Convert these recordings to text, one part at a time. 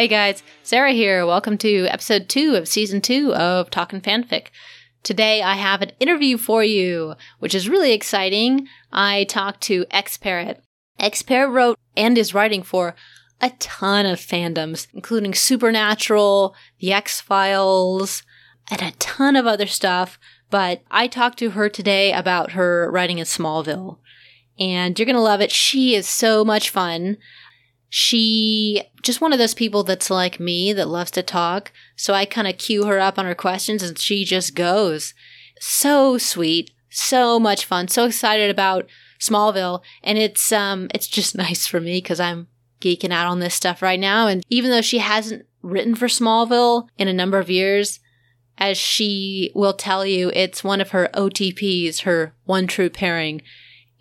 Hey guys, Sarah here. Welcome to episode two of season two of Talkin' Fanfic. Today I have an interview for you, which is really exciting. I talked to X Parrot. X Parrot wrote and is writing for a ton of fandoms, including Supernatural, The X Files, and a ton of other stuff. But I talked to her today about her writing in Smallville. And you're going to love it. She is so much fun. She just one of those people that's like me that loves to talk. So I kind of cue her up on her questions and she just goes. So sweet, so much fun, so excited about Smallville. And it's, um, it's just nice for me because I'm geeking out on this stuff right now. And even though she hasn't written for Smallville in a number of years, as she will tell you, it's one of her OTPs, her one true pairing.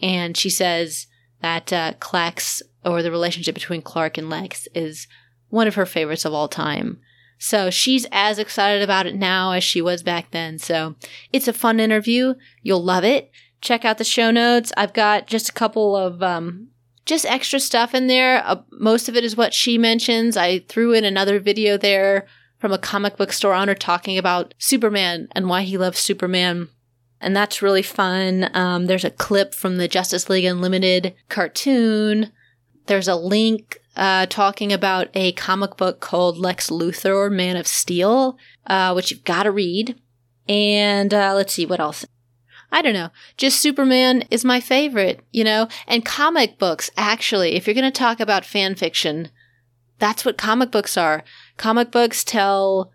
And she says that uh, Clex, or the relationship between Clark and Lex, is one of her favorites of all time. So she's as excited about it now as she was back then. So it's a fun interview. You'll love it. Check out the show notes. I've got just a couple of um, just extra stuff in there. Uh, most of it is what she mentions. I threw in another video there from a comic book store owner talking about Superman and why he loves Superman. And that's really fun. Um, there's a clip from the Justice League Unlimited cartoon. There's a link uh, talking about a comic book called Lex Luthor or Man of Steel, uh, which you've got to read. And uh, let's see, what else? I don't know. Just Superman is my favorite, you know? And comic books, actually, if you're going to talk about fan fiction, that's what comic books are. Comic books tell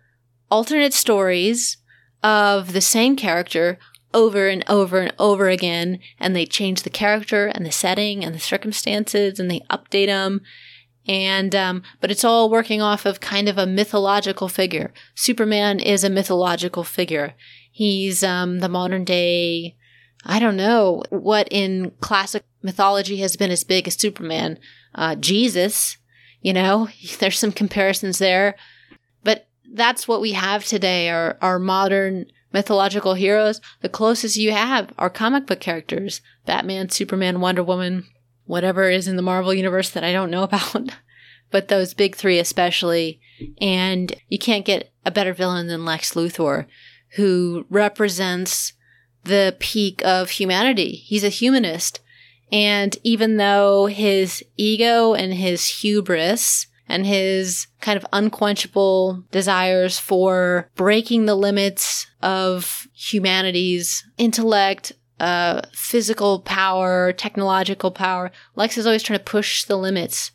alternate stories of the same character over and over and over again, and they change the character and the setting and the circumstances, and they update them. And, um, but it's all working off of kind of a mythological figure. Superman is a mythological figure. He's, um, the modern day, I don't know what in classic mythology has been as big as Superman. Uh, Jesus, you know, there's some comparisons there. But that's what we have today our, our modern mythological heroes. The closest you have are comic book characters Batman, Superman, Wonder Woman, whatever is in the Marvel universe that I don't know about. but those big three especially. And you can't get a better villain than Lex Luthor, who represents the peak of humanity. He's a humanist. And even though his ego and his hubris and his kind of unquenchable desires for breaking the limits of humanity's intellect, uh, physical power, technological power, Lex is always trying to push the limits.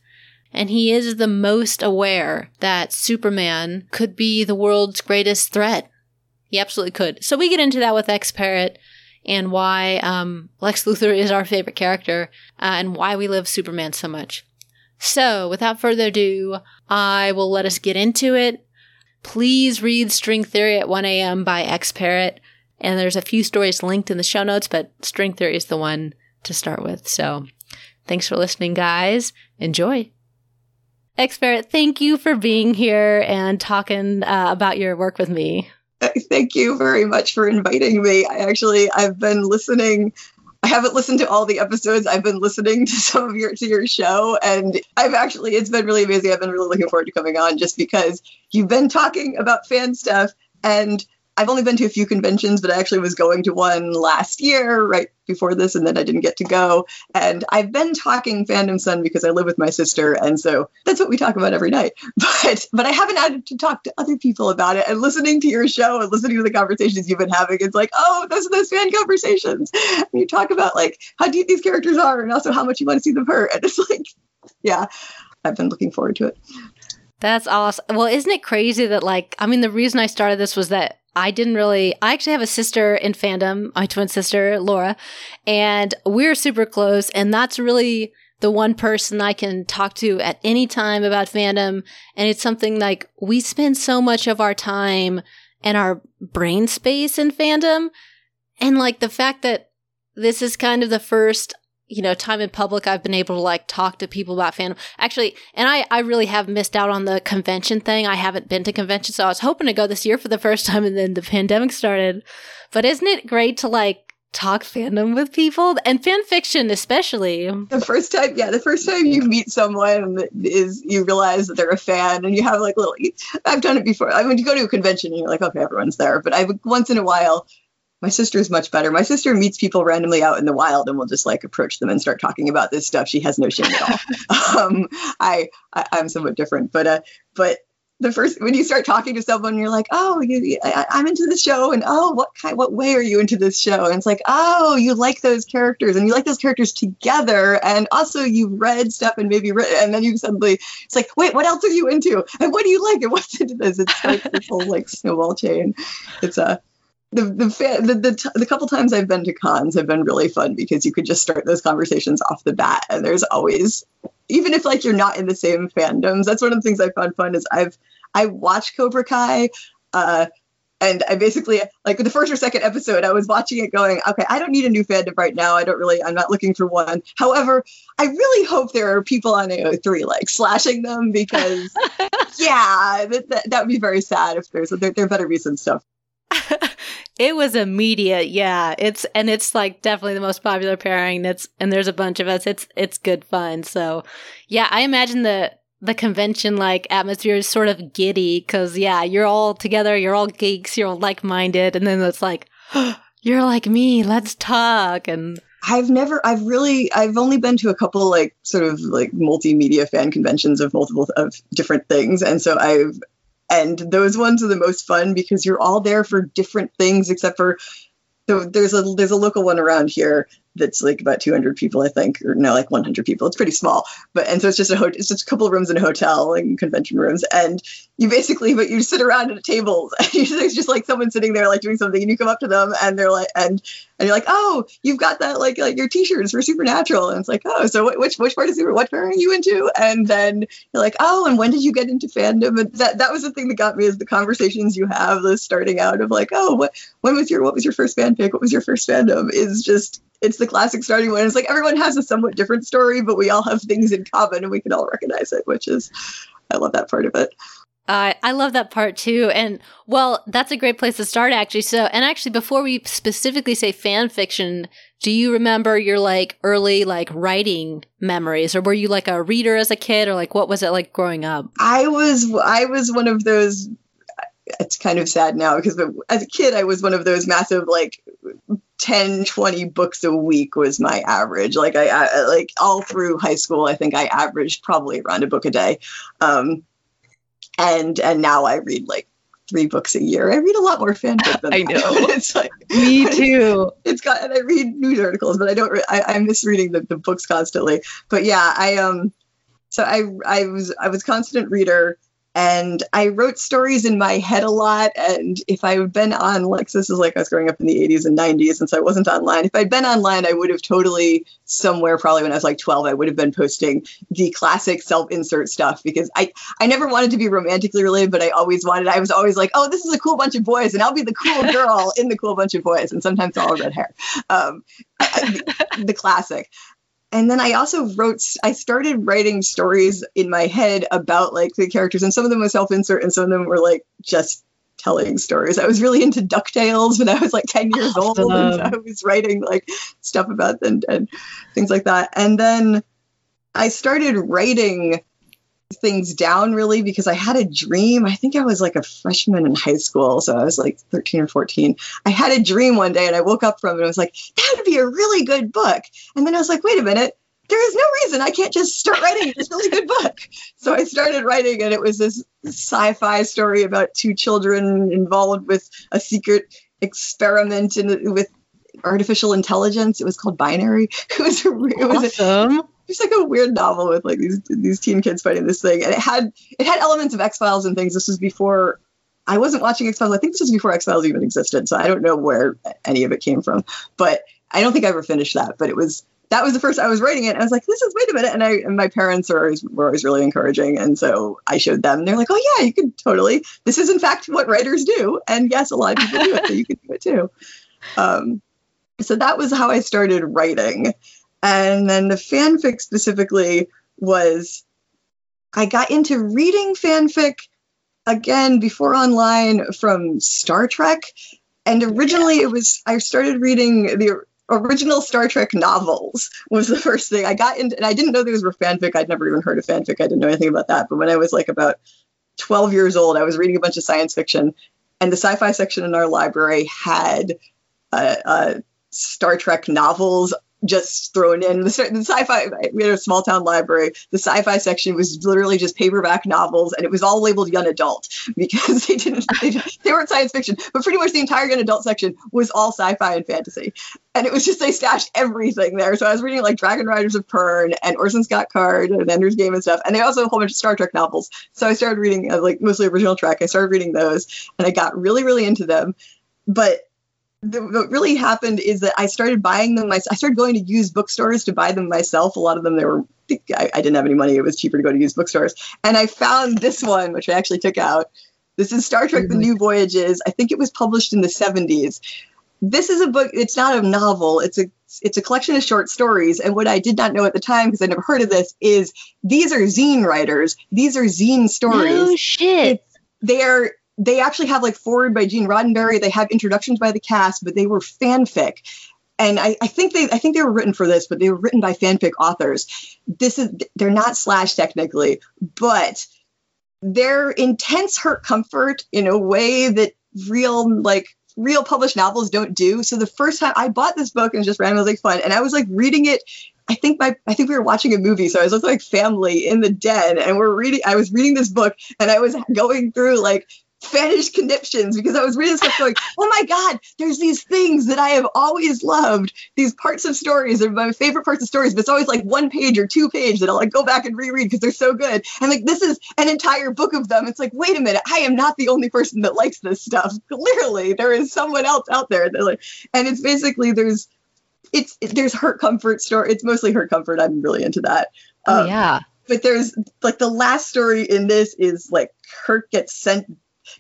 And he is the most aware that Superman could be the world's greatest threat. He absolutely could. So we get into that with X Parrot and why um, Lex Luthor is our favorite character uh, and why we love Superman so much. So, without further ado, I will let us get into it. Please read String Theory at 1 a.m. by X Parrot. And there's a few stories linked in the show notes, but String Theory is the one to start with. So, thanks for listening, guys. Enjoy. X Parrot, thank you for being here and talking uh, about your work with me. Thank you very much for inviting me. I actually I've been listening I haven't listened to all the episodes. I've been listening to some of your to your show and I've actually it's been really amazing. I've been really looking forward to coming on just because you've been talking about fan stuff and I've only been to a few conventions, but I actually was going to one last year, right before this, and then I didn't get to go. And I've been talking Fandom Sun because I live with my sister, and so that's what we talk about every night. But but I haven't had to talk to other people about it. And listening to your show and listening to the conversations you've been having, it's like, oh, those are those fan conversations. And you talk about like how deep these characters are, and also how much you want to see them hurt. And it's like, yeah, I've been looking forward to it. That's awesome. Well, isn't it crazy that like I mean the reason I started this was that I didn't really, I actually have a sister in fandom, my twin sister, Laura, and we're super close. And that's really the one person I can talk to at any time about fandom. And it's something like we spend so much of our time and our brain space in fandom. And like the fact that this is kind of the first you know, time in public, I've been able to like talk to people about fandom. Actually, and I, I really have missed out on the convention thing. I haven't been to convention, so I was hoping to go this year for the first time, and then the pandemic started. But isn't it great to like talk fandom with people and fan fiction especially the first time yeah the first time you meet someone is you realize that they're a fan and you have like little i've done it before i mean you go to a convention and you're like okay everyone's there but i once in a while my sister is much better. My sister meets people randomly out in the wild and will just like approach them and start talking about this stuff. She has no shame at all. um, I, I am somewhat different, but uh, but the first when you start talking to someone, you're like, oh, you, I, am into this show, and oh, what kind, what way are you into this show? And it's like, oh, you like those characters, and you like those characters together, and also you've read stuff and maybe written, and then you suddenly, it's like, wait, what else are you into, and what do you like, and what's into this? It's like this whole like snowball chain. It's a uh, the the, the the, t- the couple times I've been to cons have been really fun because you could just start those conversations off the bat, and there's always even if like you're not in the same fandoms. That's one of the things I found fun is I've I watched Cobra Kai. Uh, and I basically like the first or second episode, I was watching it going, okay, I don't need a new fandom right now. I don't really, I'm not looking for one. However, I really hope there are people on AO3 like slashing them because, yeah, that, that, that, would be very sad if there's there, there better be some stuff it was immediate. Yeah. It's, and it's like definitely the most popular pairing. That's, and there's a bunch of us. It's, it's good fun. So yeah, I imagine the, the convention like atmosphere is sort of giddy because yeah, you're all together, you're all geeks, you're all like minded. And then it's like, oh, you're like me, let's talk. And, I've never, I've really, I've only been to a couple like sort of like multimedia fan conventions of multiple of different things, and so I've and those ones are the most fun because you're all there for different things except for there's a there's a local one around here that's like about 200 people, I think, or no, like 100 people. It's pretty small, but and so it's just a ho- it's just a couple of rooms in a hotel, like convention rooms, and you basically but you sit around at a table, and it's just like someone sitting there like doing something, and you come up to them, and they're like, and and you're like, oh, you've got that like like your t-shirts for Supernatural, and it's like, oh, so which which part of Super, what part are you into? And then you're like, oh, and when did you get into fandom? And that that was the thing that got me is the conversations you have, the starting out of like, oh, what when was your what was your first fanfic? What was your first fandom? Is just it's the classic starting one. It's like everyone has a somewhat different story, but we all have things in common and we can all recognize it, which is, I love that part of it. Uh, I love that part too. And well, that's a great place to start actually. So, and actually, before we specifically say fan fiction, do you remember your like early like writing memories or were you like a reader as a kid or like what was it like growing up? I was, I was one of those it's kind of sad now because as a kid I was one of those massive like 10 20 books a week was my average. Like I, I, like all through high school i think i averaged probably around a book a day. Um and and now i read like three books a year. I read a lot more fanfic than i know. It's like me too. it's got and i read news articles but i don't re- I, i'm misreading the, the books constantly. But yeah i um so i i was i was constant reader and I wrote stories in my head a lot. And if I had been on, like, this is like I was growing up in the 80s and 90s, and so I wasn't online. If I'd been online, I would have totally, somewhere probably when I was like 12, I would have been posting the classic self insert stuff because I, I never wanted to be romantically related, but I always wanted, I was always like, oh, this is a cool bunch of boys, and I'll be the cool girl in the cool bunch of boys. And sometimes all red hair. Um, the, the classic and then I also wrote, I started writing stories in my head about like the characters, and some of them were self insert, and some of them were like just telling stories. I was really into DuckTales when I was like 10 years old, and I was writing like stuff about them and things like that. And then I started writing things down really because I had a dream. I think I was like a freshman in high school, so I was like 13 or 14. I had a dream one day and I woke up from it and I was like, that would be a really good book. And then I was like, wait a minute, there is no reason I can't just start writing this really good book. So I started writing and it was this sci-fi story about two children involved with a secret experiment in, with artificial intelligence. It was called Binary. It was it was awesome. A, it's like a weird novel with like these these teen kids fighting this thing, and it had it had elements of X Files and things. This was before I wasn't watching X Files. I think this was before X Files even existed, so I don't know where any of it came from. But I don't think I ever finished that. But it was that was the first I was writing it. I was like, this is wait a minute. And I and my parents are always, were always really encouraging, and so I showed them. They're like, oh yeah, you could totally. This is in fact what writers do, and yes, a lot of people do it, so you can do it too. Um, so that was how I started writing. And then the fanfic specifically was I got into reading fanfic again before online from Star Trek. And originally it was I started reading the original Star Trek novels was the first thing I got into and I didn't know these were fanfic. I'd never even heard of fanfic. I didn't know anything about that. But when I was like about 12 years old, I was reading a bunch of science fiction and the sci-fi section in our library had uh, uh, Star Trek novels just thrown in. The, the sci-fi, we had a small town library. The sci-fi section was literally just paperback novels, and it was all labeled young adult because they didn't, they, they weren't science fiction, but pretty much the entire young adult section was all sci-fi and fantasy. And it was just they stashed everything there. So I was reading like Dragon Riders of Pern and Orson Scott Card and Ender's Game and stuff. And they also have a whole bunch of Star Trek novels. So I started reading uh, like mostly original Trek. I started reading those, and I got really, really into them. But the, what really happened is that I started buying them. myself. I started going to used bookstores to buy them myself. A lot of them, they were, I, I, didn't have any money. It was cheaper to go to used bookstores. And I found this one, which I actually took out. This is Star Trek The mm-hmm. New Voyages. I think it was published in the 70s. This is a book, it's not a novel, it's a it's a collection of short stories. And what I did not know at the time, because I never heard of this, is these are zine writers. These are zine stories. Oh shit. It's, they are they actually have like forward by Gene Roddenberry. They have introductions by the cast, but they were fanfic. And I, I think they I think they were written for this, but they were written by fanfic authors. This is they're not slash technically, but they're intense hurt comfort in a way that real like real published novels don't do. So the first time I bought this book and just randomly like fun, and I was like reading it I think my I think we were watching a movie, so I was with like family in the den, and we're reading. I was reading this book, and I was going through like fetish conniptions because I was reading stuff going, oh my God, there's these things that I have always loved, these parts of stories are my favorite parts of stories, but it's always like one page or two page that I'll like go back and reread because they're so good. And like this is an entire book of them. It's like, wait a minute, I am not the only person that likes this stuff. Clearly, there is someone else out there that like, and it's basically there's it's it, there's hurt comfort story. It's mostly hurt comfort. I'm really into that. Oh um, yeah. But there's like the last story in this is like Kirk gets sent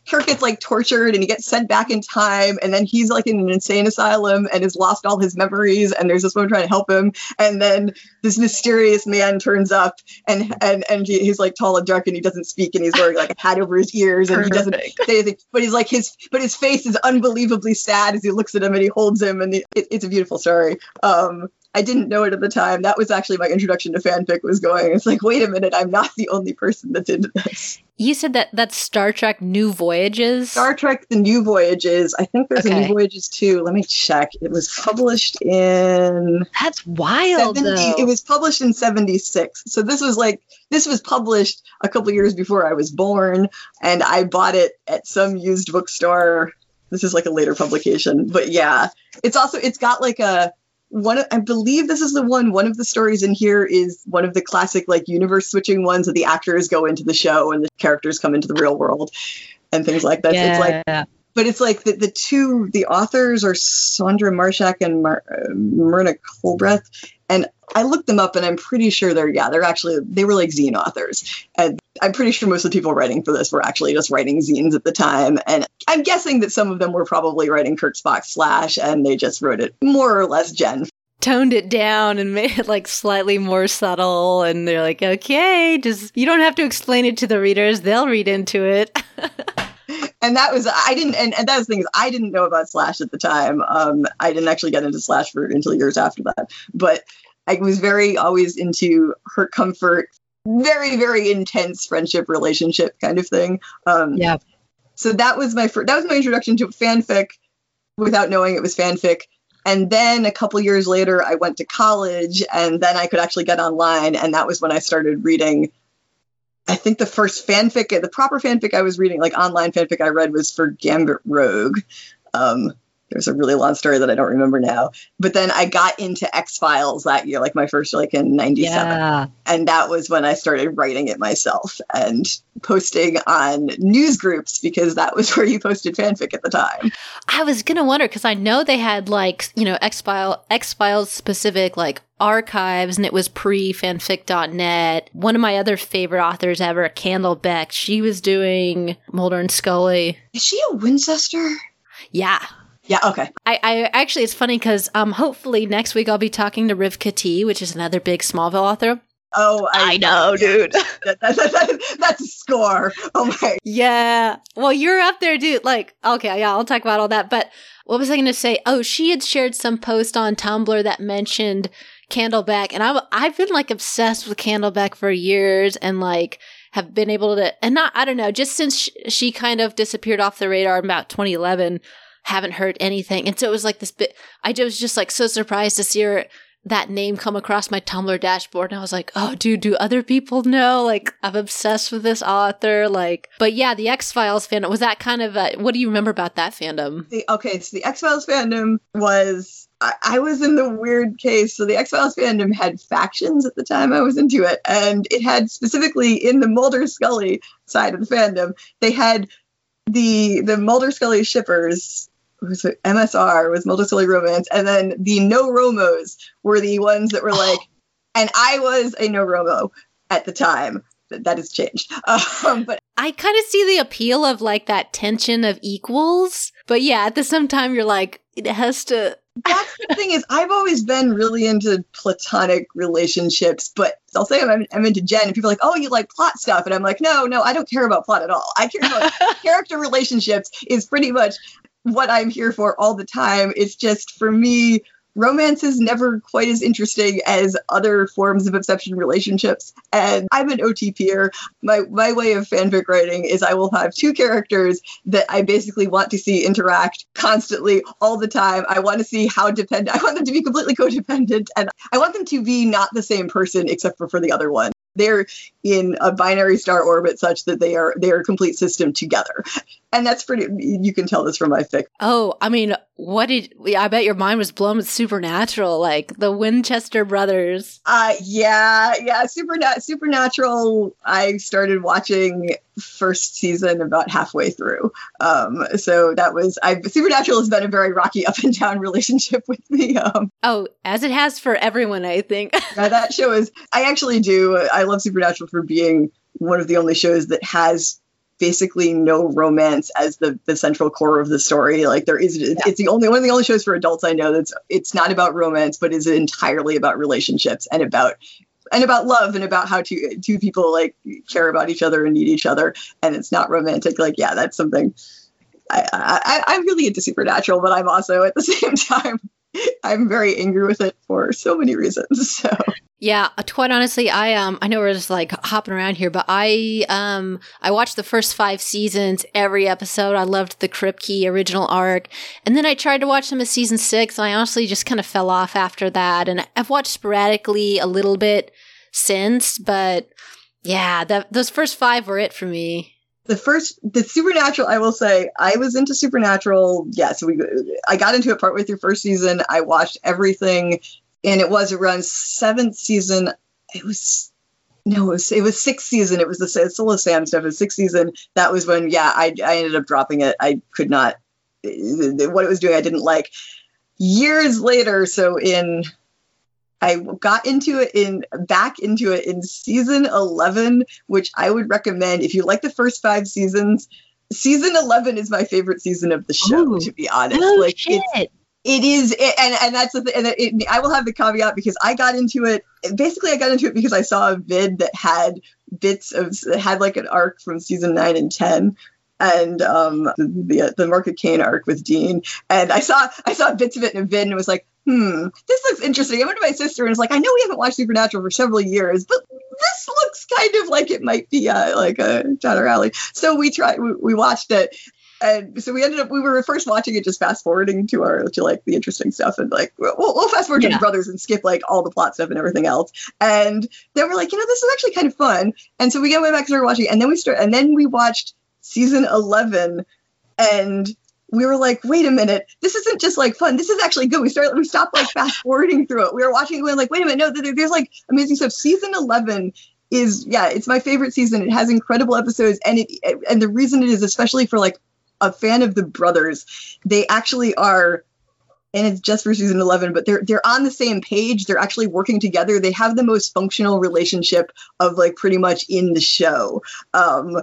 Kirk gets like tortured and he gets sent back in time, and then he's like in an insane asylum and has lost all his memories. And there's this woman trying to help him, and then this mysterious man turns up, and and and he, he's like tall and dark, and he doesn't speak, and he's wearing like a hat over his ears, and Perfect. he doesn't say anything. But he's like his, but his face is unbelievably sad as he looks at him and he holds him, and it, it's a beautiful story. Um, I didn't know it at the time. That was actually my introduction to fanfic was going. It's like, wait a minute, I'm not the only person that's into this. You said that that's Star Trek New Voyages? Star Trek The New Voyages. I think there's okay. a New Voyages too. Let me check. It was published in That's wild. 70, it was published in 76. So this was like this was published a couple years before I was born and I bought it at some used bookstore. This is like a later publication, but yeah. It's also it's got like a one of, i believe this is the one one of the stories in here is one of the classic like universe switching ones that the actors go into the show and the characters come into the real world and things like that yeah. it's like but it's like the, the two the authors are Sondra Marshak and Mar- uh, Myrna Culbreath and I looked them up and I'm pretty sure they're yeah they're actually they were like zine authors. And I'm pretty sure most of the people writing for this were actually just writing zines at the time. And I'm guessing that some of them were probably writing Kirk Spock slash and they just wrote it more or less gen. Toned it down and made it like slightly more subtle. And they're like okay just you don't have to explain it to the readers. They'll read into it. And that was I didn't and, and that was the thing is I didn't know about Slash at the time. Um, I didn't actually get into Slash for until years after that. But I was very always into hurt comfort, very very intense friendship relationship kind of thing. Um, yeah. So that was my first. That was my introduction to fanfic, without knowing it was fanfic. And then a couple years later, I went to college, and then I could actually get online, and that was when I started reading I think the first fanfic, the proper fanfic I was reading, like online fanfic I read, was for Gambit Rogue. Um, there's a really long story that I don't remember now. But then I got into X Files that year, like my first, like in '97, yeah. and that was when I started writing it myself and posting on news groups because that was where you posted fanfic at the time. I was gonna wonder because I know they had like you know X File X Files specific like archives and it was pre fanfic.net. One of my other favorite authors ever, Candle Beck, she was doing Mulder and Scully. Is she a Winchester? Yeah. Yeah, okay. I, I actually, it's funny because um, hopefully next week I'll be talking to Rivka T, which is another big Smallville author. Oh, I, I know, dude. that, that, that, that's a score. Oh my. Yeah. Well, you're up there, dude. Like, okay, yeah, I'll talk about all that. But what was I going to say? Oh, she had shared some post on Tumblr that mentioned Candle Beck, and I, I've been like obsessed with Candle Beck for years, and like have been able to, and not, I don't know, just since she kind of disappeared off the radar in about 2011, haven't heard anything. And so it was like this bit, I was just like so surprised to see her, that name come across my Tumblr dashboard. And I was like, oh, dude, do other people know? Like, I'm obsessed with this author. Like, but yeah, the X Files fandom, was that kind of, a, what do you remember about that fandom? Okay, so the X Files fandom was I, was in the weird case. So the X Files fandom had factions at the time I was into it, and it had specifically in the Mulder Scully side of the fandom, they had the the Mulder Scully shippers. Was it MSR was Scully romance, and then the no Romos were the ones that were like, and I was a no Romo at the time. That has changed, um, but I kind of see the appeal of like that tension of equals, but yeah, at the same time, you're like, it has to that's the thing is I've always been really into platonic relationships, but I'll say I'm, I'm, into gen, and people are like, "Oh, you like plot stuff," and I'm like, "No, no, I don't care about plot at all. I care about character relationships. Is pretty much what I'm here for all the time. It's just for me, romance is never quite as interesting as other forms of exception relationships. And I'm an OTPer. My my way of fanfic writing is I will have two characters that I basically want to see interact constantly all the time. I want to see how dependent I want them to be completely codependent and I want them to be not the same person except for for the other one they're in a binary star orbit such that they are they are a complete system together and that's pretty you can tell this from my fic oh i mean what did i bet your mind was blown with supernatural like the winchester brothers. Uh yeah yeah Supernat- supernatural i started watching first season about halfway through. Um so that was i supernatural has been a very rocky up and down relationship with me um. Oh as it has for everyone i think. Yeah, that show is i actually do i love supernatural for being one of the only shows that has basically no romance as the the central core of the story. Like there is, yeah. it's the only one of the only shows for adults I know that's it's not about romance, but is entirely about relationships and about and about love and about how two two people like care about each other and need each other, and it's not romantic. Like yeah, that's something. I, I I'm really into supernatural, but I'm also at the same time I'm very angry with it for so many reasons. So yeah, uh, quite honestly, I um I know we're just like hopping around here, but I um I watched the first five seasons, every episode. I loved the Kripke original arc, and then I tried to watch some of season six, and I honestly just kind of fell off after that. And I've watched sporadically a little bit since, but yeah, that those first five were it for me the first the supernatural i will say i was into supernatural yes we i got into it partway through first season i watched everything and it was around seventh season. It was no, it was it was sixth season. It was the Soul of Sam stuff. It sixth season. That was when yeah, I I ended up dropping it. I could not what it was doing. I didn't like. Years later, so in I got into it in back into it in season 11, which I would recommend if you like the first five seasons. Season 11 is my favorite season of the show, Ooh. to be honest. Oh, like shit. it's it is and and that's the thing and it, i will have the caveat because i got into it basically i got into it because i saw a vid that had bits of had like an arc from season 9 and 10 and um the the mark of cain arc with dean. And i saw i saw bits of it in a vid and it was like hmm this looks interesting. I went to my sister and was like i know we haven't watched supernatural for several years but this looks kind of like it might be uh, like a John O'Reilly. So we tried, we, we watched it, and so we ended up we were first watching it just fast forwarding to our to like the interesting stuff and like we'll, we'll fast forward yeah. to the brothers and skip like all the plot stuff and everything else. And then we're like you know this is actually kind of fun. And so we way back and started watching and then we start and then we watched season 11 and we were like, wait a minute, this isn't just like fun. This is actually good. We started, we stopped like fast forwarding through it. We were watching going like, wait a minute, no, there's like amazing stuff. Season 11 is, yeah, it's my favorite season. It has incredible episodes. And it, and the reason it is, especially for like a fan of the brothers. They actually are and it's just for season 11 but they're they're on the same page they're actually working together they have the most functional relationship of like pretty much in the show um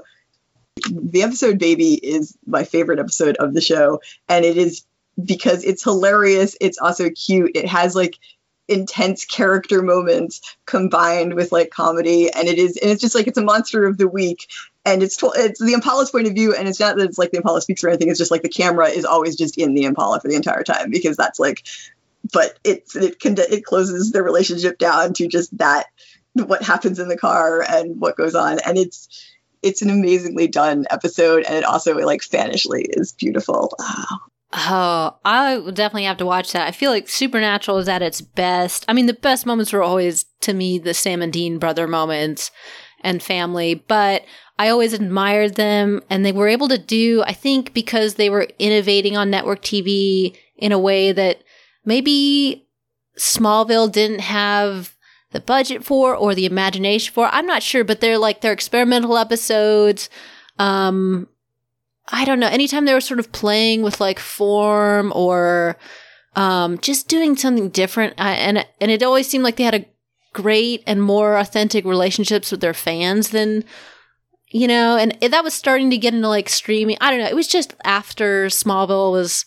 the episode baby is my favorite episode of the show and it is because it's hilarious it's also cute it has like intense character moments combined with like comedy and it is and it's just like it's a monster of the week and it's it's the Impala's point of view, and it's not that it's like the Impala speaks or anything. It's just like the camera is always just in the Impala for the entire time because that's like, but it it can it closes the relationship down to just that what happens in the car and what goes on, and it's it's an amazingly done episode, and it also like fanishly is beautiful. Oh. Oh, I would definitely have to watch that. I feel like Supernatural is at its best. I mean, the best moments were always, to me, the Sam and Dean brother moments and family, but I always admired them and they were able to do, I think because they were innovating on network TV in a way that maybe Smallville didn't have the budget for or the imagination for. I'm not sure, but they're like, they're experimental episodes. Um, I don't know. Anytime they were sort of playing with like form or, um, just doing something different. I, and, and it always seemed like they had a great and more authentic relationships with their fans than you know, and that was starting to get into like streaming. I don't know. It was just after Smallville was,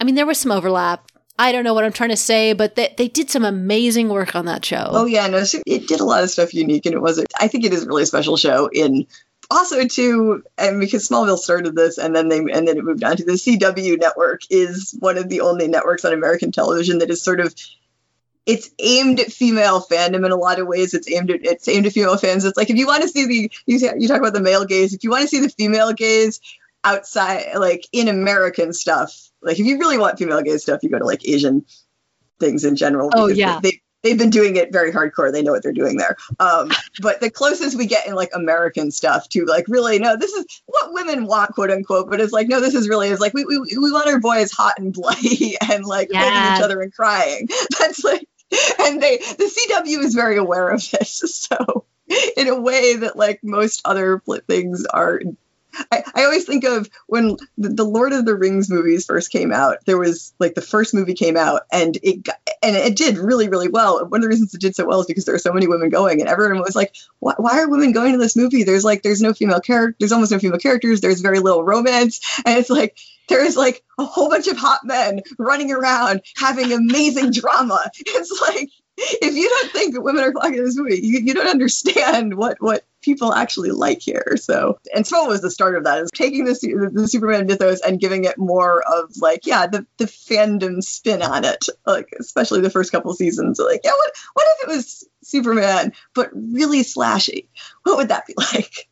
I mean, there was some overlap. I don't know what I'm trying to say, but they, they did some amazing work on that show. Oh, yeah. No, it did a lot of stuff unique, and it was, I think it is a really special show in also too and because smallville started this and then they and then it moved on to the cw network is one of the only networks on american television that is sort of it's aimed at female fandom in a lot of ways. It's aimed at it's aimed at female fans. It's like if you want to see the you, you talk about the male gaze. If you want to see the female gaze outside, like in American stuff, like if you really want female gay stuff, you go to like Asian things in general. Oh yeah. They, they've been doing it very hardcore. They know what they're doing there. Um, but the closest we get in like American stuff to like really no, this is what women want, quote unquote. But it's like no, this is really is like we we, we want our boys hot and bloody and like yeah. holding each other and crying. That's like and they the CW is very aware of this. So in a way that like most other things are I, I, always think of when the, Lord of the Rings movies first came out. There was like the first movie came out, and it got, and it did really really well. One of the reasons it did so well is because there were so many women going, and everyone was like, "Why, why are women going to this movie? There's like there's no female character. There's almost no female characters. There's very little romance, and it's like." There is like a whole bunch of hot men running around having amazing drama. It's like if you don't think that women are flocking to this movie, you, you don't understand what what people actually like here. So, and Small was the start of that, is taking the, the Superman mythos and giving it more of like, yeah, the, the fandom spin on it, like especially the first couple seasons. Like, yeah, what what if it was Superman but really slashy? What would that be like?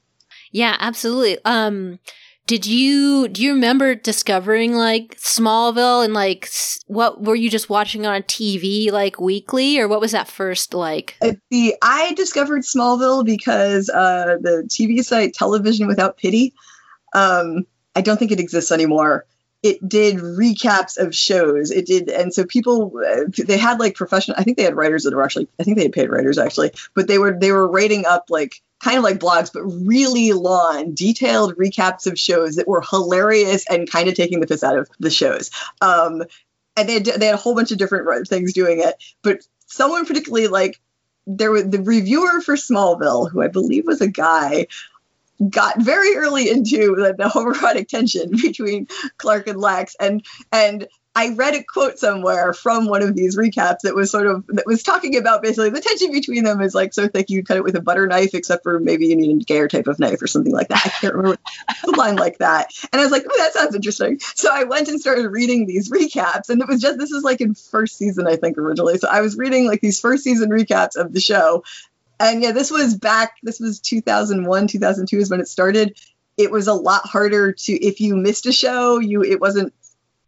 Yeah, absolutely. Um, did you do you remember discovering like Smallville and like what were you just watching on TV like weekly or what was that first like? Uh, the I discovered Smallville because uh, the TV site Television Without Pity. Um, I don't think it exists anymore. It did recaps of shows. It did, and so people uh, they had like professional. I think they had writers that were actually. I think they had paid writers actually, but they were they were rating up like kind of like blogs, but really long, detailed recaps of shows that were hilarious and kind of taking the piss out of the shows. Um, and they had, they had a whole bunch of different things doing it, but someone particularly like there was the reviewer for Smallville, who I believe was a guy, got very early into the, the homoerotic tension between Clark and Lex, and and I read a quote somewhere from one of these recaps that was sort of that was talking about basically the tension between them is like so thick you cut it with a butter knife, except for maybe you need a gayer type of knife or something like that. I can't remember a line like that. And I was like, oh, that sounds interesting. So I went and started reading these recaps, and it was just this is like in first season, I think originally. So I was reading like these first season recaps of the show. And yeah, this was back, this was 2001, 2002 is when it started it was a lot harder to if you missed a show you it wasn't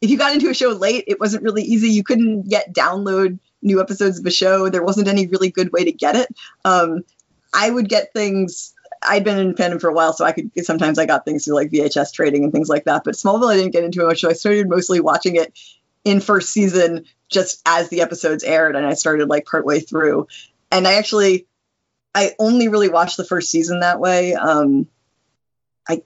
if you got into a show late, it wasn't really easy. You couldn't yet download new episodes of a show. There wasn't any really good way to get it. Um, I would get things. I'd been in fandom for a while, so I could sometimes I got things through like VHS trading and things like that. But Smallville, I didn't get into it much, so I started mostly watching it in first season just as the episodes aired, and I started like partway through. And I actually, I only really watched the first season that way. Um, I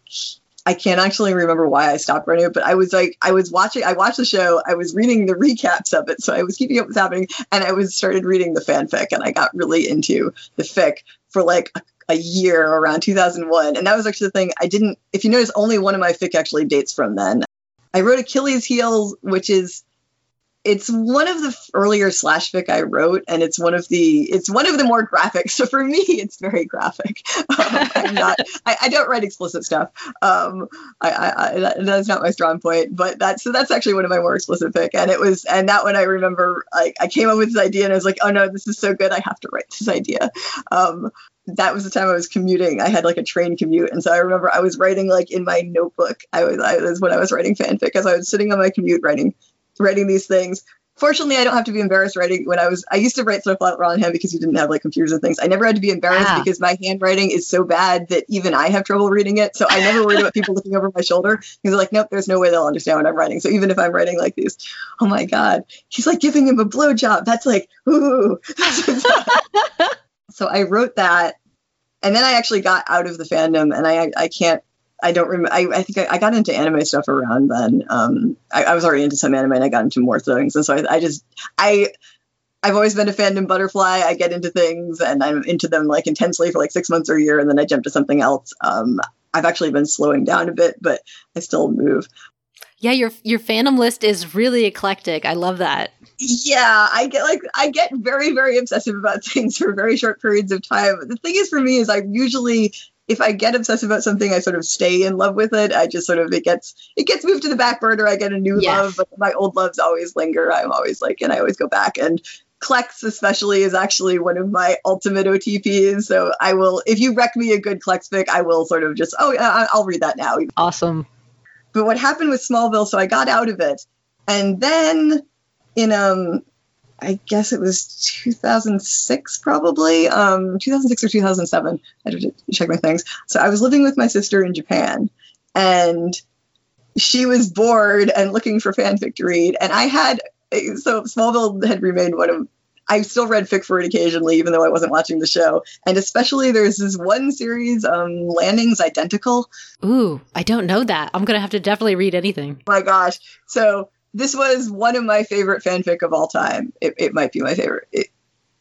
I can't actually remember why I stopped running it, but I was like, I was watching, I watched the show, I was reading the recaps of it, so I was keeping up with happening, and I was started reading the fanfic, and I got really into the fic for like a, a year around 2001, and that was actually the thing. I didn't, if you notice, only one of my fic actually dates from then. I wrote Achilles' Heels, which is it's one of the earlier slash fic I wrote, and it's one of the it's one of the more graphic. So for me, it's very graphic. Um, I'm not I, I, don't write explicit stuff. Um, I, I, I, that's not my strong point, but that's so that's actually one of my more explicit fic, and it was and that one I remember like I came up with this idea and I was like, oh no, this is so good, I have to write this idea. Um, that was the time I was commuting. I had like a train commute, and so I remember I was writing like in my notebook. I was I was when I was writing fanfic, as I was sitting on my commute writing writing these things. Fortunately, I don't have to be embarrassed writing. When I was, I used to write stuff out longhand because you didn't have like computers and things. I never had to be embarrassed wow. because my handwriting is so bad that even I have trouble reading it. So I never worried about people looking over my shoulder because they're like, nope, there's no way they'll understand what I'm writing. So even if I'm writing like these, oh my god, he's like giving him a blowjob. That's like, ooh. so I wrote that, and then I actually got out of the fandom, and I I can't I don't remember. I, I think I, I, got into anime stuff around then. Um, I, I, was already into some anime and I got into more things. And so I, I just, I, I've always been a fandom butterfly. I get into things and I'm into them like intensely for like six months or a year, and then I jump to something else. Um, I've actually been slowing down a bit, but I still move. Yeah, your your fandom list is really eclectic. I love that. Yeah, I get like I get very very obsessive about things for very short periods of time. The thing is for me is I usually if I get obsessed about something, I sort of stay in love with it. I just sort of it gets it gets moved to the back burner. I get a new yes. love, but my old loves always linger. I'm always like, and I always go back. And Clex especially is actually one of my ultimate OTPs. So I will, if you wreck me a good Clex fic, I will sort of just, oh, yeah, I'll read that now. Awesome. But what happened with Smallville? So I got out of it, and then in um I guess it was 2006, probably um, 2006 or 2007. I had to check my things. So I was living with my sister in Japan, and she was bored and looking for fanfic to read. And I had so Smallville had remained one of I still read fic for it occasionally, even though I wasn't watching the show. And especially there's this one series, um, Lanning's Identical. Ooh, I don't know that. I'm gonna have to definitely read anything. my gosh. So this was one of my favorite fanfic of all time. It, it might be my favorite. It,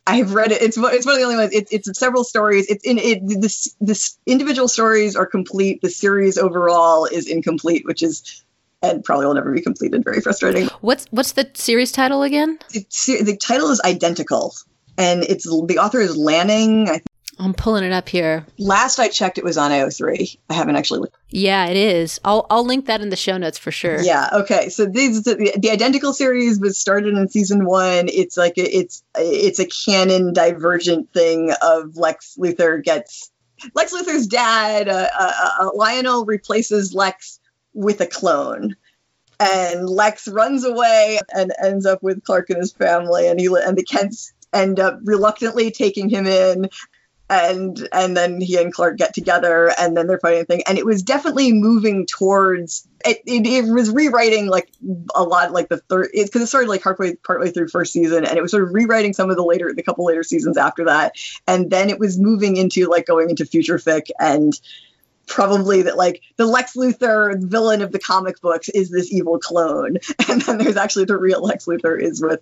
I have read it. It's it's one of the only ones. It, it's several stories. It's in it. This this individual stories are complete. The series overall is incomplete, which is and probably will never be completed. Very frustrating. What's what's the series title again? It's, the title is identical, and it's the author is Lanning. I I'm pulling it up here. Last I checked, it was on AO3. I haven't actually looked. Yeah, it is. I'll I'll link that in the show notes for sure. Yeah. Okay. So these the, the identical series was started in season one. It's like a, it's it's a canon divergent thing of Lex Luthor gets Lex Luthor's dad. Uh, uh, uh, Lionel replaces Lex with a clone and Lex runs away and ends up with Clark and his family, and he and the Kents end up reluctantly taking him in and and then he and Clark get together and then they're fighting thing. And it was definitely moving towards it, it, it was rewriting like a lot like the third because it, it, started like halfway, partway through first season and it was sort of rewriting some of the later the couple later seasons after that. And then it was moving into like going into future fic and probably that like the Lex Luthor villain of the comic books is this evil clone. And then there's actually the real Lex Luthor is with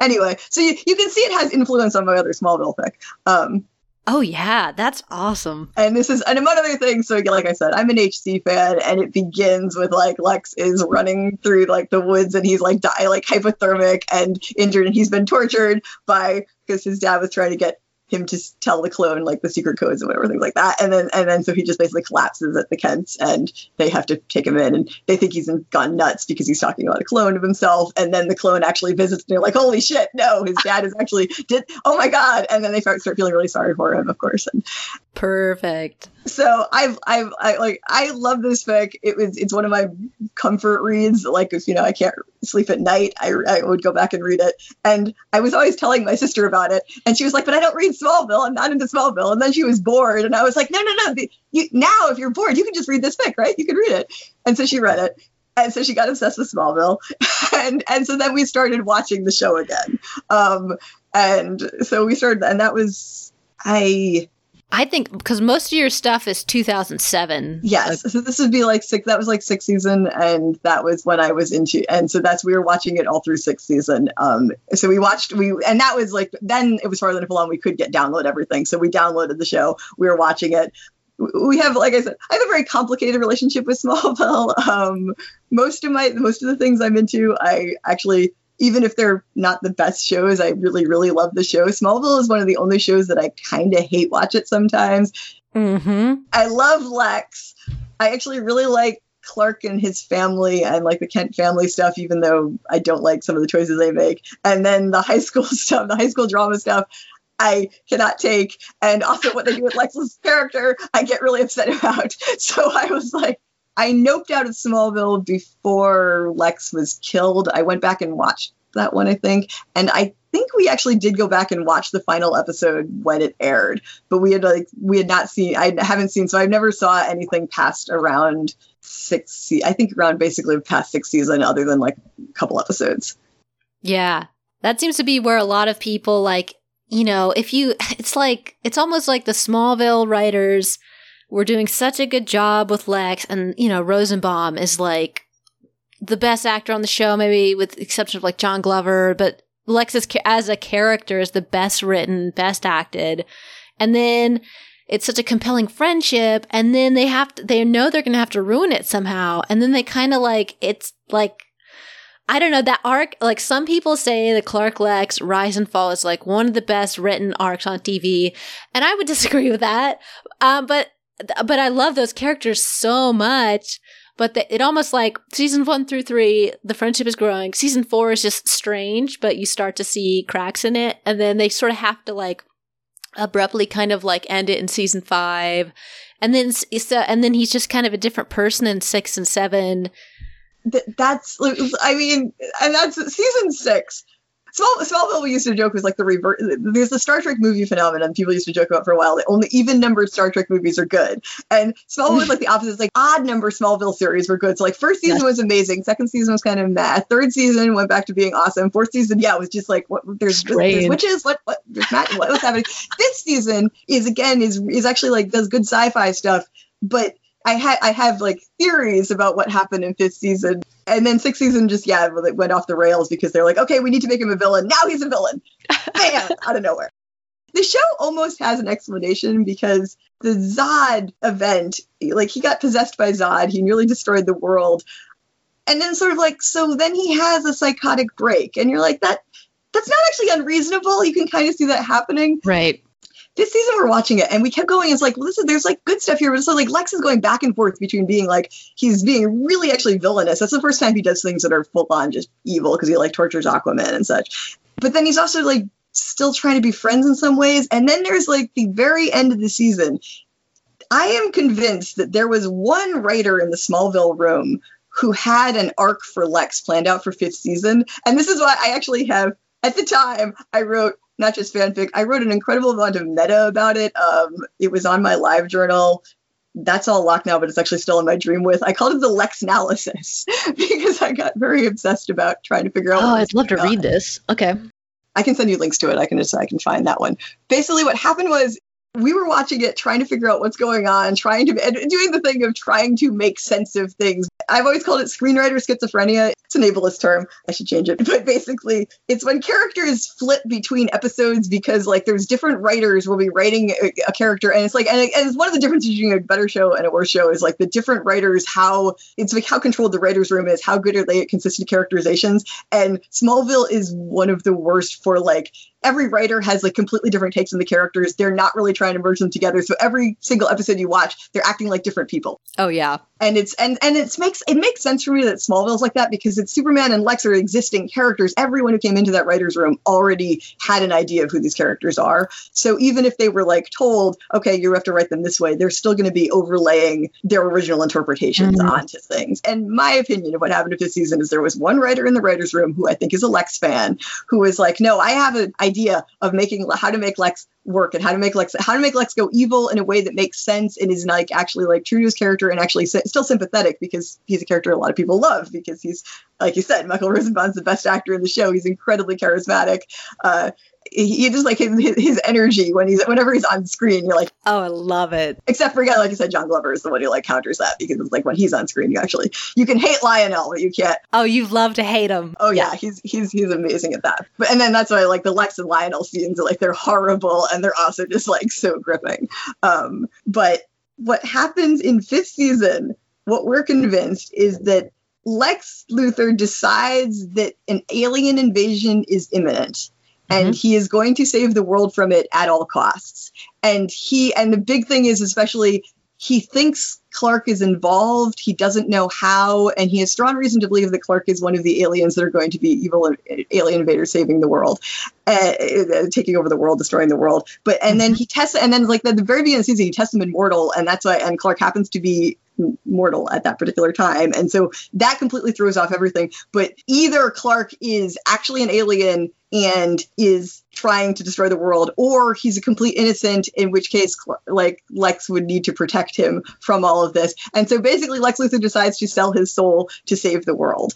anyway. So you, you can see it has influence on my other Smallville fic. Um Oh yeah, that's awesome. And this is and among other things. So like I said, I'm an HC fan, and it begins with like Lex is running through like the woods, and he's like die like hypothermic and injured, and he's been tortured by because his dad was trying to get him to tell the clone like the secret codes and whatever things like that. And then and then so he just basically collapses at the kents and they have to take him in. And they think he's gone nuts because he's talking about a clone of himself. And then the clone actually visits and they're like holy shit no his dad is actually did oh my god. And then they start, start feeling really sorry for him of course. And perfect so I've I've I like I love this fic. It was it's one of my comfort reads. Like if you know I can't sleep at night, I I would go back and read it. And I was always telling my sister about it, and she was like, "But I don't read Smallville. I'm not into Smallville." And then she was bored, and I was like, "No, no, no. The, you, now if you're bored, you can just read this fic, right? You can read it." And so she read it. And so she got obsessed with Smallville, and and so then we started watching the show again. Um, and so we started, and that was I I think because most of your stuff is 2007. Yes. Like, so this would be like six, that was like sixth season. And that was when I was into, and so that's, we were watching it all through sixth season. Um, so we watched, we, and that was like, then it was farther enough along. We could get download everything. So we downloaded the show. We were watching it we have like i said i have a very complicated relationship with smallville um, most of my most of the things i'm into i actually even if they're not the best shows, I really, really love the show. Smallville is one of the only shows that I kind of hate watch it sometimes. Mm-hmm. I love Lex. I actually really like Clark and his family and like the Kent family stuff, even though I don't like some of the choices they make. And then the high school stuff, the high school drama stuff, I cannot take. And also what they do with Lex's character, I get really upset about. So I was like, I noped out of Smallville before Lex was killed. I went back and watched that one, I think. And I think we actually did go back and watch the final episode when it aired, but we had like we had not seen I haven't seen so I never saw anything past around six I think around basically past six season other than like a couple episodes. Yeah. That seems to be where a lot of people like, you know, if you it's like it's almost like the Smallville writers were doing such a good job with Lex and you know, Rosenbaum is like the best actor on the show maybe with the exception of like John Glover, but Lex is, as a character is the best written, best acted. And then it's such a compelling friendship and then they have to, they know they're going to have to ruin it somehow. And then they kind of like, it's like, I don't know, that arc, like some people say the Clark Lex Rise and Fall is like one of the best written arcs on TV. And I would disagree with that. Um, but, but I love those characters so much. But the, it almost like season one through three, the friendship is growing. Season four is just strange, but you start to see cracks in it. And then they sort of have to like abruptly kind of like end it in season five. And then, so, uh, and then he's just kind of a different person in six and seven. that's, I mean, and that's season six Small, Smallville we used to joke was like the reverse. There's the Star Trek movie phenomenon people used to joke about for a while. That only even numbered Star Trek movies are good, and Smallville was like the opposite. It's like odd number Smallville series were good. So like first season was amazing, second season was kind of meh, third season went back to being awesome, fourth season yeah it was just like what there's, there's witches, what what there's Matt, what was happening. This season is again is is actually like does good sci-fi stuff, but I had I have like theories about what happened in fifth season and then sixth season just yeah went off the rails because they're like okay we need to make him a villain. Now he's a villain. Man out of nowhere. The show almost has an explanation because the zod event like he got possessed by zod. He nearly destroyed the world. And then sort of like so then he has a psychotic break. And you're like that that's not actually unreasonable. You can kind of see that happening. Right this season we're watching it and we kept going. It's like, listen, there's like good stuff here, but it's like Lex is going back and forth between being like he's being really actually villainous. That's the first time he does things that are full on just evil because he like tortures Aquaman and such. But then he's also like still trying to be friends in some ways. And then there's like the very end of the season. I am convinced that there was one writer in the Smallville room who had an arc for Lex planned out for fifth season. And this is why I actually have at the time I wrote not just fanfic. I wrote an incredible amount of meta about it. Um, it was on my live journal. That's all locked now, but it's actually still in my Dreamwidth. I called it the Lex analysis because I got very obsessed about trying to figure out. Oh, I'd love to on. read this. Okay. I can send you links to it. I can just I can find that one. Basically, what happened was we were watching it, trying to figure out what's going on, trying to and doing the thing of trying to make sense of things. I've always called it screenwriter schizophrenia. It's an ableist term. I should change it. But basically, it's when characters flip between episodes because like there's different writers will be writing a, a character, and it's like and, and, it's one of the differences between a better show and a worse show is like the different writers how it's like how controlled the writers room is, how good are they at consistent characterizations. And Smallville is one of the worst for like every writer has like completely different takes on the characters. They're not really trying to merge them together. So every single episode you watch, they're acting like different people. Oh yeah. And it's and and it makes it makes sense for me that Smallville's like that because it's Superman and Lex are existing characters. Everyone who came into that writer's room already had an idea of who these characters are. So even if they were like told, okay, you have to write them this way, they're still going to be overlaying their original interpretations mm-hmm. onto things. And my opinion of what happened with this season is there was one writer in the writer's room who I think is a Lex fan who was like, no, I have an idea idea of making how to make Lex work and how to make Lex how to make Lex go evil in a way that makes sense and is like actually like true to his character and actually still sympathetic because he's a character a lot of people love because he's like you said Michael Rosenbaum's the best actor in the show. He's incredibly charismatic. Uh, he just like his, his energy when he's whenever he's on screen you're like oh i love it. Except for again like you said john glover is the one who like counters that because it's like when he's on screen you actually you can hate lionel but you can't oh you love to hate him. Oh yeah he's he's he's amazing at that. But and then that's why like the lex and lionel scenes like they're horrible and they're also just like so gripping um but what happens in fifth season what we're convinced is that Lex Luthor decides that an alien invasion is imminent and he is going to save the world from it at all costs. And he and the big thing is especially he thinks Clark is involved. He doesn't know how, and he has strong reason to believe that Clark is one of the aliens that are going to be evil alien invaders saving the world, uh, uh, taking over the world, destroying the world. But and then he tests, and then like at the very beginning of the season, he tests him in mortal, and that's why. And Clark happens to be mortal at that particular time, and so that completely throws off everything. But either Clark is actually an alien and is trying to destroy the world, or he's a complete innocent, in which case, like, Lex would need to protect him from all of this. And so basically, Lex Luthor decides to sell his soul to save the world.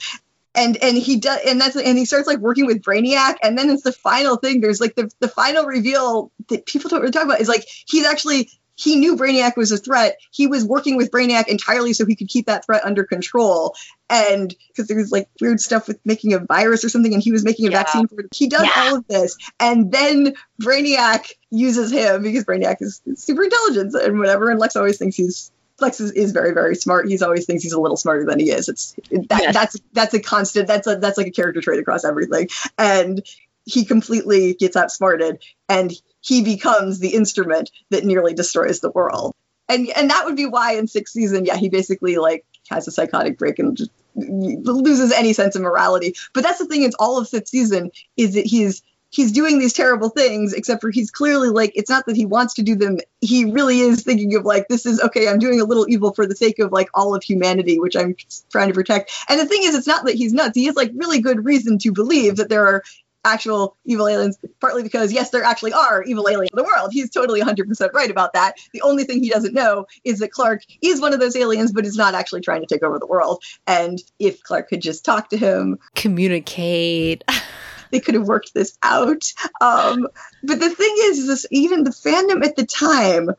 And and he does and that's and he starts like working with Brainiac and then it's the final thing. There's like the the final reveal that people don't really talk about is like he's actually he knew Brainiac was a threat. He was working with Brainiac entirely so he could keep that threat under control. And because there was like weird stuff with making a virus or something, and he was making a yeah. vaccine for it. He does yeah. all of this. And then Brainiac uses him because Brainiac is super intelligent and whatever. And Lex always thinks he's Lex is, is, very, very smart. He's always thinks he's a little smarter than he is. It's that, yes. that's that's a constant. That's a that's like a character trait across everything. And he completely gets outsmarted, and he becomes the instrument that nearly destroys the world. And and that would be why in sixth season, yeah, he basically like has a psychotic break and just loses any sense of morality. But that's the thing, it's all of fifth season is that he's he's doing these terrible things, except for he's clearly like it's not that he wants to do them. He really is thinking of like this is okay, I'm doing a little evil for the sake of like all of humanity, which I'm trying to protect. And the thing is, it's not that he's nuts. He has like really good reason to believe that there are actual evil aliens, partly because, yes, there actually are evil aliens in the world. He's totally 100% right about that. The only thing he doesn't know is that Clark is one of those aliens, but is not actually trying to take over the world. And if Clark could just talk to him, communicate. they could have worked this out. Um, but the thing is, is this, even the fandom at the time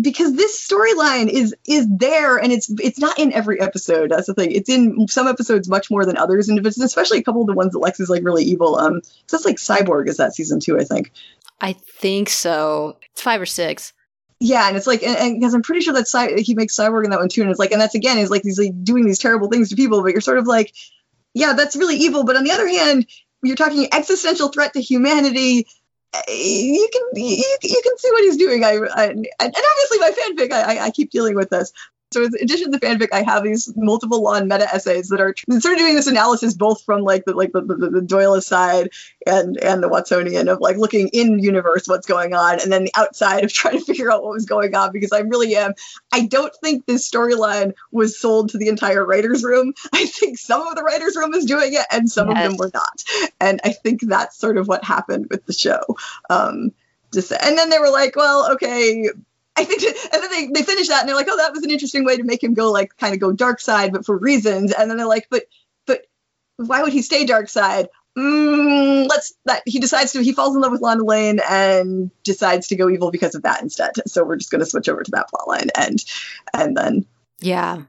because this storyline is is there and it's it's not in every episode. That's the thing. It's in some episodes much more than others and it's especially a couple of the ones that lex is like really evil um so that's like cyborg is that season two i think. I think so. It's five or six. Yeah and it's like and because i'm pretty sure that Cy- he makes cyborg in that one too and it's like and that's again is like he's like doing these terrible things to people but you're sort of like yeah that's really evil but on the other hand you're talking existential threat to humanity you can you, you, can see what he's doing. I, I and obviously my fanfic. I, I keep dealing with this. So in addition to the fanfic, I have these multiple law and meta essays that are sort of doing this analysis both from like the like the, the, the Doyle side and and the Watsonian of like looking in universe what's going on, and then the outside of trying to figure out what was going on because I really am. I don't think this storyline was sold to the entire writers' room. I think some of the writers' room is doing it, and some yes. of them were not. And I think that's sort of what happened with the show. Um, just, and then they were like, well, okay, I think, and then they, they finish that and they're like, oh, that was an interesting way to make him go like kind of go dark side, but for reasons. And then they're like, but, but why would he stay dark side? Mm, let's that he decides to he falls in love with Lana Lang and decides to go evil because of that instead. So we're just going to switch over to that plot line and and then yeah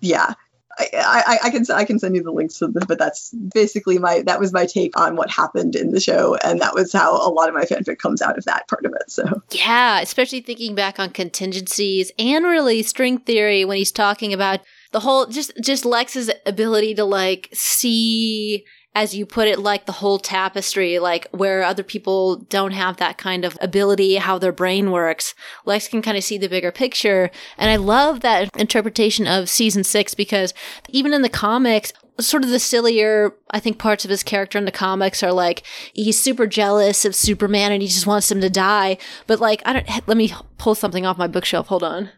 yeah I, I, I, can I can send you the links to this, but that's basically my that was my take on what happened in the show, and that was how a lot of my fanfic comes out of that part of it. So yeah, especially thinking back on contingencies and really string theory when he's talking about the whole just just Lex's ability to like see as you put it, like the whole tapestry, like where other people don't have that kind of ability, how their brain works. Lex can kind of see the bigger picture. And I love that interpretation of season six because even in the comics, sort of the sillier, I think, parts of his character in the comics are like he's super jealous of Superman and he just wants him to die. But like, I don't, let me pull something off my bookshelf. Hold on.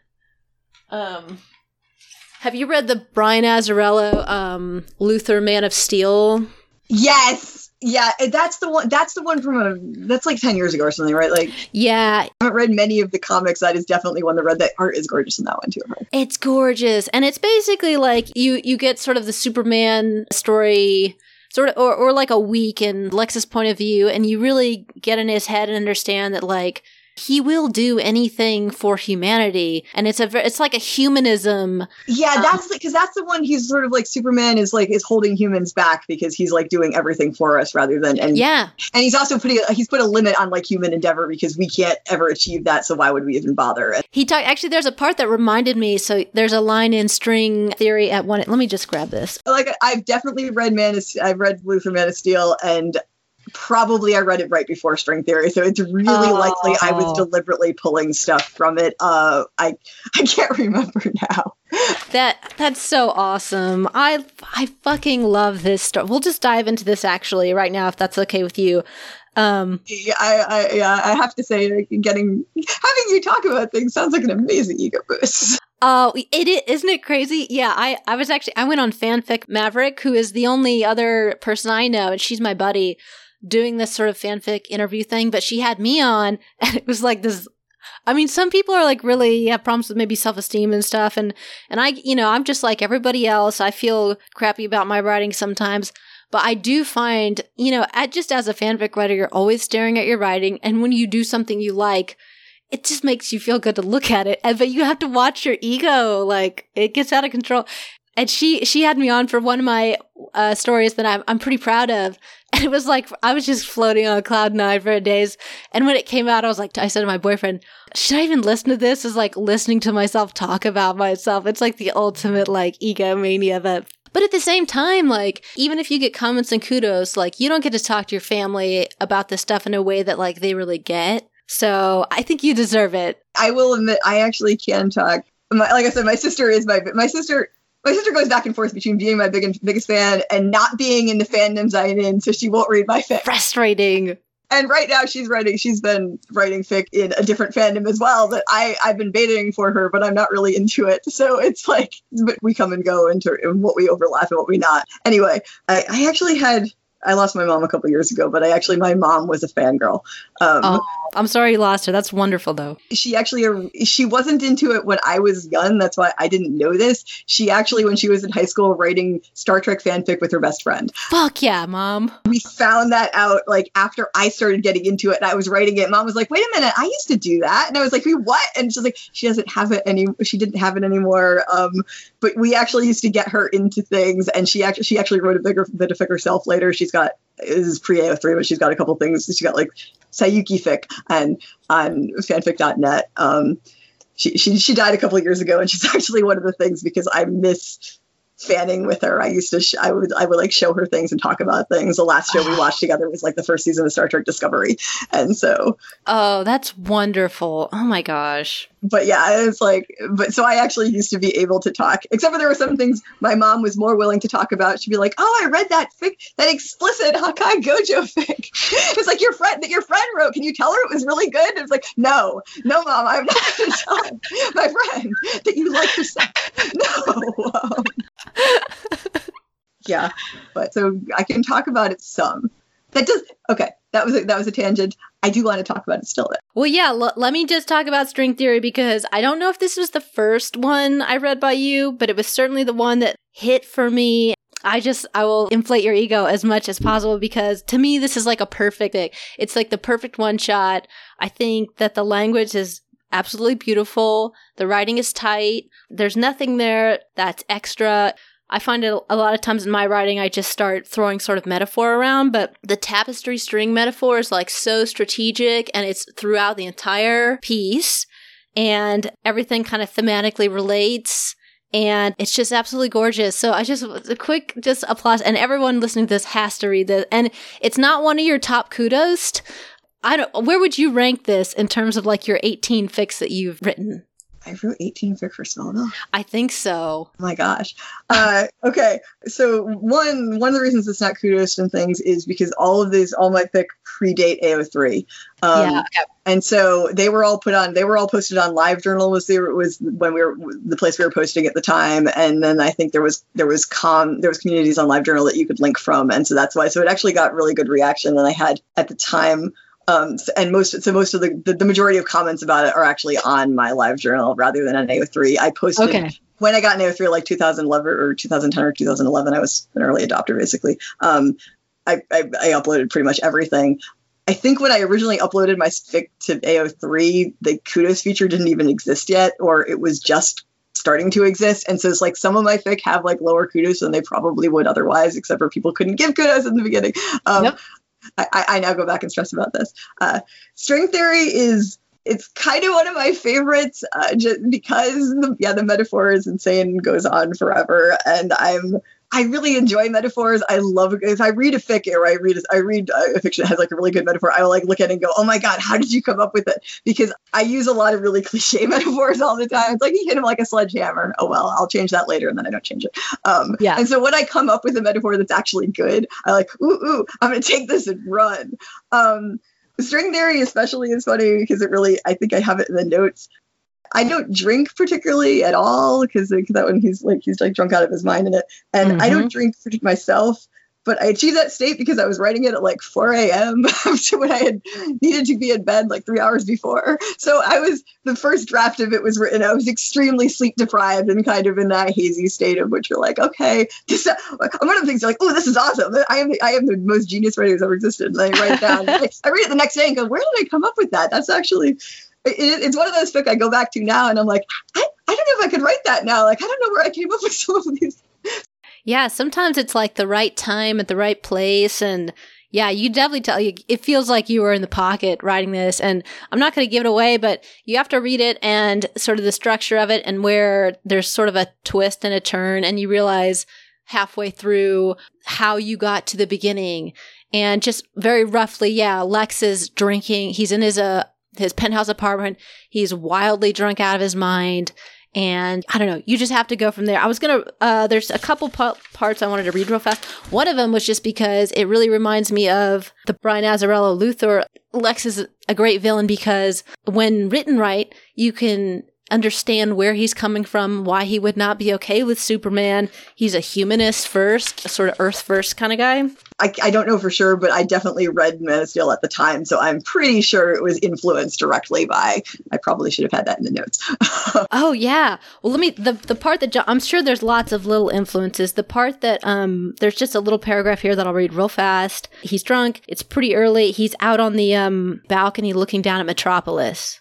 Um, have you read the Brian Azzarello, um, Luthor Man of Steel Yes. Yeah, that's the one. That's the one from a. That's like ten years ago or something, right? Like, yeah. I haven't read many of the comics. That is definitely one that read. That art is gorgeous in that one too. It's gorgeous, and it's basically like you you get sort of the Superman story sort of or, or like a week in Lex's point of view and you really get in his head and understand that like he will do anything for humanity, and it's a it's like a humanism. Yeah, Um, that's because that's the one. He's sort of like Superman is like is holding humans back because he's like doing everything for us rather than and Yeah, and he's also putting a, he's put a limit on like human endeavor because we can't ever achieve that. So why would we even bother? And he talked. Actually, there's a part that reminded me. So there's a line in String Theory at one. Let me just grab this. like I've definitely read Man of I've read Luthor Man of Steel and probably I read it right before String Theory, so it's really Oh. likely I was deliberately pulling stuff from it. Uh, I I can't remember now. That that's so awesome. I I fucking love this story. We'll just dive into this actually right now if that's okay with you. Um Yeah, I I yeah, I have to say, getting having you talk about things sounds like an amazing ego boost. Oh, it is, isn't it crazy? Yeah, I, I was actually, I went on Fanfic Maverick, who is the only other person I know, and she's my buddy, doing this sort of fanfic interview thing, but she had me on, and it was like this. I mean, some people are like really have problems with maybe self esteem and stuff, and and I, you know, I'm just like everybody else. I feel crappy about my writing sometimes, but I do find, you know, at, just as a fanfic writer, you're always staring at your writing, and when you do something you like, it just makes you feel good to look at it. But you have to watch your ego. Like it gets out of control. And she, she had me on for one of my uh, stories that I'm, I'm pretty proud of. And it was like, I was just floating on cloud nine for days. And when it came out, I was like, I said to my boyfriend, should I even listen to this? Is like listening to myself talk about myself. It's like the ultimate like egomania that but at the same time, like, even if you get comments and kudos, like, you don't get to talk to your family about this stuff in a way that, like, they really get. So I think you deserve it. I will admit, I actually can talk. My, like I said, my sister is my my sister. My sister goes back and forth between being my big, biggest fan and not being in the fandoms I'm in, so she won't read my fic. Frustrating. And right now, she's writing. She's been writing fic in a different fandom as well that I I've been baiting for her, but I'm not really into it. So it's like, but we come and go into what we overlap and what we not. Anyway, I, I actually had. I lost my mom a couple years ago, but I actually my mom was a fangirl. Um, Oh, I'm sorry you lost her. That's wonderful, though. she actually she wasn't into it when I was young. That's why I didn't know this. She actually, when she was in high school, writing Star Trek fanfic with her best friend. Fuck yeah, mom. We found that out like after I started getting into it and I was writing it. Mom was like, "Wait a minute, I used to do that," and I was like, "Wait, what?" And she's like, "She doesn't have it any. She didn't have it anymore." Um, but we actually used to get her into things, and she actually she actually wrote a bigger fic herself later. She's got is pre AO3, but she's got a couple things. She got like Saiyuki fic and on fanfic.net. Um, she, she she died a couple years ago, and she's actually one of the things because I miss fanning with her. I used to sh- I would I would like show her things and talk about things. The last show we watched together was like the first season of Star Trek Discovery, and so Oh, that's wonderful. Oh my gosh. but yeah, it's like, but so I actually used to be able to talk, except for there were some things my mom was more willing to talk about. She'd be like, "Oh, I read that fic, that explicit Hakkai Gojo fic. It's like your friend that your friend wrote. Can you tell her it was really good?" And it's like, "No, no, mom, I'm not going to tell my friend that you like yourself. No." Um, yeah, but so I can talk about it some. That does okay. That was a, that was a tangent. I do want to talk about it still. Though. Well, yeah, l- let me just talk about string theory because I don't know if this was the first one I read by you, but it was certainly the one that hit for me. I just, I will inflate your ego as much as possible because to me, this is like a perfect. It's like the perfect one shot. I think that the language is absolutely beautiful. The writing is tight. There's nothing there that's extra. I find it a lot of times in my writing, I just start throwing sort of metaphor around, but the tapestry string metaphor is like so strategic and it's throughout the entire piece and everything kind of thematically relates and it's just absolutely gorgeous. So I just a quick just applause and everyone listening to this has to read this. And it's not one of your top kudos. I don't where would you rank this in terms of like your 18 fics that you've written? I wrote 18 fic for Smallville. I think so. Oh my gosh. Uh, okay, so one one of the reasons it's not kudos and things is because all of these, all my fic predate AO3. Um, yeah. And so they were all put on. They were all posted on LiveJournal. Was the was when we were the place we were posting at the time. And then I think there was there was com there was communities on LiveJournal that you could link from. And so that's why. So it actually got really good reaction. And I had at the time. Um, and most so most of the, the the majority of comments about it are actually on my live journal rather than on AO3. I posted Okay. when I got an AO3 like 2011 or 2010 or 2011, I was an early adopter basically. Um, I, I, I uploaded pretty much everything. I think when I originally uploaded my fic to AO3, the kudos feature didn't even exist yet, or it was just starting to exist. And so it's like some of my fic have like lower kudos than they probably would otherwise, except for people couldn't give kudos in the beginning. Um, yep. I, I, now go back and stress about this. Uh, string theory is it's kind of one of my favorites uh, just because the, yeah the metaphor is insane goes on forever and i'm I really enjoy metaphors. I love if I read a fic or I read I read a fiction that has like a really good metaphor. I will like look at it and go, "Oh my god, how did you come up with it?" Because I use a lot of really cliche metaphors all the time. It's like you hit him like a sledgehammer. Oh well, I'll change that later, and then I don't change it. Um, yeah. And so when I come up with a metaphor that's actually good, I like, ooh, ooh, I'm gonna take this and run. Um, string theory especially is funny because it really I think I have it in the notes. I don't drink particularly at all because that one he's like he's like drunk out of his mind in it, and mm-hmm. I don't drink myself. But I achieved that state because I was writing it at like 4 a.m. when I had needed to be in bed like three hours before. So I was the first draft of it was written. I was extremely sleep deprived and kind of in that hazy state of which you're like, okay, this. Uh, one of the things you're like, oh, this is awesome. I am the, I am the most genius writer who's ever existed. And I write it down. I read it the next day and go, where did I come up with that? That's actually it, it's one of those books I go back to now and I'm like, I, I don't know if I could write that now. Like, I don't know where I came up with some of these. Yeah, sometimes it's like the right time at the right place. And yeah, you definitely tell you, it feels like you were in the pocket writing this. And I'm not going to give it away, but you have to read it and sort of the structure of it and where there's sort of a twist and a turn. And you realize halfway through how you got to the beginning. And just very roughly, yeah, Lex is drinking. He's in his uh, his penthouse apartment. He's wildly drunk out of his mind. And I don't know, you just have to go from there. I was going to, uh, there's a couple parts I wanted to read real fast. One of them was just because it really reminds me of the Brian Azzarello Luthor. Lex is a great villain because when written right, you can understand where he's coming from, why he would not be okay with Superman. He's a humanist first, a sort of Earth first kind of guy. I, I don't know for sure, but I definitely read Man of Steel at the time, so I'm pretty sure it was influenced directly by. I probably should have had that in the notes. oh yeah. Well, let me the the part that I'm sure there's lots of little influences. The part that um there's just a little paragraph here that I'll read real fast. He's drunk. It's pretty early. He's out on the um balcony looking down at Metropolis.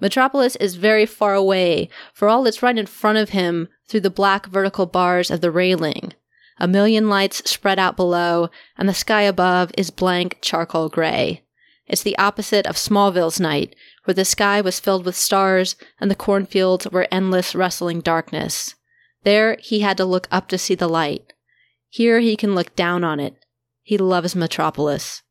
Metropolis is very far away, for all it's right in front of him through the black vertical bars of the railing. A million lights spread out below, and the sky above is blank charcoal gray. It's the opposite of Smallville's night, where the sky was filled with stars and the cornfields were endless rustling darkness. There he had to look up to see the light. Here he can look down on it. He loves Metropolis.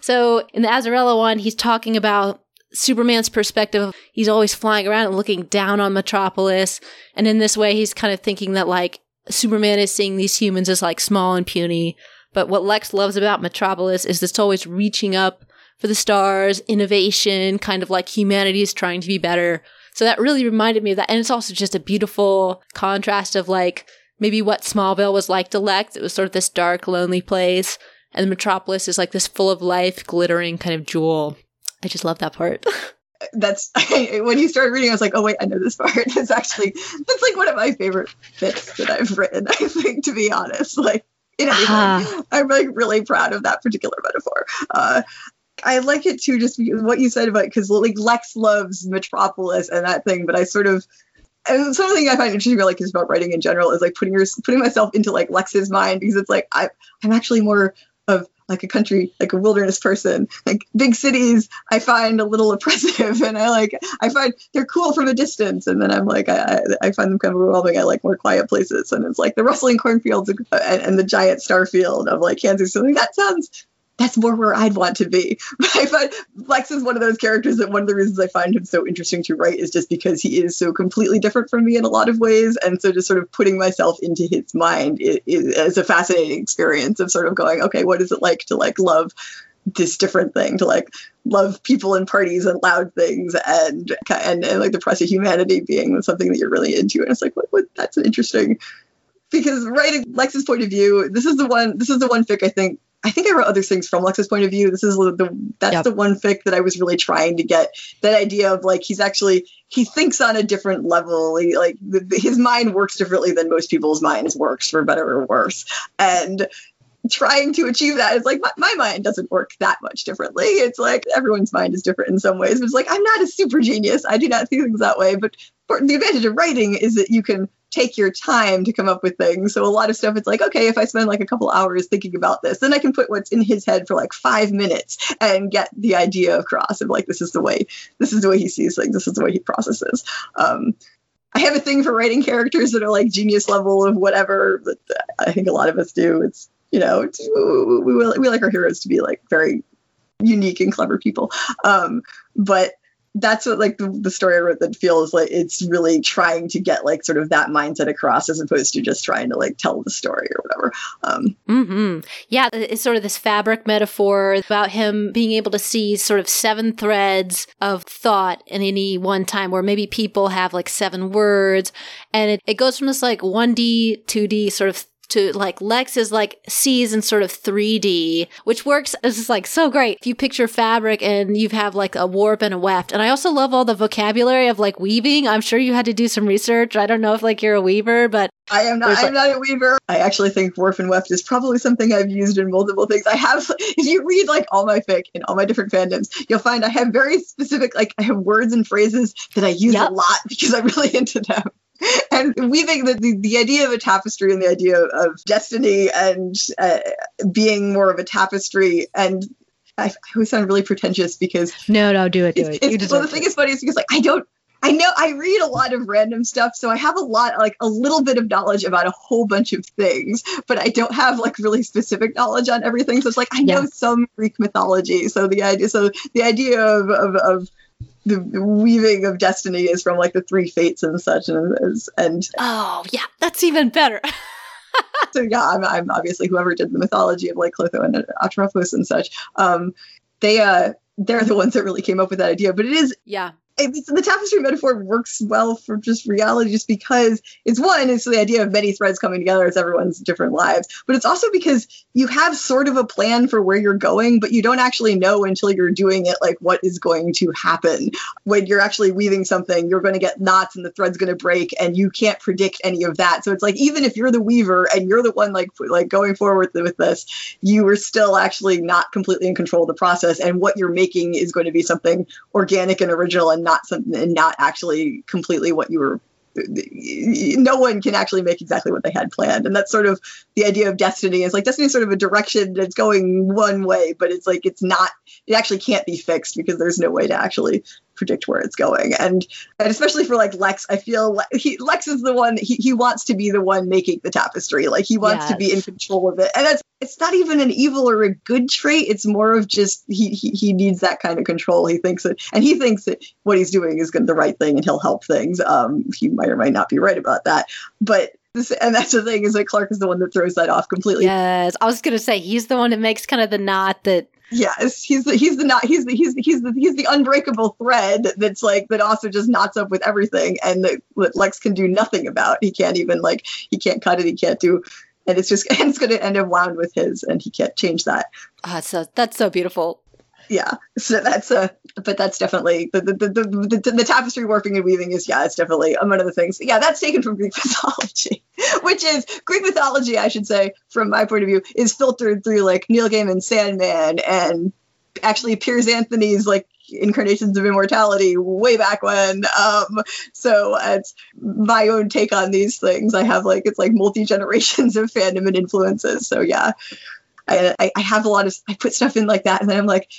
So in the Azzarello one, he's talking about Superman's perspective, he's always flying around and looking down on Metropolis. And in this way, he's kind of thinking that like Superman is seeing these humans as like small and puny. But what Lex loves about Metropolis is it's always reaching up for the stars, innovation, kind of like humanity is trying to be better. So that really reminded me of that. And it's also just a beautiful contrast of like maybe what Smallville was like to Lex. It was sort of this dark, lonely place. And Metropolis is like this full of life, glittering kind of jewel. I just love that part. that's when you started reading, I was like, oh wait, I know this part. It's actually that's like one of my favorite bits that I've written. I think, to be honest, like in everything, uh-huh. I'm like really proud of that particular metaphor. Uh, I like it too, just what you said about because like Lex loves Metropolis and that thing, but I sort of and something I find interesting about like is about writing in general is like putting your putting myself into like Lex's mind because it's like I I'm actually more like a country, like a wilderness person. Like big cities, I find a little oppressive, and I like I find they're cool from a distance, and then I'm like I, I find them kind of overwhelming. I like more quiet places, and it's like the rustling cornfields and, and the giant star field of like Kansas. So like, that sounds that's more where I'd want to be. But I find Lex is one of those characters that one of the reasons I find him so interesting to write is just because he is so completely different from me in a lot of ways. And so just sort of putting myself into his mind is, is a fascinating experience of sort of going, okay, what is it like to like love this different thing to like love people and parties and loud things and and, and like the press of humanity being something that you're really into and it's like what, what that's interesting because writing Lex's point of view this is the one this is the one fic I think I think I wrote other things from Lex's point of view. This is the that's yep. the one fic that I was really trying to get that idea of like he's actually he thinks on a different level. He, like the, his mind works differently than most people's minds works, for better or worse. And trying to achieve that is like my, my mind doesn't work that much differently. It's like everyone's mind is different in some ways. But it's like I'm not a super genius. I do not see things that way. But the advantage of writing is that you can take your time to come up with things. So a lot of stuff, it's like, okay, if I spend like a couple hours thinking about this, then I can put what's in his head for like five minutes and get the idea across of like, this is the way, this is the way he sees things. This is the way he processes. Um, I have a thing for writing characters that are like genius level of whatever, but I think a lot of us do. It's, you know, we, we, we like our heroes to be like very unique and clever people. Um, but that's what like the, the, story I wrote that feels like it's really trying to get like sort of that mindset across as opposed to just trying to like tell the story or whatever. Um, mm-hmm. Yeah, it's sort of this fabric metaphor about him being able to see sort of seven threads of thought in any one time, where maybe people have like seven words, and it, it goes from this like 1D, 2D sort of to like Lex is like sees in sort of 3D, which works as is like so great. If you picture fabric and you have like a warp and a weft. And I also love all the vocabulary of like weaving. I'm sure you had to do some research. I don't know if like you're a weaver, but I am not. I'm not a weaver. I actually think warp and weft is probably something I've used in multiple things. I have. If you read like all my fic in all my different fandoms, you'll find I have very specific like I have words and phrases that I use yep. a lot because I'm really into them and weaving the, the, the, idea of a tapestry and the idea of destiny and uh, being more of a tapestry and I, I always sound really pretentious because no no do it do it you well the thing is funny is because like I don't I know I read a lot of random stuff, so I have a lot, like a little bit of knowledge about a whole bunch of things, but I don't have like really specific knowledge on everything. So it's like I know yeah. some Greek mythology. So the idea, so the idea of, of, of the, weaving of destiny is from like the three fates and such and and oh yeah that's even better. So yeah I'm, I'm obviously whoever did the mythology of like clotho and atropos and such. Um they uh they're the ones that really came up with that idea but it is yeah it's, the tapestry metaphor works well for just reality just because it's one it's the idea of many threads coming together as everyone's different lives but it's also because you have sort of a plan for where you're going but you don't actually know until you're doing it like what is going to happen. When you're actually weaving something you're going to get knots and the thread's going to break and you can't predict any of that. So it's like even if you're the weaver and you're the one like like going forward with this you are still actually not completely in control of the process and what you're making is going to be something organic and original and not something and not actually completely what you were no one can actually make exactly what they had planned. And that's sort of the idea of destiny. Is like destiny is sort of a direction that's going one way but it's like it's not it actually can't be fixed because there's no way to actually predict where it's going. And and especially for like lex i feel like he, lex is the one he, he wants to be the one making the tapestry. Like he wants yes. to be in control of it. And that's it's not even an evil or a good trait. It's more of just he he, he needs that kind of control. He thinks that and he thinks that what he's doing is good the right thing and he'll help things. Um he might or might not be right about that. But this, and that's the thing is that Clark is the one that throws that off completely. Yes, I was gonna say he's the one that makes kind of the knot that Yes, he's the he's the knot he's the he's the he's the he's the unbreakable thread that's like that also just knots up with everything and that, that Lex can do nothing about. He can't even like he can't cut it. He can't do, and it's just and it's going to end up wound with his, and he can't change that. Oh, so that's so beautiful yeah. So that's a but that's definitely the the, the the, the, tapestry warping and weaving is yeah it's definitely one of the things. Yeah that's taken from greek mythology which is greek mythology i should say from my point of view is filtered through like neil gaiman's sandman and actually piers anthony's like incarnations of immortality way back when. Um so it's my own take on these things. I have like it's like multi generations of fandom and influences. So yeah I, I have a lot of I put stuff in like that and then I'm like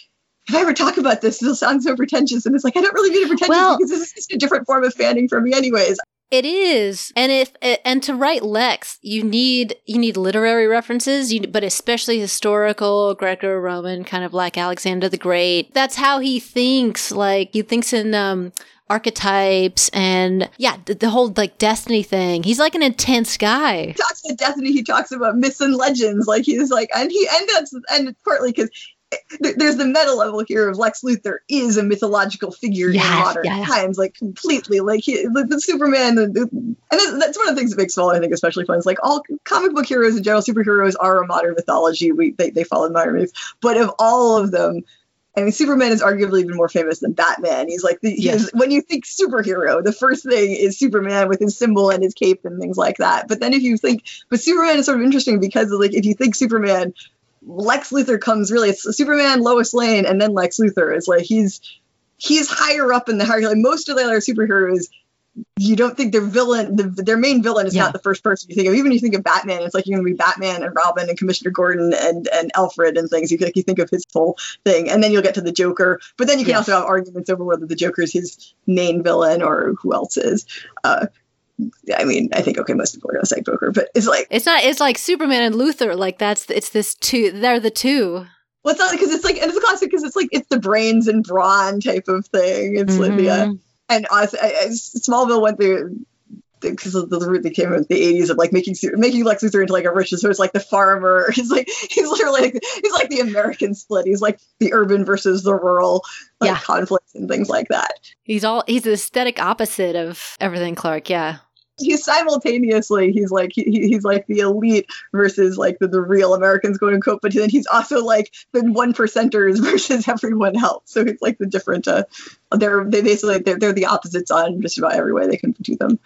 if I ever talk about this, it'll sound so pretentious. And it's like, I don't really mean it pretentious well, because this is just a different form of fanning for me anyways. It is. And if and to write Lex, you need you need literary references, you, but especially historical, Greco-Roman, kind of like Alexander the Great. That's how he thinks. Like he thinks in um archetypes and yeah, the, the, whole like destiny thing. He's like an intense guy. He talks about destiny. He talks about myths and legends. Like he's like, and he and that's and partly because there's the meta level here of Lex Luthor is a mythological figure yes, in modern yeah, times, like completely. Like he, the, the Superman, the, the, and that's one of the things that makes Small, I think, especially fun. Is like all comic book heroes and general superheroes are a modern mythology. We they, they follow modern myths, but of all of them, I mean, Superman is arguably even more famous than Batman. He's like the yes. when you think superhero, the first thing is Superman with his symbol and his cape and things like that. But then if you think, but Superman is sort of interesting because like if you think Superman, Lex Luthor comes really it's Superman, Lois Lane, and then Lex Luthor is like he's he's higher up in the hierarchy. Like most of the other superheroes you don't think their villain, the, their main villain is yeah. not the first person you think of. Even if you think of Batman, it's like you're going to be Batman and Robin and Commissioner Gordon and and Alfred and things. You like you think of his whole thing, and then you'll get to the Joker. But then you can yes. also have arguments over whether the Joker is his main villain or who else is. Uh, I mean, I think okay, most people are gonna say Joker, but it's like it's not. It's like Superman and Luthor. Like that's it's this two. They're the two. Well, it's not because it's like and it's a classic because it's like it's the brains and brawn type of thing. It's mm-hmm. like yeah and I, I, Smallville went through because of the route they came in the 80s of like making making Lex Luthor into like a rich so it's like the farmer he's like he's literally like he's like the American split he's like the urban versus the rural like yeah. conflicts and things like that he's all he's the aesthetic opposite of everything Clark yeah he's simultaneously he's like he, he's like the elite versus like the, the real Americans going to cope, but then he's also like the one percenters versus everyone else. So it's like the different uh they're they basically they're, they're the opposites on just about every way they can do them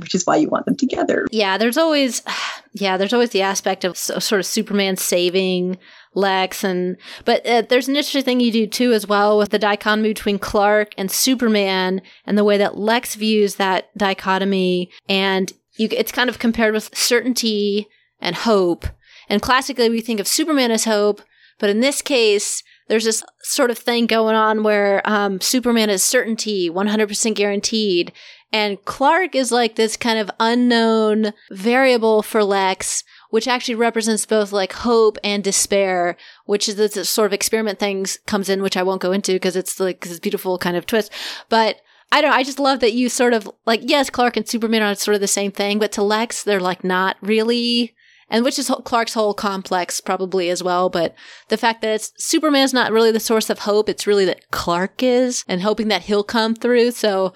which is why you want them together. Yeah, there's always, yeah, there's always the aspect of sort of Superman saving Lex, and but uh, there's an interesting thing you do too as well with the dichotomy between Clark and Superman, and the way that Lex views that dichotomy, and you, it's kind of compared with certainty and hope. And classically, we think of Superman as hope, but in this case, there's this sort of thing going on where um, Superman is certainty, 100% guaranteed, and Clark is like this kind of unknown variable for Lex, which actually represents both like hope and despair, which is this sort of experiment things comes in, which I won't go into because it's like this beautiful kind of twist. But I don't know. I just love that you sort of like, yes, Clark and Superman are sort of the same thing, but to Lex, they're like not really. And which is Clark's whole complex probably as well. But the fact that it's Superman's not really the source of hope. It's really that Clark is and hoping that he'll come through. So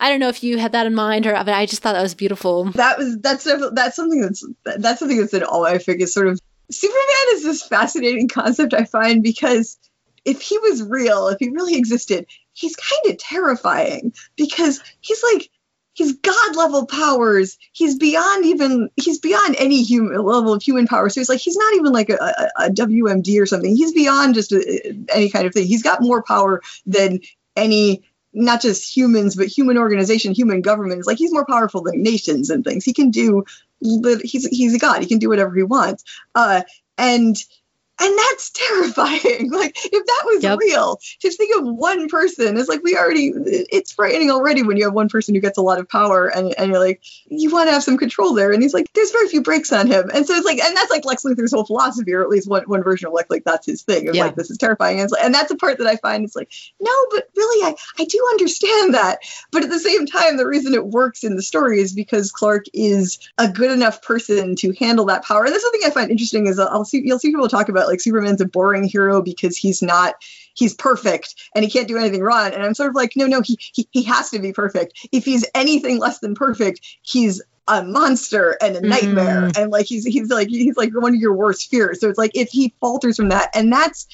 I don't know if you had that in mind or, but I just thought that was beautiful. That was that's that's something that's that's something that's in all I think is Sort of Superman is this fascinating concept I find because if he was real, if he really existed, he's kind of terrifying because he's like he's god level powers. He's beyond even he's beyond any human level of human power. So he's like he's not even like a, a, a WMD or something. He's beyond just a, any kind of thing. He's got more power than any not just humans, but human organization, human government. like he's more powerful than nations and things. He can do, he's he's a god. He can do whatever he wants. Uh, and and that's terrifying. Like if that was yep. real, just think of one person. It's like we already it's frightening already when you have one person who gets a lot of power and, and you're like, you want to have some control there. And he's like, there's very few brakes on him. And so it's like and that's like Lex Luthor's whole philosophy, or at least one, one version of Lex, like that's his thing. It's yeah. like this is terrifying. And, like, and that's the part that I find it's like, no, but really I, I do understand that. But at the same time, the reason it works in the story is because Clark is a good enough person to handle that power. And that's something I find interesting is I'll see you'll see people talk about like Superman's a boring hero because he's not he's perfect and he can't do anything wrong. And I'm sort of like, no, no, he he, he has to be perfect. If he's anything less than perfect, he's a monster and a nightmare. Mm. And like he's he's like he's like one of your worst fears. So it's like if he falters from that, and that's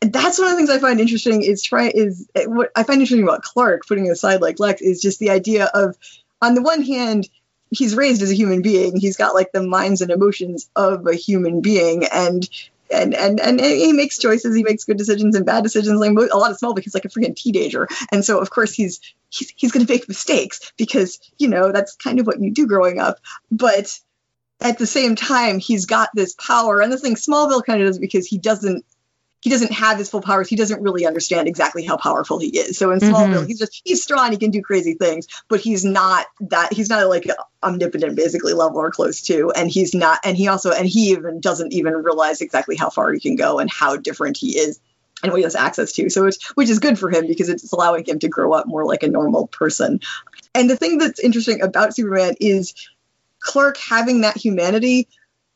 that's one of the things I find interesting is try is what I find interesting about Clark putting aside like Lex is just the idea of on the one hand he's raised as a human being. He's got like the minds and emotions of a human being, and and and and he makes choices. He makes good decisions and bad decisions. Like a lot of small, because he's like a freaking teenager, and so of course he's he's he's going to make mistakes because you know that's kind of what you do growing up. But at the same time, he's got this power, and this thing Smallville kind of does because he doesn't he doesn't have his full powers. He doesn't really understand exactly how powerful he is. So in Smallville, mm-hmm. he's just he's strong. He can do crazy things, but he's not that. He's not like omnipotent, basically level or close to. And he's not. And he also and he even doesn't even realize exactly how far he can go and how different he is and what he has access to. So it's which is good for him because it's allowing him to grow up more like a normal person. And the thing that's interesting about Superman is Clark having that humanity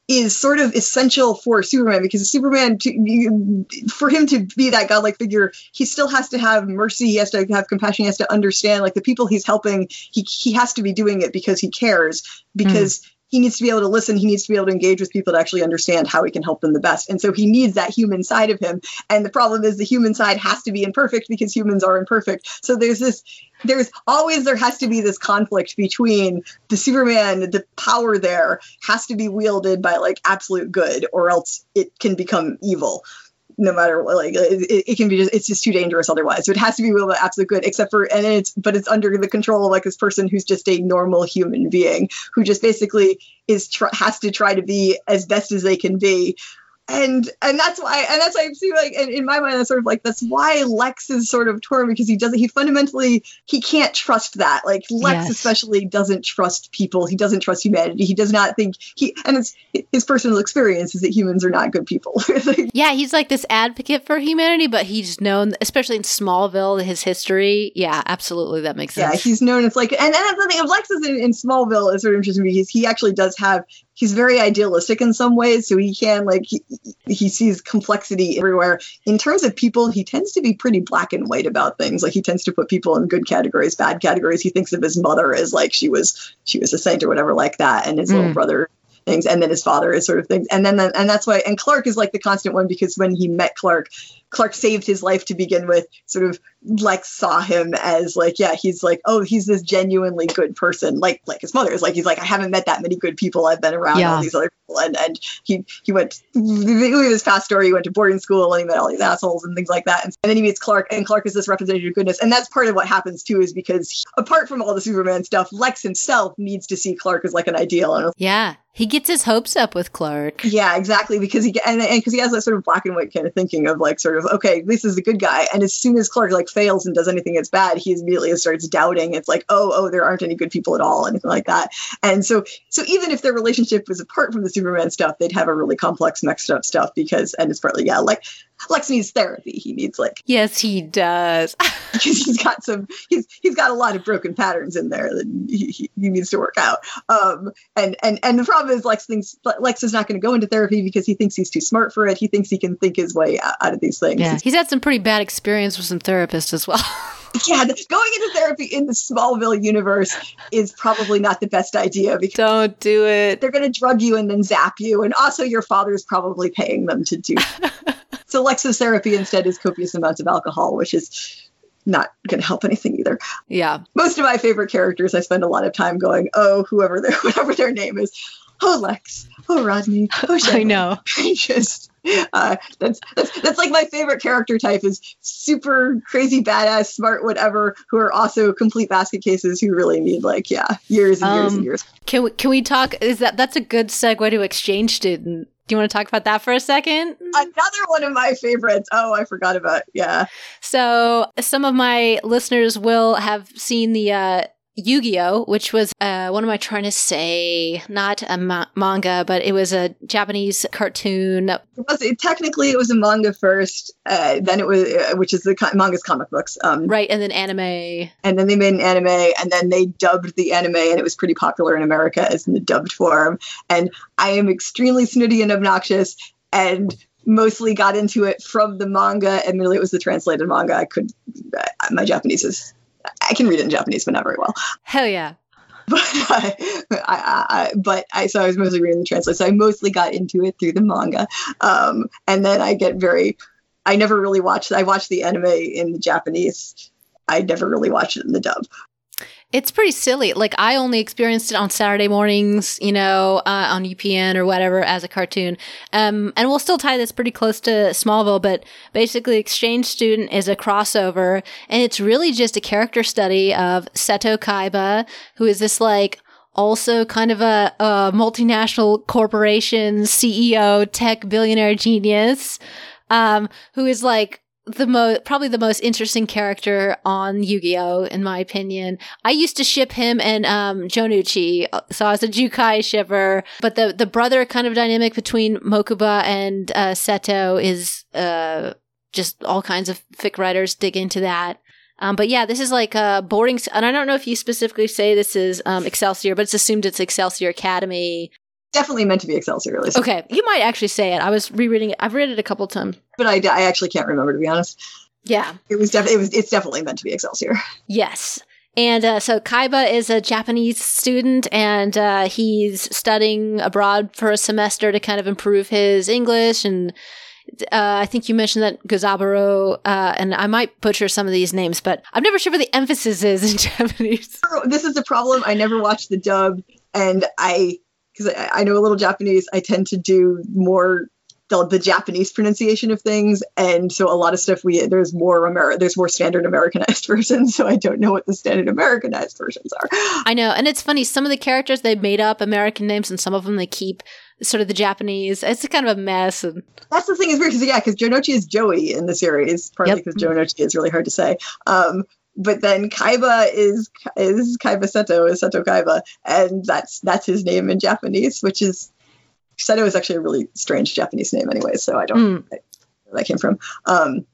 is sort of essential for Superman because Superman, to, for him to be that godlike figure, he still has to have mercy. He has to have compassion. He has to understand, like the people he's helping. He he has to be doing it because he cares. Because mm. He needs to be able to listen. He needs to be able to engage with people to actually understand how he can help them the best. And so he needs that human side of him. And the problem is the human side has to be imperfect because humans are imperfect. So there's this, there's always, there has to be this conflict between the Superman, the power there has to be wielded by like absolute good or else it can become evil no matter what like it, it, can be just it's just too dangerous otherwise. So it has to be real absolute good except for and it's but it's under the control of like this person who's just a normal human being who just basically is tr- has to try to be as best as they can be and and that's why and that's why I see like in, in my mind that's sort of like that's why Lex is sort of torn because he doesn't he fundamentally he can't trust that. Like Lex yes. especially doesn't trust people. He doesn't trust humanity. He does not think he and it's his personal experience is that humans are not good people. Yeah he's like this advocate for humanity but he's known especially in Smallville his history. Yeah absolutely that makes sense. yeah he's known it's like and, and that's the thing of Lex is in, in Smallville is sort of interesting because he actually does have he's very idealistic in some ways so he can like he, he sees complexity everywhere. In terms of people he tends to be pretty black and white about things. Like he tends to put people in good categories bad categories. He thinks of his mother as like she was she was a saint or whatever like that and his mm. little brother things and then his father is sort of things. And then and that's why and clark is like the constant one because when he met clark clark saved his life to begin with sort of Lex saw him as like, yeah, he's like, oh, he's this genuinely good person, like like his mother is like, he's like, I haven't met that many good people. I've been around yeah. all these other people, and and he he went his past story. He went to boarding school and he met all these assholes and things like that, and, and then he meets Clark, and Clark is this representative of goodness, and that's part of what happens too, is because he, apart from all the Superman stuff, Lex himself needs to see Clark as like an ideal. And yeah, he gets his hopes up with Clark. Yeah, exactly, because he and because he has that sort of black and white kind of thinking of like sort of okay, this is the good guy, and as soon as Clark like fails and does anything that's bad, he immediately starts doubting. It's like, oh, oh, there aren't any good people at all, anything like that. And so, so even if their relationship was apart from the Superman stuff, they'd have a really complex, mixed up stuff because, and it's partly, yeah, like Lex needs therapy. He needs like yes, he does because he's got some he's he's got a lot of broken patterns in there that he, he, he needs to work out. Um, and and and the problem is Lex thinks Lex is not going to go into therapy because he thinks he's too smart for it. He thinks he can think his way out, out of these things. Yeah, he's had some pretty bad experience with some therapists as well. yeah, going into therapy in the Smallville universe is probably not the best idea because don't do it. They're going to drug you and then zap you, and also your father's probably paying them to do. so Lex's therapy instead is copious amounts of alcohol, which is not going to help anything either. Yeah. Most of my favorite characters, I spend a lot of time going, oh, whoever their whatever their name is, oh Lex, oh Rodney, oh I know. I just uh, that's that's that's like my favorite character type is super crazy badass smart whatever who are also complete basket cases who really need like yeah years and um, years and um, years can we can we talk is that that's a good segue to exchange student do you want to talk about that for a second? Another one of my favorites. Oh, I forgot about. Yeah. So, some of my listeners will have seen the uh, Yu-Gi-Oh, which was uh, what am I trying to say? Not a ma- manga, but it was a Japanese cartoon. It was, it, technically, it was a manga first. Uh, then it was, uh, which is the manga's comic books. Um, right, and then anime. And then they made an anime, and then they dubbed the anime, and it was pretty popular in America as in the dubbed form. And I am extremely snooty and obnoxious, and mostly got into it from the manga. Admittedly, it was the translated manga. I could, uh, my Japanese is I can read it in Japanese, but not very well. Hell yeah. But I, I, I, but I so I was mostly reading the translation. So I mostly got into it through the manga, um, and then I get very. I never really watched. I watched the anime in the Japanese. I never really watched it in the dub. It's pretty silly. Like I only experienced it on Saturday mornings, you know, uh, on UPN or whatever as a cartoon. Um, and we'll still tie this pretty close to Smallville, but basically, Exchange Student is a crossover, and it's really just a character study of Seto Kaiba, who is this like also kind of a, a multinational corporation CEO, tech billionaire genius, um, who is like the most probably the most interesting character on Yu-Gi-Oh in my opinion. I used to ship him and um Jonouchi, so I was a Jukai shipper, but the the brother kind of dynamic between Mokuba and uh, Seto is uh just all kinds of fic writers dig into that. Um, but yeah, this is like a boarding, and I don't know if you specifically say this is um, Excelsior, but it's assumed it's Excelsior Academy definitely meant to be Excelsior. Okay, you might actually say it. I was rereading it. I've read it a couple times, but I, I actually can't remember to be honest. Yeah, it was definitely it was it's definitely meant to be Excelsior. Yes, And uh, so Kaiba is a Japanese student and uh, he's studying abroad for a semester to kind of improve his English. And uh, I think you mentioned that Gozaburo, uh, and I might butcher some of these names, but I'm never sure what the emphasis is in Japanese. This is the problem. I never watched the dub, and I, because I, I know a little Japanese, I tend to do more the, the Japanese pronunciation of things, and so a lot of stuff we there's more Amer- there's more standard Americanized versions, so I don't know what the standard Americanized versions are. I know, and it's funny. Some of the characters they made up American names, and some of them they keep sort of the Japanese. It's kind of a mess. And That's the thing is weird because yeah, because Jonouchi is Joey in the series, partly Yep. because Jonouchi is really hard to say. Um, but then Kaiba is is Kaiba Seto is Seto Kaiba, and that's that's his name in Japanese, which is Seto is actually a really strange Japanese name anyway, so I don't Mm. know where that came from. Um,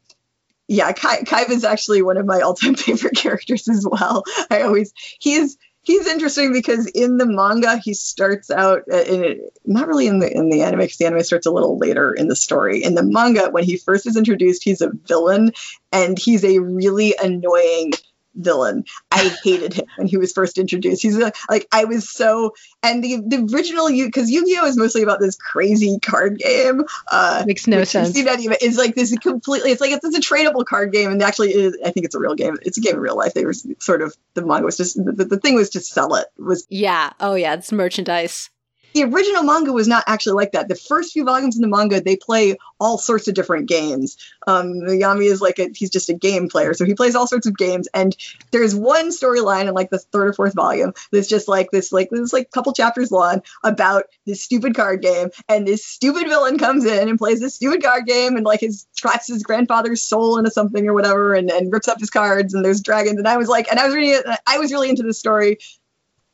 yeah, Kai, Kaiba is actually one of my all-time favorite characters as well. I always he's he's interesting because in the manga he starts out uh, in not really in the in the anime because the anime starts a little later in the story. In the manga, when he first is introduced, he's a villain and he's a really annoying villain. I hated him when he was first introduced. He's like, like I was so and the the original you because Yu-Gi-Oh is mostly about this crazy card game. Uh, Makes no which you've sense. seen that even is like this completely. It's like it's, it's a tradable card game, and actually, it is, I think it's a real game. It's a game in real life. They were sort of the manga was just the, the thing was to sell it. Was yeah, oh yeah, it's merchandise. The original manga was not actually like that. The first few volumes in the manga, they play all sorts of different games. Um, Yami is like a, he's just a game player, so he plays all sorts of games. And there's one storyline in like the third or fourth volume that's just like this, like this, like couple chapters long about this stupid card game. And this stupid villain comes in and plays this stupid card game, and like his tracks his grandfather's soul into something or whatever, and, and rips up his cards. And there's dragons. And I was like, and I was reading it, I was really into this story.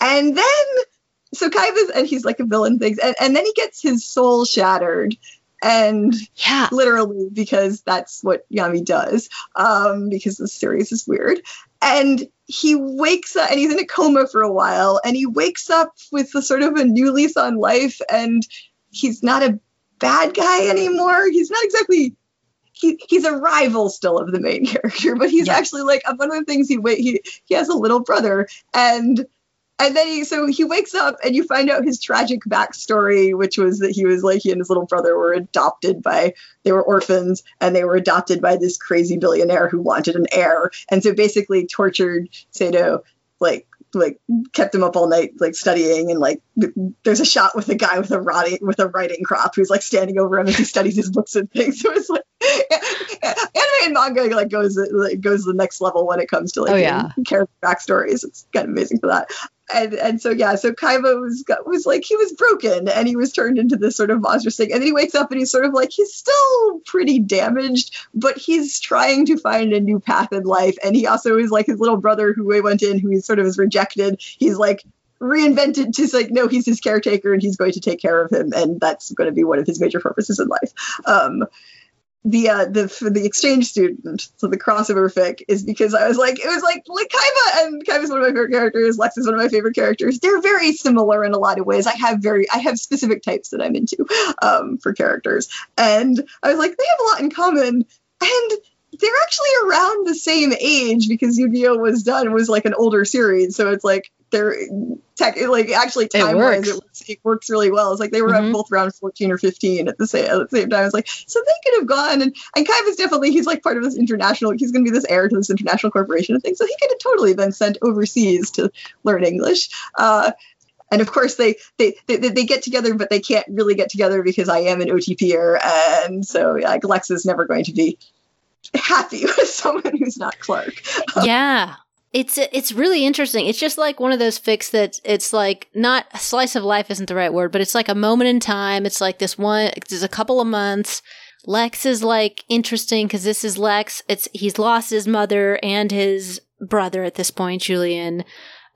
And then so Kaiba's and he's like a villain things and, and then he gets his soul shattered and Yeah. literally because that's what Yami does um because the series is weird and he wakes up and he's in a coma for a while and he wakes up with a sort of a new lease on life and he's not a bad guy anymore he's not exactly he, he's a rival still of the main character but he's Yes. actually like one of the things he wait he he has a little brother and and then he so he wakes up and you find out his tragic backstory, which was that he was like he and his little brother were adopted by they were orphans and they were adopted by this crazy billionaire who wanted an heir. And so basically tortured Seto, like like kept him up all night like studying and like there's a shot with a guy with a writing with a writing crop who's like standing over him as he studies his books and things. So it's like anime and manga like goes like goes the next level when it comes to like Oh, yeah. character backstories. It's kind of amazing for that and and so yeah, so Kaiba was was like he was broken and he was turned into this sort of monstrous thing, and then he wakes up and he's sort of like he's still pretty damaged, but he's trying to find a new path in life, and he also is like his little brother who went in, who he sort of is rejected. He's like reinvented to like no, he's his caretaker and he's going to take care of him, and that's going to be one of his major purposes in life. Um, the uh the for the exchange student so the crossover fic is because I was like it was like like Kaiba and Kaiba's one of my favorite characters Lex is one of my favorite characters. They're very similar in a lot of ways. I have very I have specific types that I'm into um for characters. And I was like they have a lot in common. And they're actually around the same age because Yu-Gi-Oh was done was like an older series. So it's like they're tech like actually time wise it, works- it works really well. It's like they were Mhm. both around 14 or 15 at the same at the same time. It's like so they could have gone and and Kaiba's definitely he's like part of this international he's going to be this heir to this international corporation and things. So he could have totally been sent overseas to learn English. Uh and of course they, they they they get together but they can't really get together because I am an OTPer and so like Lex is never going to be happy with someone who's not Clark yeah. It's it's really interesting. It's just like one of those fix that it's like not a slice of life isn't the right word, but it's like a moment in time. It's like this one. There's a couple of months. Lex is like interesting because this is Lex. It's he's lost his mother and his brother at this point, Julian.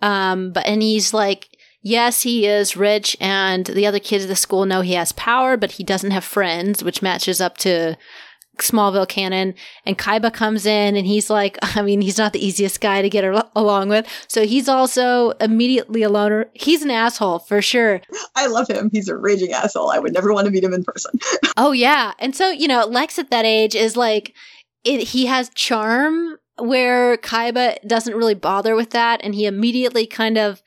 Um, but and he's like, yes, he is rich, and the other kids at the school know he has power, but he doesn't have friends, which matches up to Smallville canon. And Kaiba comes in, and he's like, I mean, he's not the easiest guy to get al- along with, so he's also immediately a loner. He's an asshole for sure. I love him he's a raging asshole I would never want to meet him in person Oh yeah, and so you know, Lex at that age is like, it, he has charm where Kaiba doesn't really bother with that, and he immediately kind of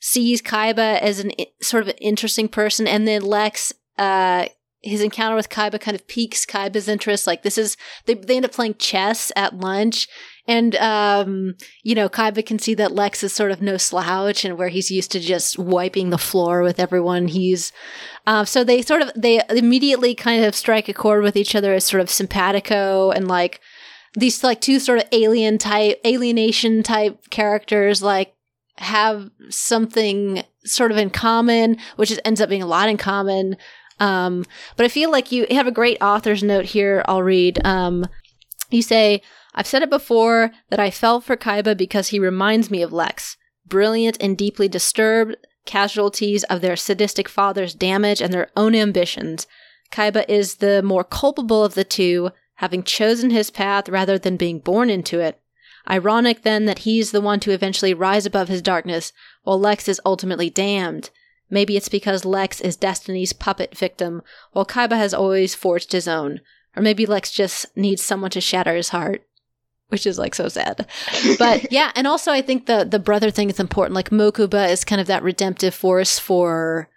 sees Kaiba as an sort of an interesting person, and then Lex, uh, his encounter with Kaiba kind of piques Kaiba's interest. Like this is they they end up playing chess at lunch, and um, you know Kaiba can see that Lex is sort of no slouch, and where he's used to just wiping the floor with everyone he's. Uh, so they sort of they immediately kind of strike a chord with each other as sort of simpatico and like these like two sort of alien type alienation type characters like have something sort of in common, which is, ends up being a lot in common. Um, but I feel like you have a great author's note here. I'll read. Um, you say, I've said it before that I fell for Kaiba because he reminds me of Lex, brilliant and deeply disturbed, casualties of their sadistic father's damage and their own ambitions. Kaiba is the more culpable of the two, having chosen his path rather than being born into it. Ironic then that he's the one to eventually rise above his darkness, while Lex is ultimately damned. Maybe it's because Lex is Destiny's puppet victim, while Kaiba has always forged his own. Or maybe Lex just needs someone to shatter his heart. Which is like so sad. But yeah, and also I think the the brother thing is important. Like Mokuba is kind of that redemptive force for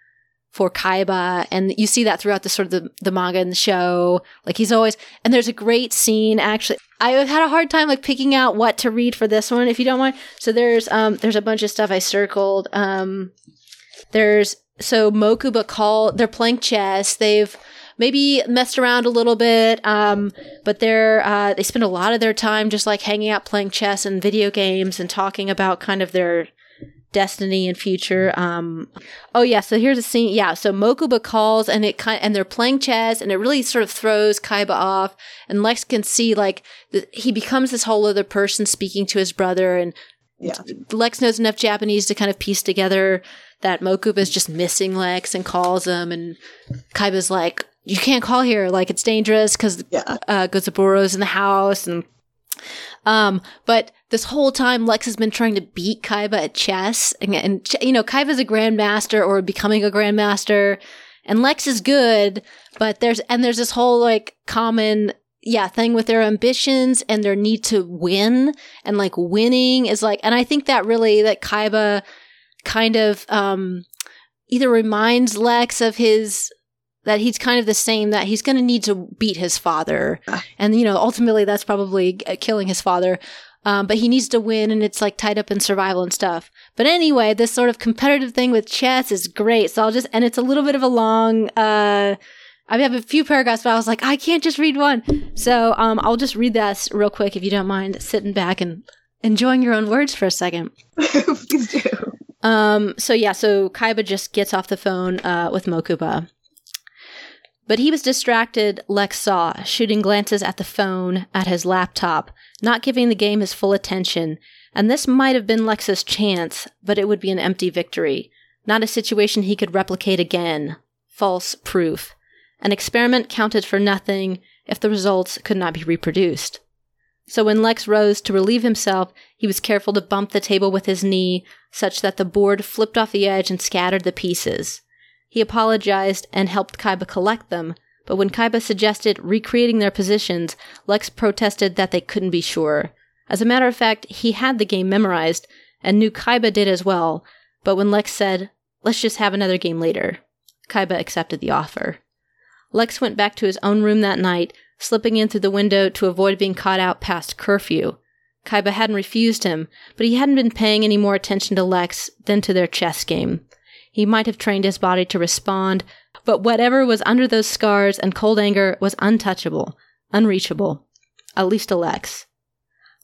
for Kaiba, and you see that throughout the sort of the, the manga and the show. Like he's always, and there's a great scene. Actually, I had a hard time like picking out what to read for this one, if you don't mind. So there's um there's a bunch of stuff I circled. Um, there's so Mokuba call they're playing chess. They've maybe messed around a little bit, um, but they're uh, they spend a lot of their time just like hanging out, playing chess and video games, and talking about kind of their destiny and future. Um, oh yeah, so here's a scene. Yeah, so Mokuba calls and it kind and they're playing chess and it really sort of throws Kaiba off. And Lex can see like he becomes this whole other person speaking to his brother and Yeah. Lex knows enough Japanese to kind of piece together that Mokuba is just missing Lex and calls him and Kaiba's like, you can't call here, like it's dangerous because Yeah. uh, Gozaburo's in the house and um but this whole time Lex has been trying to beat Kaiba at chess and, and ch- you know Kaiba's a grandmaster or becoming a grandmaster and Lex is good but there's and there's this whole like common yeah thing with their ambitions and their need to win and like winning is like and I think that really that Kaiba kind of um either reminds Lex of his that he's kind of the same that he's going to need to beat his father. And you know ultimately that's probably uh, killing his father. Um, but he needs to win and it's like tied up in survival and stuff. But anyway this sort of competitive thing with chess is great. So i'll just and it's a little bit of a long uh I have a few paragraphs, but I was like, I can't just read one. So um, I'll just read that s- real quick if you don't mind sitting back and enjoying your own words for a second. Please do. Um, so yeah, so Kaiba just gets off the phone uh, with Mokuba. But he was distracted, Lex saw, shooting glances at the phone, at his laptop, not giving the game his full attention. And this might have been Lex's chance, but it would be an empty victory. Not a situation he could replicate again. False proof. An experiment counted for nothing if the results could not be reproduced. So when Lex rose to relieve himself, he was careful to bump the table with his knee such that the board flipped off the edge and scattered the pieces. He apologized and helped Kaiba collect them, but when Kaiba suggested recreating their positions, Lex protested that they couldn't be sure. As a matter of fact, he had the game memorized and knew Kaiba did as well, but when Lex said, Let's just have another game later, Kaiba accepted the offer. Lex went back to his own room that night, slipping in through the window to avoid being caught out past curfew. Kaiba hadn't refused him, but he hadn't been paying any more attention to Lex than to their chess game. He might have trained his body to respond, but whatever was under those scars and cold anger was untouchable, unreachable. At least to Lex.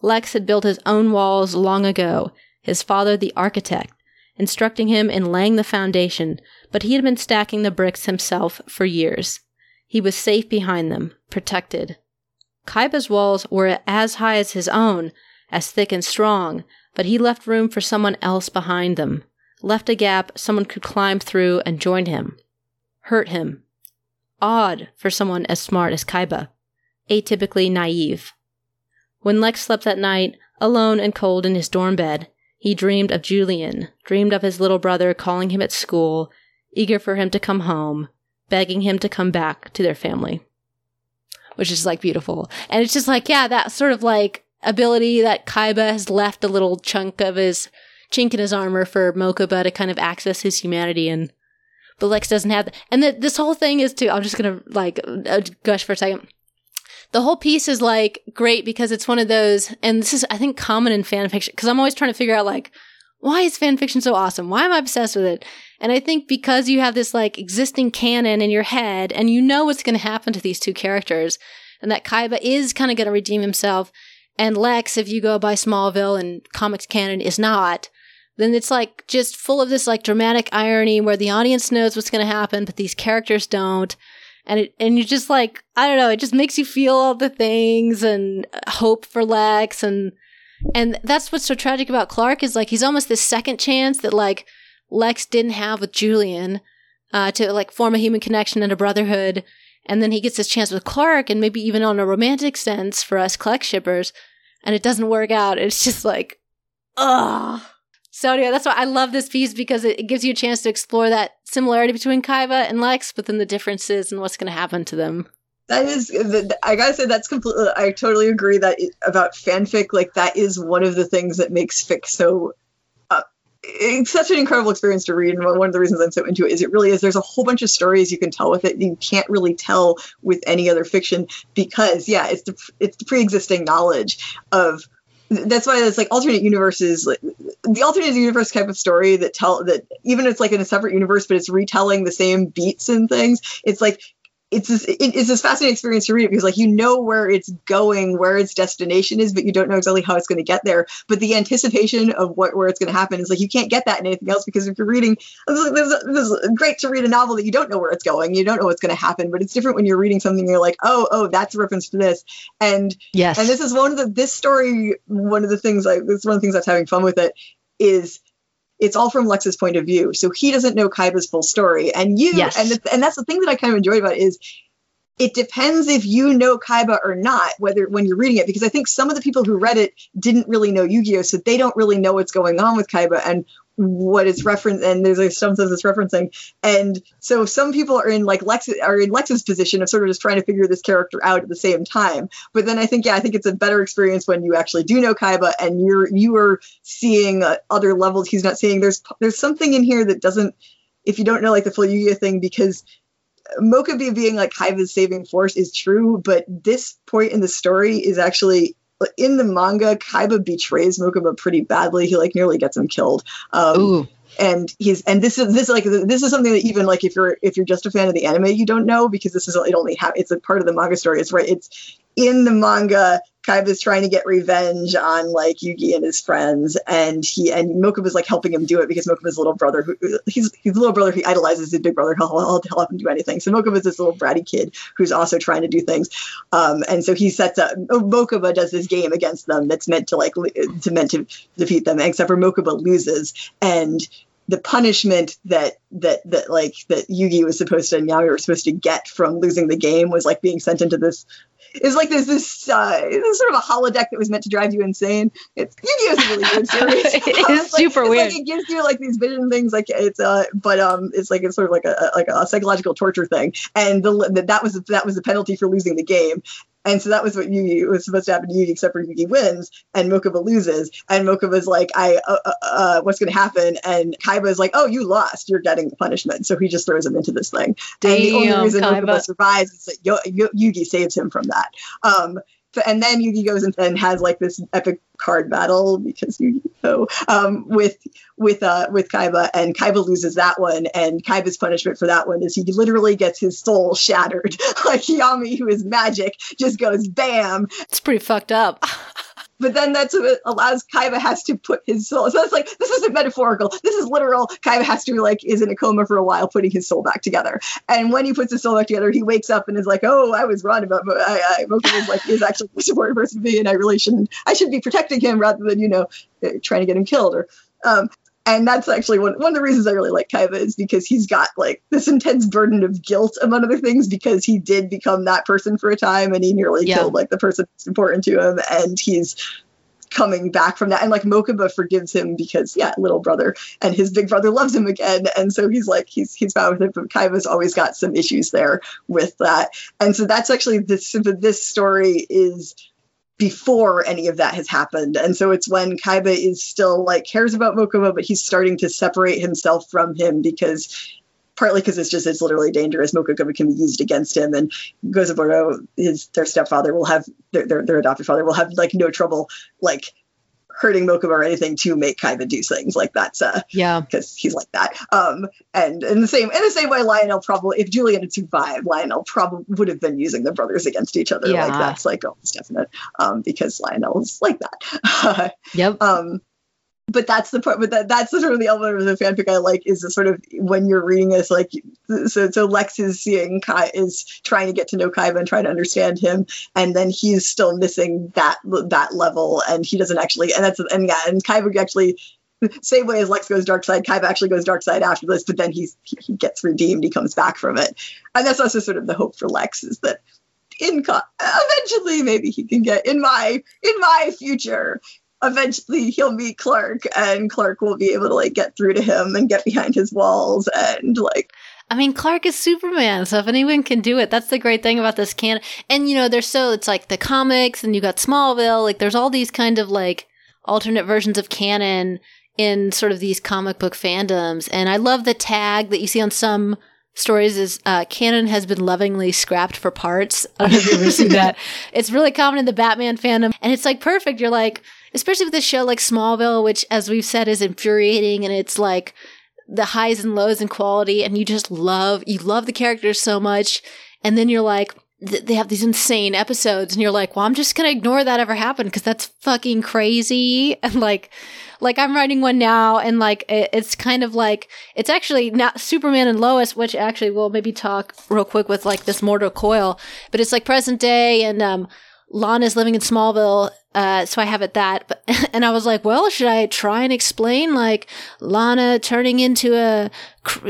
Lex had built his own walls long ago, his father the architect, instructing him in laying the foundation, but he had been stacking the bricks himself for years. He was safe behind them, protected. Kaiba's walls were as high as his own, as thick and strong, but he left room for someone else behind them, left a gap someone could climb through and join him. Hurt him. Odd for someone as smart as Kaiba. Atypically naive. When Lex slept that night, alone and cold in his dorm bed, he dreamed of Julian, dreamed of his little brother calling him at school, eager for him to come home, begging him to come back to their family. Which is like beautiful. And it's just like, yeah, that sort of like ability that Kaiba has left a little chunk of his chink in his armor for Mokuba to kind of access his humanity and but Lex doesn't have. And the, this whole thing is too, I'm just gonna like uh, gush for a second. The whole piece is like great because it's one of those, and this is, I think, common in fan fiction because I'm always trying to figure out like, why is fan fiction so awesome? Why am I obsessed with it? And I think because you have this like existing canon in your head and you know what's going to happen to these two characters and that Kaiba is kind of going to redeem himself and Lex, if you go by Smallville and comics canon, is not, then it's like just full of this like dramatic irony where the audience knows what's going to happen, but these characters don't. And it, and you're just like, I don't know, it just makes you feel all the things and uh, hope for Lex. And, and that's what's so tragic about Clark is like, he's almost this second chance that like Lex didn't have with Julian, uh, to like form a human connection and a brotherhood. And then he gets this chance with Clark and maybe even on a romantic sense for us Clex shippers and it doesn't work out. It's just like, ugh. So anyway, that's why I love this piece because it, gives you a chance to explore that similarity between Kaiba and Lex, but then the differences and what's going to happen to them. That is, I gotta say, that's completely. I totally agree that about fanfic. Like that is one of the things that makes fic so uh, it's such an incredible experience to read and one of the reasons i'm so into it is it really is there's a whole bunch of stories you can tell with it you can't really tell with any other fiction because yeah it's the it's the pre-existing knowledge of that's why it's like alternate universes like the alternate universe type of story that tell that even it's like in a separate universe but it's retelling the same beats and things it's like it's this it's this fascinating experience to read it because like you know where it's going where its destination is but you don't know exactly how it's going to get there. But the anticipation of what where it's going to happen is like you can't get that in anything else because if you're reading this is, this great to read a novel that you don't know where it's going you don't know what's going to happen but it's different when you're reading something you're like oh oh that's a reference to this. And yes. and this is one of the this story one of the things like this is one of the things that's having fun with it is it's all from Lex's point of view. So he doesn't know Kaiba's full story. And you, yes. and, the, and that's the thing that I kind of enjoy about it is it depends if you know Kaiba or not, whether when you're reading it, because I think some of the people who read it didn't really know Yu-Gi-Oh, so they don't really know what's going on with Kaiba. And what it's referenced and there's like some says it's referencing. And so some people are in like lex are in lex's position of sort of just trying to figure this character out at the same time. But then i think yeah i think it's a better experience when you actually do know kaiba and you're you are seeing uh, other levels he's not seeing. There's there's something in here that doesn't if you don't know like the full yu thing because Mokuba being like Kaiba's saving force is true, but this point in the story is actually in the manga, Kaiba betrays Mokuba pretty badly. He like nearly gets him killed. Um, Ooh. And he's and this is this is like this is something that even like if you're if you're just a fan of the anime you don't know because this is it only ha- it's a part of the manga story. It's right. It's in the manga Kaiba's trying to get revenge on like Yugi and his friends, and he and Mokuba Mokuba's like helping him do it because Mokuba's little brother, who he's his little brother, he idolizes his big brother. He'll, he'll, he'll help him do anything. So Mokuba's this little bratty kid who's also trying to do things, um, and so he sets up. Mokuba does this game against them that's meant to like to meant to defeat them, except for Mokuba loses, and the punishment that that that like that Yugi was supposed to and Yami were supposed to get from losing the game was like being sent into this is like there's this uh, this sort of a holodeck that was meant to drive you insane. It's Yu-Gi-Oh is a really weird series. it is like, super weird. Like it gives you like these vision things, like it's uh, but um, it's like it's sort of like a like a psychological torture thing, and the that was that was the penalty for losing the game. And so that was what Yugi was supposed to happen to Yugi, except for Yugi wins and Mokuba loses. And Mokuba's like, "I, uh, uh, uh what's going to happen?" And Kaiba's like, "Oh, you lost. You're getting the punishment." So he just throws him into this thing. Damn, and the only reason Kaiba. Mokuba survives is that Yo- Yo- Yugi saves him from that. Um, and then Yugi goes and, and has like this epic card battle because Yu-Gi-Oh um, with with uh with Kaiba and Kaiba loses that one and Kaiba's punishment for that one is he literally gets his soul shattered like Yami who is magic just goes bam It's pretty fucked up. but then that's what allows Kaiba has to put his soul. So it's like this isn't metaphorical. This is literal. Kaiba has to be like is in a coma for a while, putting his soul back together. And when he puts his soul back together, he wakes up and is like, "Oh, I was wrong about. I, I Moku is like is actually the important person to be, and I really shouldn't. I should be protecting him rather than you know uh, trying to get him killed." Or um, and that's actually one, one of the reasons I really like Kaiba is because he's got like this intense burden of guilt among other things because he did become that person for a time and he nearly Yeah. killed like the person that's important to him and he's coming back from that. And like Mokuba forgives him because yeah little brother and his big brother loves him again. And so he's like he's he's found with it but Kaiba's always got some issues there with that. And so that's actually this this story is before any of that has happened. And so it's when Kaiba is still like cares about Mokuba, but he's starting to separate himself from him because partly because it's just it's literally dangerous. Mokuba can be used against him, and Gozaburo, his their stepfather, will have their, their, their adopted father will have like no trouble like hurting Mokuba or anything to make Kaiba do things like that's uh Yeah. because he's like that. Um, and in the same in the same way, Lionel probably if Julian had survived, Lionel probably would have been using the brothers against each other. Yeah. Like that's like almost definite. Um, because Lionel's like that. Yep. um, but that's the part. But that that's sort of the element of the fanfic I like is the sort of when you're reading this, like so so Lex is seeing Kai is trying to get to know Kaiba and trying to understand him, and then he's still missing that that level, and he doesn't actually, and that's and yeah, and Kaiba actually same way as Lex goes dark side, Kaiba actually goes dark side after this, but then he's he, he gets redeemed, he comes back from it, and that's also sort of the hope for Lex is that in co- eventually maybe he can get in my in my future eventually he'll meet Clark and Clark will be able to like get through to him and get behind his walls and like I mean, Clark is Superman, so if anyone can do it, that's the great thing about this can. And you know, there's so it's like the comics, and you got Smallville. Like, there's all these kind of like alternate versions of canon in sort of these comic book fandoms. And I love the tag that you see on some stories is uh, canon has been lovingly scrapped for parts. I don't know if you've ever seen that. It's really common in the Batman fandom, and it's like perfect. You're like, especially with a show like Smallville, which, as we've said, is infuriating, and it's like the highs and lows in quality, and you just love you love the characters so much, and then you're like. th- They have these insane episodes, and you're like, "Well, I'm just gonna ignore that ever happened because that's fucking crazy." And like, like I'm writing one now, and like it, it's kind of like it's actually not Superman and Lois, which actually we'll maybe talk real quick with like this mortal coil, but it's like present day, and um, Lana's living in Smallville, uh, so I have it that. But and I was like, well, should I try and explain like Lana turning into a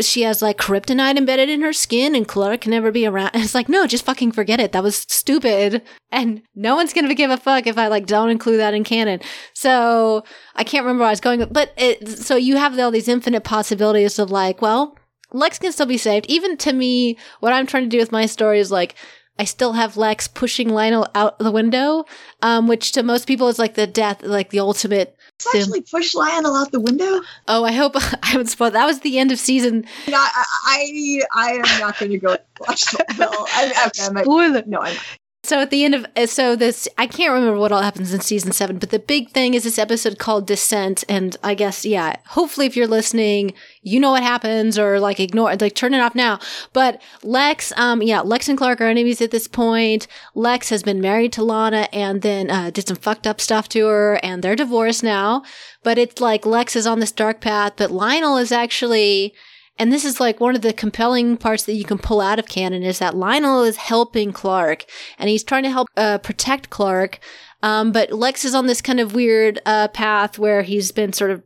she has like kryptonite embedded in her skin, and Clark can never be around? And it's like, no, just fucking forget it. That was stupid, and no one's gonna give a fuck if I like don't include that in canon. So I can't remember I was going, but it, so you have all these infinite possibilities of like, well. Lex can still be saved. Even to me, what I'm trying to do with my story is like, I still have Lex pushing Lionel out the window, um, which to most people is like the death, like the ultimate. It's actually push Lionel out the window. Oh, I hope I haven't spoiled. That was the end of season. No, I, I, I am not going to go watch Smallville. I, okay, I might, Spoiler. no, I'm So at the end of uh, so this, I can't remember what all happens in season seven, but the big thing is this episode called Descent, and I guess yeah, hopefully if you're listening, you know what happens, or like ignore, like turn it off now. But Lex, um, yeah, Lex and Clark are enemies at this point. Lex has been married to Lana, and then uh, did some fucked up stuff to her, and they're divorced now. But it's like Lex is on this dark path, but Lionel is actually. And this is like one of the compelling parts that you can pull out of canon is that Lionel is helping Clark and he's trying to help uh, protect Clark. Um, but Lex is on this kind of weird uh, path where he's been sort of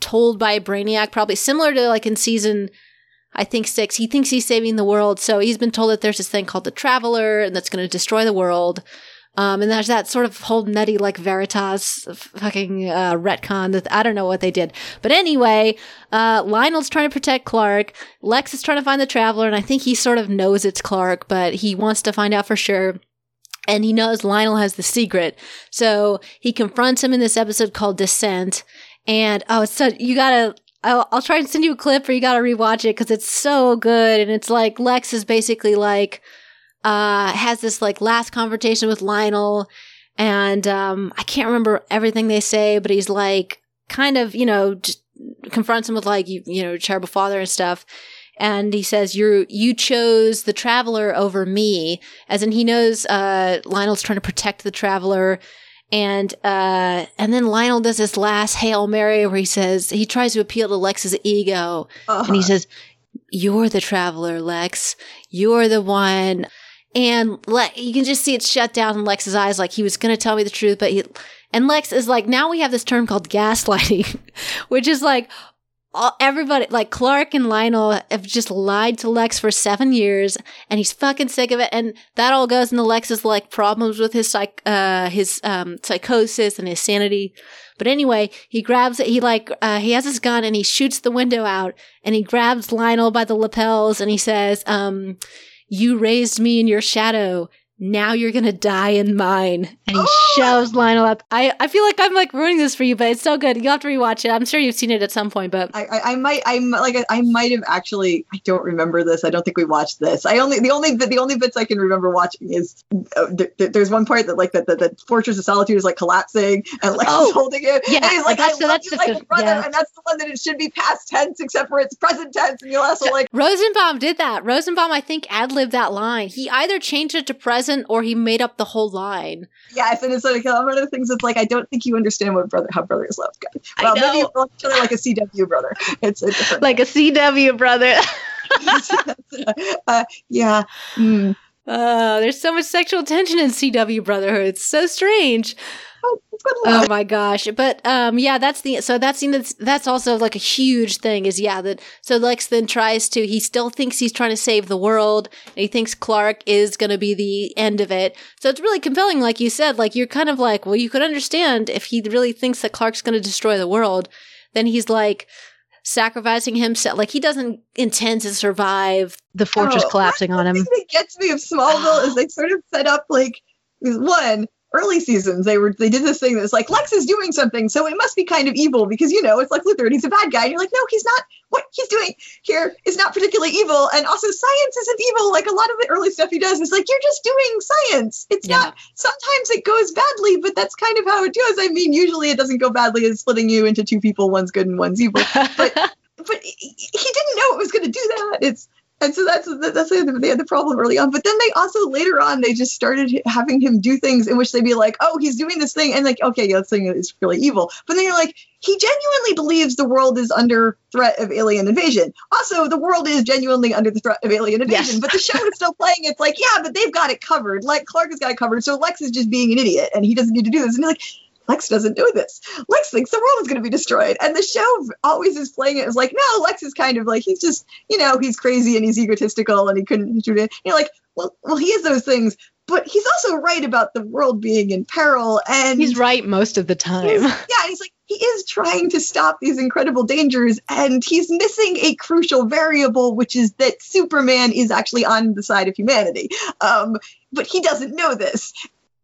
told by Brainiac, probably similar to like in season, I think six. He thinks he's saving the world, so he's been told that there's this thing called the Traveler, and that's going to destroy the world. Um, and there's that sort of whole nutty like Veritas fucking uh, retcon that I don't know what they did, but anyway, uh, Lionel's trying to protect Clark. Lex is trying to find the Traveler, and I think he sort of knows it's Clark, but he wants to find out for sure and he knows Lionel has the secret. So he confronts him in this episode called Descent. And oh, so, you gotta, I'll, I'll try and send you a clip or you gotta rewatch it because it's so good. And it's like Lex is basically like, uh, has this like last conversation with Lionel. And, um, I can't remember everything they say, but he's like, kind of, you know, confronts him with like, you, you know, terrible father and stuff. And he says you you chose the traveler over me as in he knows uh lionel's trying to protect the traveler. And uh and then lionel does this last hail mary where he says he tries to appeal to lex's ego. Uh and he says you're the traveler lex. You're the one and Le- you can just see it shut down in lex's eyes like he was going to tell me the truth but he and lex is like now we have this term called gaslighting which is like all, everybody, like Clark and Lionel, have just lied to Lex for seven years, and he's fucking sick of it. And that all goes into Lex's like problems with his psych, uh, his um psychosis and his sanity. But anyway, he grabs it. He like uh, he has his gun and he shoots the window out, and he grabs Lionel by the lapels and he says, um. You raised me in your shadow. Now you're gonna die in mine. And he shoves Lionel up. I, I feel like I'm like ruining this for you, but it's so good. You'll have to rewatch it. I'm sure you've seen it at some point, but I, I, I might, I might- like, I might have actually. I don't remember this. I don't think we watched this. I only, the only, the, the only bits I can remember watching is uh, th- th- there's one part that like that the, the Fortress of Solitude is like collapsing and like Oh, holding it, yeah, and he's like, that's- I so love that's you like a- a brother, yeah. and that's the one that it should be past tense except for it's present tense, and you'll also like, Rosenbaum did that. Rosenbaum, I think, ad libbed that line. He either changed it to present or he made up the whole line. yes, and it's like one of the things that's like, I don't think you understand what brother, how brothers love. God. I Well, maybe know. you love each other like a CW brother. It's a different. Like a CW brother. uh, yeah. Mm. Uh, there's so much sexual tension in CW Brotherhood. It's so strange. Oh, Oh my gosh. But um yeah, that's the so that's the that's, that's also like a huge thing is yeah, that so Lex then tries to he still thinks he's trying to save the world and he thinks Clark is going to be the end of it. So it's really compelling like you said, like you're kind of like, well you could understand if he really thinks that Clark's going to destroy the world, then he's like sacrificing himself like he doesn't intend to survive. the fortress Oh, collapsing on The him. thing that gets me of Smallville is they sort of set up like one early seasons they were they did this thing that's like Lex is doing something so it must be kind of evil because you know it's like Luthor and he's a bad guy and you're like no he's not. What he's doing here is not particularly evil and also science isn't evil. Like a lot of the early stuff he does is like you're just doing science. It's Yeah. not sometimes it goes badly but that's kind of how it goes. I mean usually it doesn't go badly it's splitting you into two people one's good and one's evil. But he he didn't know it was going to do that. It's and so that's that's the, they had the problem early on. But then they also later on they just started having him do things in which they'd be like, oh, he's doing this thing, and like, okay, yeah, this thing is really evil. But then you're like, he genuinely believes the world is under threat of alien invasion. Also, the world is genuinely under the threat of alien invasion. Yes. But the show is still playing. It's like, yeah, but they've got it covered. Like Clark has got it covered. So Lex is just being an idiot, and he doesn't need to do this. And you're like. Lex doesn't do this. Lex thinks the world is going to be destroyed. And the show always is playing it as like, no, Lex is kind of like, he's just, you know, he's crazy and he's egotistical and he couldn't do it. You're like, well, well, he is those things, but he's also right about the world being in peril. And He's right most of the he's- time. yeah, he's like, he is trying to stop these incredible dangers, and he's missing a crucial variable, which is that Superman is actually on the side of humanity. Um, but he doesn't know this.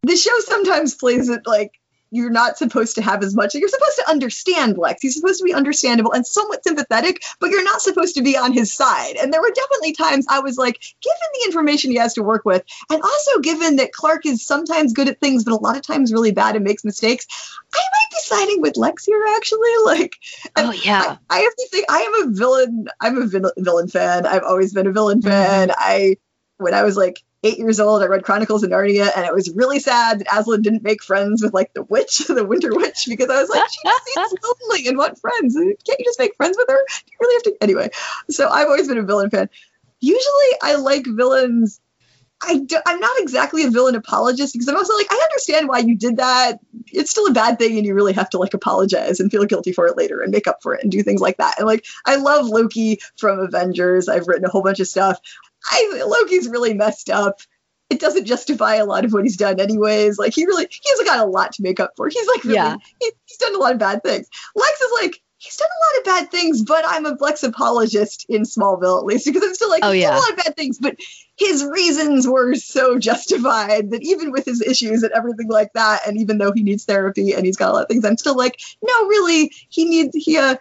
The show sometimes plays it like you're not supposed to have as much. You're supposed to understand Lex. He's supposed to be understandable and somewhat sympathetic, but you're not supposed to be on his side. And there were definitely times I was like, given the information he has to work with, and also given that Clark is sometimes good at things, but a lot of times really bad and makes mistakes, I might be siding with Lex here, actually. Like, Oh yeah. I, I have to think I am a villain. I'm a vil- villain fan. I've always been a villain mm-hmm. fan. I, when I was like eight years old, I read Chronicles of Narnia, and it was really sad that Aslan didn't make friends with like the witch, the Winter Witch, because I was like, she seems lonely and want friends. Can't you just make friends with her? Do you really have to? Anyway, so I've always been a villain fan. Usually, I like villains. I do, I'm not exactly a villain apologist because I'm also like I understand why you did that. It's still a bad thing, and you really have to like apologize and feel guilty for it later and make up for it and do things like that. And like I love Loki from Avengers. I've written a whole bunch of stuff. I Loki's really messed up. It doesn't justify a lot of what he's done, anyways. Like he really he hasn't got a lot to make up for. He's like really, Yeah. he- he's done a lot of bad things. Lex is like he's done a lot of bad things, but I'm a Lex apologist in Smallville at least because I'm still like Oh, he's done yeah. a lot of bad things, but his reasons were so justified that even with his issues and everything like that, and even though he needs therapy and he's got a lot of things, I'm still like, no, really, he needs he uh he's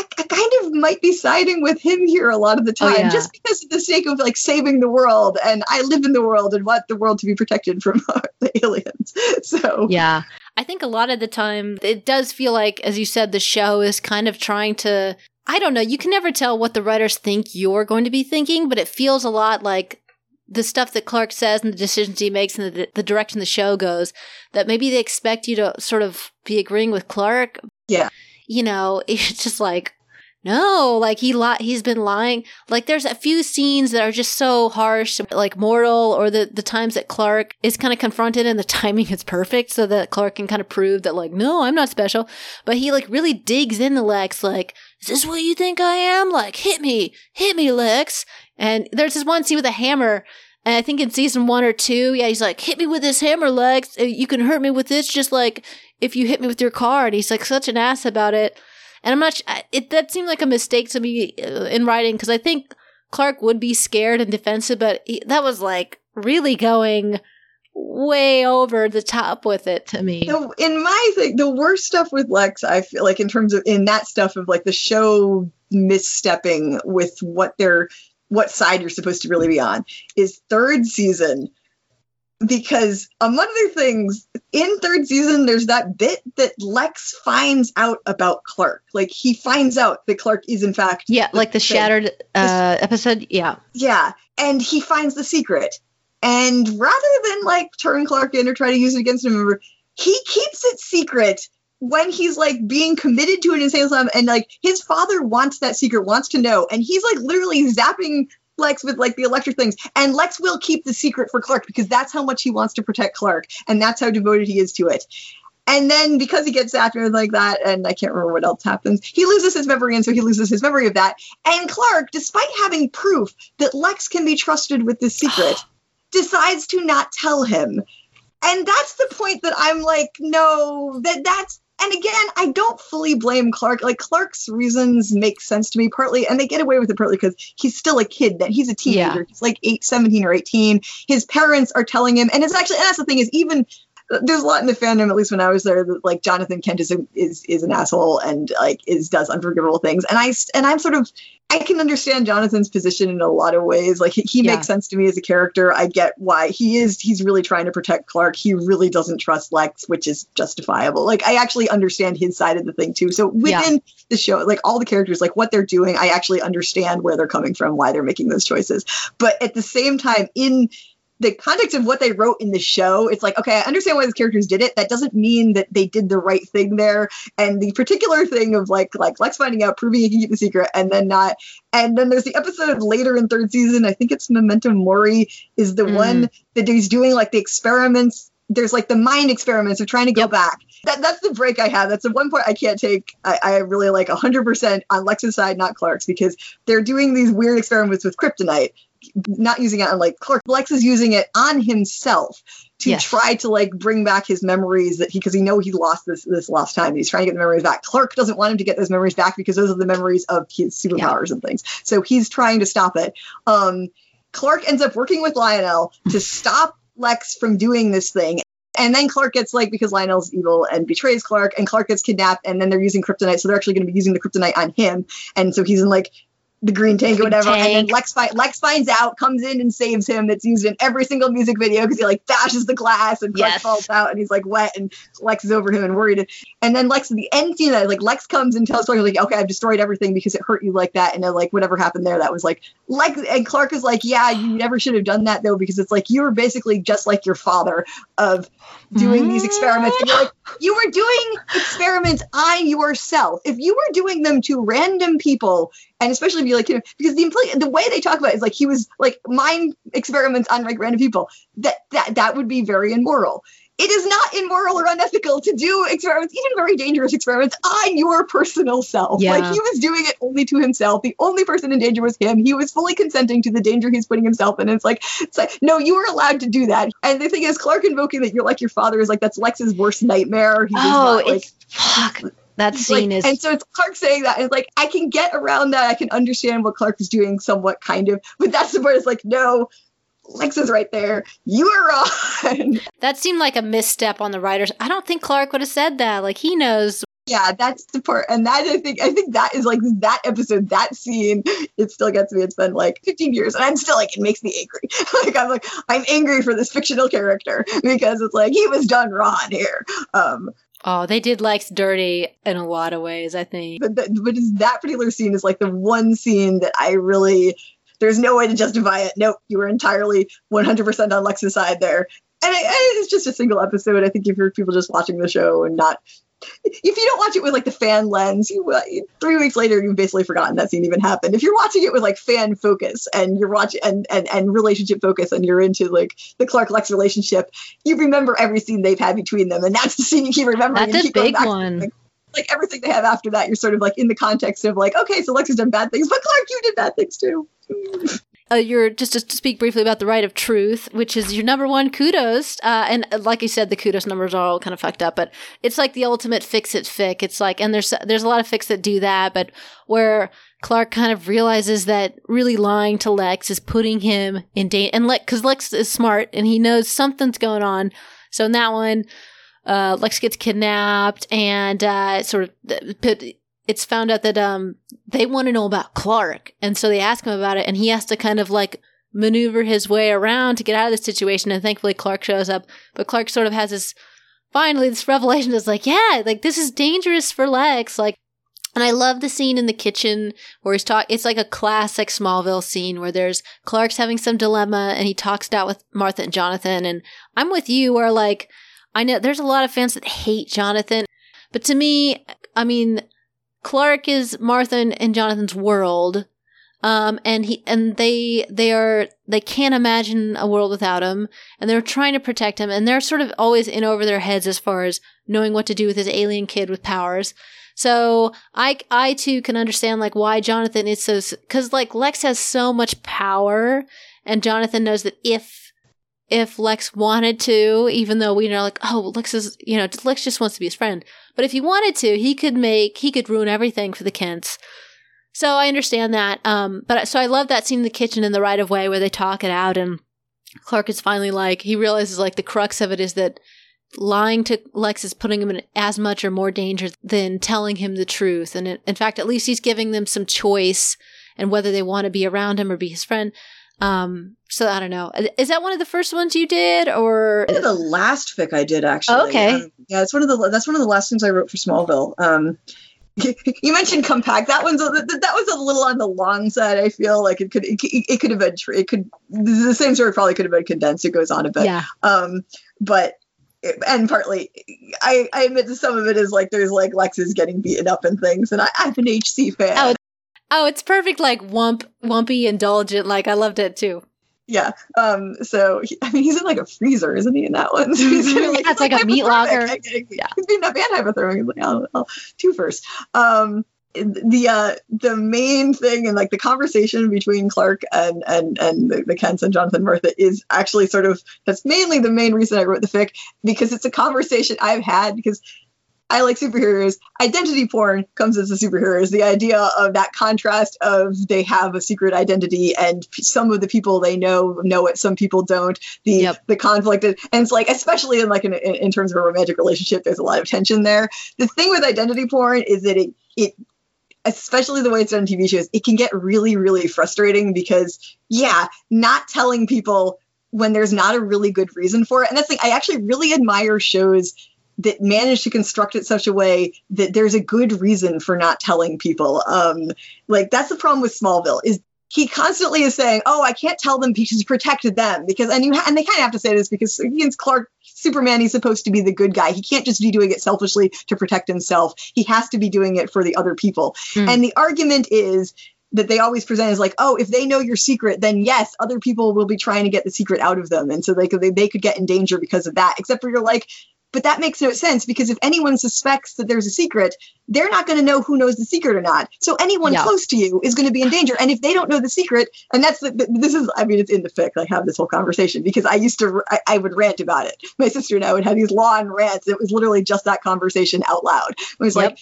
I, I kind of might be siding with him here a lot of the Oh, time, yeah. just because of the sake of like saving the world, and I live in the world and want the world to be protected from the aliens. So Yeah. I think a lot of the time it does feel like, as you said, the show is kind of trying to. I don't know. You can never tell what the writers think you're going to be thinking, but it feels a lot like the stuff that Clark says and the decisions he makes and the, the direction the show goes. That maybe they expect you to sort of be agreeing with Clark. Yeah. You know, it's just like. No, like he li- he's been lying. Like there's a few scenes that are just so harsh, like mortal, or the the times that Clark is kind of confronted and the timing is perfect, so that Clark can kind of prove that like, no, I'm not special. But he like really digs into Lex, like, is this what you think I am? Like, hit me, hit me, Lex. And there's this one scene with a hammer. And I think in season one or two, yeah, he's like, hit me with this hammer, Lex. Uh, You can hurt me with this, just like if you hit me with your car. And he's like such an ass about it. And I'm not. sh- It that seemed like a mistake to me uh, in writing because I think Clark would be scared and defensive, but he, that was like really going way over the top with it. to me. So in my thing, the worst stuff with Lex, I feel like in terms of in that stuff of like the show misstepping with what they're what side you're supposed to really be on is third season. Because among other things, in third season, there's that bit that Lex finds out about Clark. Like he finds out that Clark is in fact Yeah, like the shattered uh, episode. Yeah. Yeah, and he finds the secret. And rather than like turn Clark in or try to use it against him, he keeps it secret when he's like being committed to an insane asylum and like his father wants that secret, wants to know, and he's like literally zapping Lex with like the electric things. And Lex will keep the secret for Clark because that's how much he wants to protect Clark, and that's how devoted he is to it. And then because he gets after like that, and I can't remember what else happens, he loses his memory, and so he loses his memory of that. And Clark, despite having proof that Lex can be trusted with this secret, decides to not tell him. And that's the point that I'm like, no, that that's and again, I don't fully blame Clark. Like Clark's reasons make sense to me partly, and they get away with it partly because he's still a kid. That he's a teenager. Yeah. He's like eight, 17 or 18. His parents are telling him, and it's actually, and that's the thing is even there's a lot in the fandom, at least when I was there, that like Jonathan Kent is a, is is an asshole and like is does unforgivable things. And I and I'm sort of I can understand Jonathan's position in a lot of ways. Like he, he Yeah. makes sense to me as a character. I get why he is. He's really trying to protect Clark. He really doesn't trust Lex, which is justifiable. Like I actually understand his side of the thing too. So within the show, like all the characters, like what they're doing, I actually understand where they're coming from, why they're making those choices. But at the same time, in the context of what they wrote in the show, it's like, okay, I understand why these characters did it. That doesn't mean that they did the right thing there. And the particular thing of like like Lex finding out, proving he can keep the secret, and then not. And then there's the episode later in third season, I think it's Memento Mori, is the Mhm. one that he's doing like the experiments. There's like the mind experiments of trying to go back. That that's the break I have. That's the one point I can't take. I, I really like 100% on Lex's side, not Clark's, because they're doing these weird experiments with kryptonite, not using it on like Clark. Lex is using it on himself to Yes. try to like bring back his memories that he because he know he lost this this last time. He's trying to get the memories back. Clark doesn't want him to get those memories back because those are the memories of his superpowers and things. So he's trying to stop it. Um, Clark ends up working with Lionel to stop Lex from doing this thing. And then Clark gets like because Lionel's evil and betrays Clark, and Clark gets kidnapped, and then they're using kryptonite, so they're actually going to be using the kryptonite on him, and so he's in like the green tank or whatever, and then. Lex, fi- Lex finds out, comes in and saves him. That's used in every single music video because he like bashes the glass and Clark Yes. falls out and he's like wet and Lex is over him and worried. And then Lex, the end scene, that like Lex comes and tells Clark like, okay, I've destroyed everything because it hurt you like that, and then like whatever happened there, that was like Lex and Clark is like, yeah, you never should have done that though because it's like you were basically just like your father of doing these experiments. And you're like, mm. you were doing experiments on yourself. If you were doing them to random people, and especially if you like, you know, because the impli- the way they talk about it is like he was like mind experiments on like random people. That that that would be very immoral. It is not immoral or unethical to do experiments, even very dangerous experiments, on your personal self. Yeah. Like he was doing it only to himself. The only person in danger was him. He was fully consenting to the danger he's putting himself in. It's like, it's like, no, you were allowed to do that. And the thing is, Clark invoking that you're like your father is like that's Lex's worst nightmare. He Oh, not, like, it's fuck. That He's scene like- is and so it's Clark saying that. It's like, I can get around that. I can understand what Clark is doing somewhat, kind of. But that's the part it's like, no, Lex is right there. You are wrong. That seemed like a misstep on the writers. I don't think Clark would have said that. Like he knows. yeah, that's the part. And that, I think, I think that is like that episode, that scene, it still gets me. It's been like 15 years and I'm still like, it makes me angry. like, I'm like, I'm angry for this fictional character because it's like, he was done wrong here. Um, Oh, they did Lex dirty in a lot of ways. I think. but, that but that particular scene is like the one scene that I really there's no way to justify it. Nope, you were entirely 100% on Lex's side there. And I- it's just a single episode. I think if you're people just watching the show and not if you don't watch it with like the fan lens, you uh, three weeks later you've basically forgotten that scene even happened. If you're watching it with like fan focus and you're watching and, and and relationship focus and you're into like the Clark Lex relationship, you remember every scene they've had between them, and that's the scene you keep remembering. that's and a keep going big back one. like, like everything they have after that, you're sort of like in the context of like, okay, so Lex has done bad things, but Clark, you did bad things too. Uh, you're just to speak briefly about the right of truth, which is your number one kudos. Uh, and uh, like you said, the kudos numbers are all kind of fucked up, but it's like the ultimate fix it fic. It's like, and there's there's a lot of fics that do that, but where Clark kind of realizes that really lying to Lex is putting him in danger. And Lex, because Lex is smart and he knows something's going on. So in that one, uh, Lex gets kidnapped and uh, sort of put. It's found out that um they want to know about Clark, and so they ask him about it, and he has to kind of like maneuver his way around to get out of the situation. And thankfully, Clark shows up, but Clark sort of has this finally this revelation is like, yeah, like this is dangerous for Lex, like. And I love the scene in the kitchen where he's talk. It's like a classic Smallville scene where there's Clark's having some dilemma and he talks it out with Martha and Jonathan. And I'm with you where like I know there's a lot of fans that hate Jonathan, but to me, I mean, Clark is Martha and Jonathan's world. Um, and he, and they, they are, they can't imagine a world without him, and they're trying to protect him, and they're sort of always in over their heads as far as knowing what to do with his alien kid with powers. So I, I too can understand like why Jonathan is so, cause like Lex has so much power, and Jonathan knows that if if Lex wanted to, even though we know like, oh, Lex is, you know, Lex just wants to be his friend. But if he wanted to, he could make, he could ruin everything for the Kents. So I understand that. Um, but so I love that scene in the kitchen in the right of way where they talk it out and Clark is finally like, he realizes like the crux of it is that lying to Lex is putting him in as much or more danger than telling him the truth. And in fact, at least he's giving them some choice and whether they want to be around him or be his friend. Um, so I don't know. Is that one of the first ones you did, or the last fic I did actually? Oh, okay. Um, yeah, it's one of the that's one of the last things I wrote for Smallville. Um, you mentioned compact. That one's a, that was a little on the long side. I feel like it could it, it could have been it could the same story probably could have been condensed. It goes on a bit. Yeah. Um, but and partly I, I admit that some of it is like there's like Lex's getting beaten up and things, and I, I'm an HC fan. Oh, Oh, it's perfect, like whump, whumpy, indulgent. Like I loved it too. Yeah. Um. So he, I mean, he's in like a freezer, isn't he? In that one, so he's mm-hmm. like, That's like, like a meat locker. Yeah. He's being up and hypothermic. He's like, oh, oh, two first. Um. The uh the main thing and like the conversation between Clark and and and the, the Kents and Jonathan Martha is actually sort of that's mainly the main reason I wrote the fic because it's a conversation I've had because I like superheroes. Identity porn comes as the superheroes. The idea of that contrast of they have a secret identity and some of the people they know know it, some people don't. The yep. the conflict and it's like especially in like in, in terms of a romantic relationship, there's a lot of tension there. The thing with identity porn is that it it especially the way it's done in TV shows, it can get really, really frustrating because, yeah, not telling people when there's not a really good reason for it. And that's the thing, I actually really admire shows that managed to construct it such a way that there's a good reason for not telling people. Um, like that's the problem with Smallville is he constantly is saying, "Oh, I can't tell them because he protected them." Because and you ha- and they kind of have to say this because against Clark, Superman, he's supposed to be the good guy. He can't just be doing it selfishly to protect himself. He has to be doing it for the other people. Mm. And the argument is that they always present as like, oh, if they know your secret, then yes, other people will be trying to get the secret out of them, and so they could they, they could get in danger because of that. Except for you're like, but that makes no sense because if anyone suspects that there's a secret, they're not going to know who knows the secret or not. So anyone yeah. close to you is going to be in danger. And if they don't know the secret, and that's the, this is, I mean, it's in the fic. I have this whole conversation because I used to, I, I, would rant about it. My sister and I would have these long rants. It was literally just that conversation out loud. It was yep. like,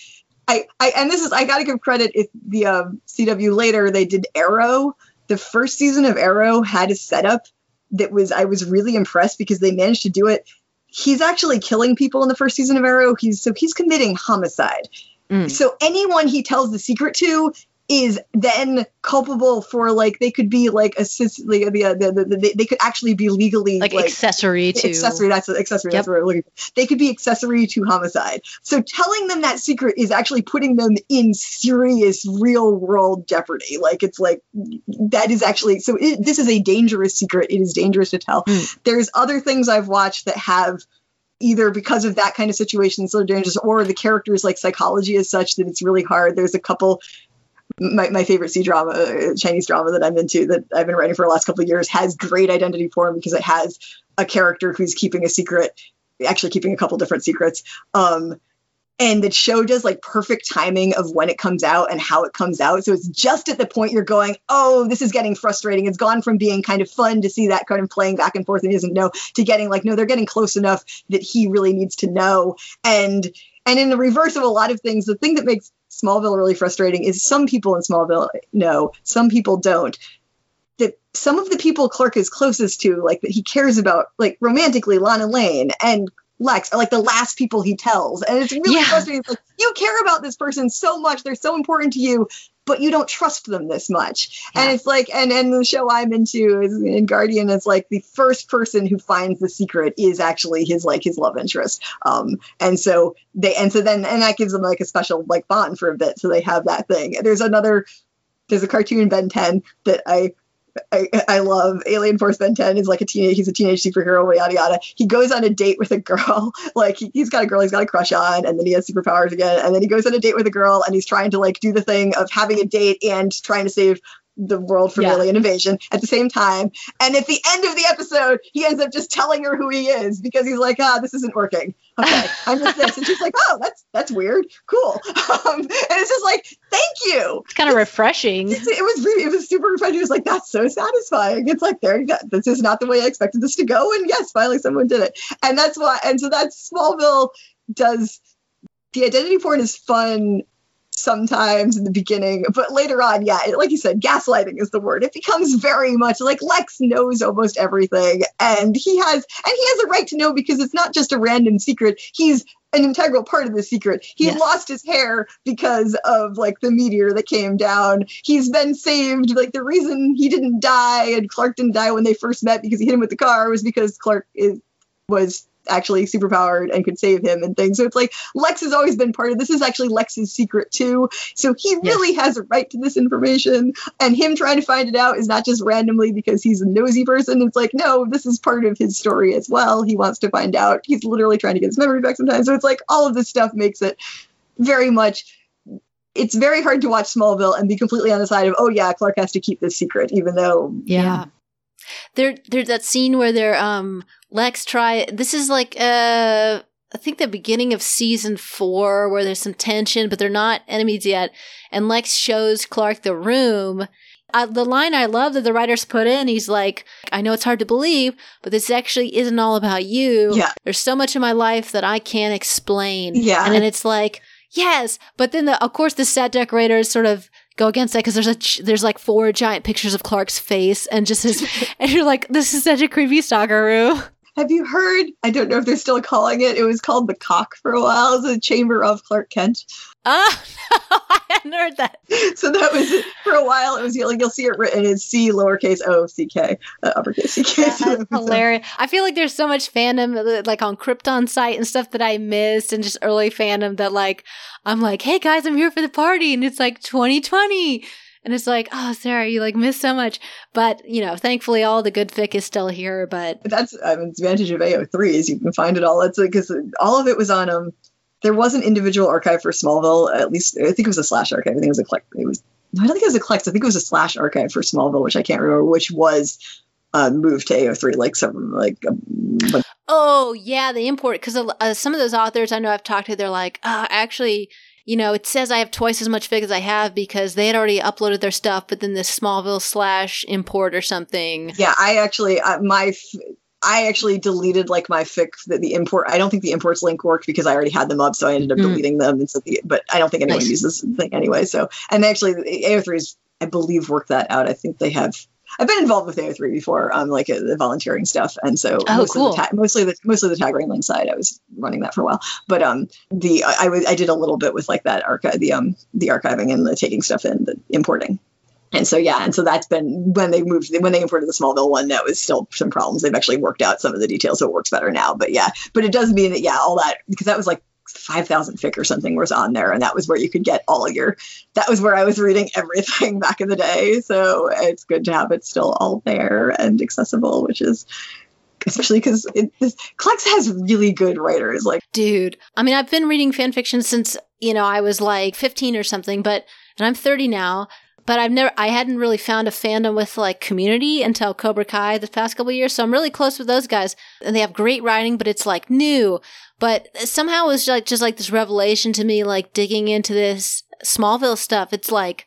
I, I, and this is, I got to give credit if the um, CW later, they did Arrow. The first season of Arrow had a setup that was, I was really impressed because they managed to do it he's actually killing people in the first season of Arrow. He's so he's committing homicide. Mm. So anyone he tells the secret to is then culpable for like they could be like assist like, the, the, the, the, they could actually be legally like, like accessory to accessory that's accessory yep. that's what we're looking for. they could be accessory to homicide so telling them that secret is actually putting them in serious real world jeopardy like it's like that is actually so it, this is a dangerous secret it is dangerous to tell mm. there's other things i've watched that have either because of that kind of situation so dangerous or the characters like psychology is such that it's really hard there's a couple my, my favorite C drama, uh, Chinese drama that I'm into that I've been writing for the last couple of years has great identity porn because it has a character who's keeping a secret, actually keeping a couple different secrets. Um, and the show does like perfect timing of when it comes out and how it comes out. So it's just at the point you're going, oh, this is getting frustrating. It's gone from being kind of fun to see that kind of playing back and forth and he doesn't know to getting like, no, they're getting close enough that he really needs to know. And and in the reverse of a lot of things, the thing that makes Smallville really frustrating is some people in Smallville know, some people don't. That some of the people Clark is closest to, like that he cares about, like romantically, Lana Lang and Lex are like the last people he tells. And it's really Yeah. frustrating. It's like you care about this person so much, they're so important to you, but you don't trust them this much. And it's like, and and the show I'm into is in Guardian. It's like the first person who finds the secret is actually his like his love interest. Um, and so they and so then and that gives them like a special like bond for a bit. So they have that thing. There's another. There's a cartoon Ben 10 that I I, I love Alien Force Ben 10 is like a teenage he's a teenage superhero yada yada. He goes on a date with a girl. Like he, he's got a girl he's got a crush on and then he has superpowers again and then he goes on a date with a girl and he's trying to like do the thing of having a date and trying to save the world from Yeah. alien invasion at the same time. And at the end of the episode he ends up just telling her who he is because he's like ah this isn't working okay i'm just this and she's like oh that's that's weird cool um, and it's just like thank you It's kind of refreshing. it was really, it was super refreshing. It was like, that's so satisfying. It's like, there you go. This is not the way I expected this to go. And yes, finally someone did it. And that's why, and so that's Smallville does the identity porn is fun sometimes in the beginning, but later on, yeah, it, like you said, gaslighting is the word. It becomes very much like Lex knows almost everything, and he has, and he has a right to know because it's not just a random secret. He's an integral part of the secret. He Yes. lost his hair because of like the meteor that came down. He's been saved. Like the reason he didn't die and Clark didn't die when they first met because he hit him with the car was because Clark is was actually superpowered and could save him and things. So it's like Lex has always been part of this is actually Lex's secret too. So he really has a right to this information and him trying to find it out is not just randomly because he's a nosy person. It's like, no, this is part of his story as well. He wants to find out. He's literally trying to get his memory back sometimes. So it's like all of this stuff makes it very much it's very hard to watch Smallville and be completely on the side of, oh yeah, Clark has to keep this secret, even though Yeah. There, there's that scene where they're um Lex try. This is like uh, I think the beginning of season four where there's some tension, but they're not enemies yet. And Lex shows Clark the room. Uh, the line I love that the writers put in, he's like, I know it's hard to believe, but this actually isn't all about you. Yeah. There's so much in my life that I can't explain. Yeah. And then it's like, yes. But then, the, of course, the set decorator is sort of go against that because there's a ch- there's like four giant pictures of Clark's face and just his, and you're like, this is such a creepy stalker room. Have you heard? I don't know if they're still calling it. It was called the Cock for a while. It was a chamber of Clark Kent. Ah, no, I hadn't heard that. So that was for a while. It was like you'll see it written as C lowercase o c k uh, uppercase c k. So That's it was, hilarious. I feel like there's so much fandom, uh, like on Krypton site and stuff that I missed, and just early fandom that like I'm like, hey guys, I'm here for the party, and it's like 2020, and it's like, oh Sarah, you like missed so much, but you know, thankfully all the good fic is still here. But that's I mean, advantage of AO3 is you can find it all. It's because all of it was on um. There was an individual archive for Smallville. At least I think it was a slash archive. I think it was a Clex. It was. I don't think it was a Clex. I think it was a slash archive for Smallville, which I can't remember, which was uh, moved to AO3 like some like oh yeah, the import because uh, some of those authors I know I've talked to, they're like, uh, actually. You know, it says I have twice as much fic as I have because they had already uploaded their stuff, but then this Smallville slash import or something. Yeah, I actually uh, my f- I actually deleted like my fic the, the import. I don't think the imports link worked because I already had them up, so I ended up Mm. deleting them. And so the, but I don't think anyone Nice. uses the thing anyway. So and actually AO3's I believe worked that out. I think they have. I've been involved with AO3 before, um, like uh, the volunteering stuff, and so Oh, most cool. the ta- mostly the mostly the tag wrangling side. I was running that for a while, but um, the I, I I did a little bit with like that archive, the um, the archiving and the taking stuff in, the importing. And so yeah, and so that's been when they moved when they imported the Smallville one. That was still some problems. They've actually worked out some of the details, so it works better now. But yeah, but it does mean that yeah, all that because that was like five thousand fic or something was on there, and that was where you could get all your. That was where I was reading everything back in the day. So it's good to have it still all there and accessible, which is especially because Clex has really good writers. Like Dude, I mean, I've been reading fan fiction since, you know, I was like 15 or something, but, and I'm 30 now, but I've never, I hadn't really found a fandom with like community until Cobra Kai the past couple years. So I'm really close with those guys and they have great writing, but it's like new. But somehow it was like, just like this revelation to me, like digging into this Smallville stuff. It's like,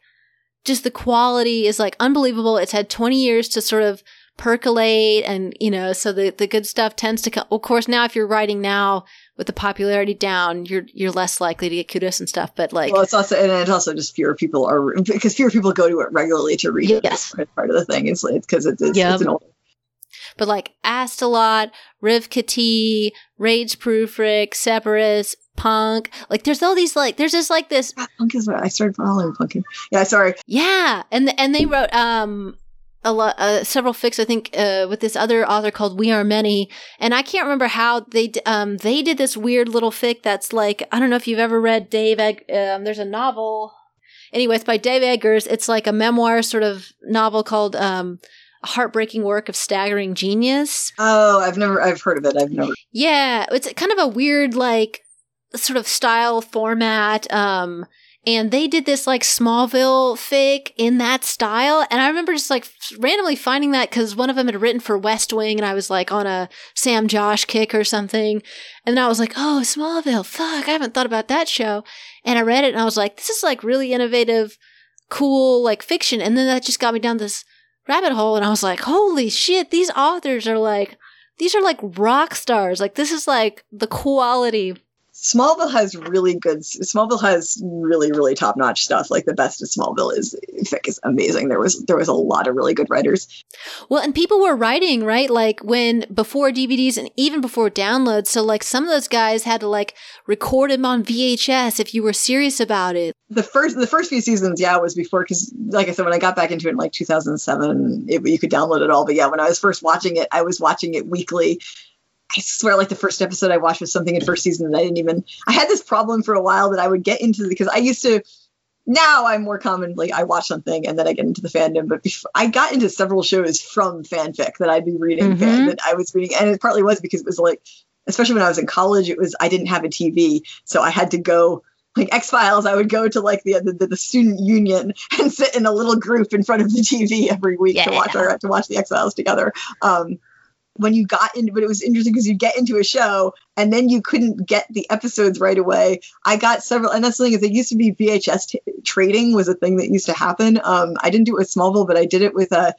just the quality is like unbelievable. It's had 20 years to sort of percolate and, you know, so the, the good stuff tends to come. Of course, now if you're writing now with the popularity down, you're, you're less likely to get kudos and stuff. But like, well, it's also, and it's also just fewer people are, because fewer people go to it regularly to read it. Yes. That's part of the thing. It's because it's, it's, Yep. it's an old, but like Astolat, Rivka T, Rage Proofric, Seperis, Punk, like there's all these like, there's just like this Punk is what I started following Punkin. Yeah, sorry. Yeah, and and they wrote um a lot uh, several fics I think uh, with this other author called We Are Many, and I can't remember how they d- um they did this weird little fic that's like I don't know if you've ever read Dave um there's a novel anyway it's by Dave Eggers it's like a memoir sort of novel called um heartbreaking work of staggering genius Oh, I've never, I've heard of it. I've never. yeah, it's kind of a weird like sort of style format. Um and they did this like Smallville fic in that style. And I remember just like randomly finding that because one of them had written for West Wing and I was like on a Sam Josh kick or something. And then I was like, oh, Smallville, fuck, I haven't thought about that show. And I read it and I was like, this is like really innovative, cool, like fiction. And then that just got me down this rabbit hole. And I was like, holy shit, these authors are like, these are like rock stars. Like this is like the quality. Smallville has really good. Smallville has really, really top notch stuff. Like the best of Smallville is fic is amazing. There was there was a lot of really good writers. Well, and people were writing, right? Like when before DVDs and even before downloads. So like some of those guys had to like record them on VHS if you were serious about it. The first the first few seasons, yeah, was before because like I said, when I got back into it in like 2007, it, you could download it all. But yeah, when I was first watching it, I was watching it weekly. I swear, like the first episode I watched was something in first season that I didn't even. I had this problem for a while that I would get into because I used to. Now I'm more commonly I watch something and then I get into the fandom, but before, I got into several shows from fanfic that I'd be reading fan, Mhm. that I was reading, and it partly was because it was like, especially when I was in college, it was I didn't have a TV, so I had to go like X Files. I would go to like the, the the student union and sit in a little group in front of the TV every week to Yeah. watch our to watch the X Files together. Um, when you got into but it was interesting because you get into a show and then you couldn't get the episodes right away. I got several and that's the thing is it used to be vhs t- trading was a thing that used to happen. Um, i didn't do it with smallville but i did it with uh,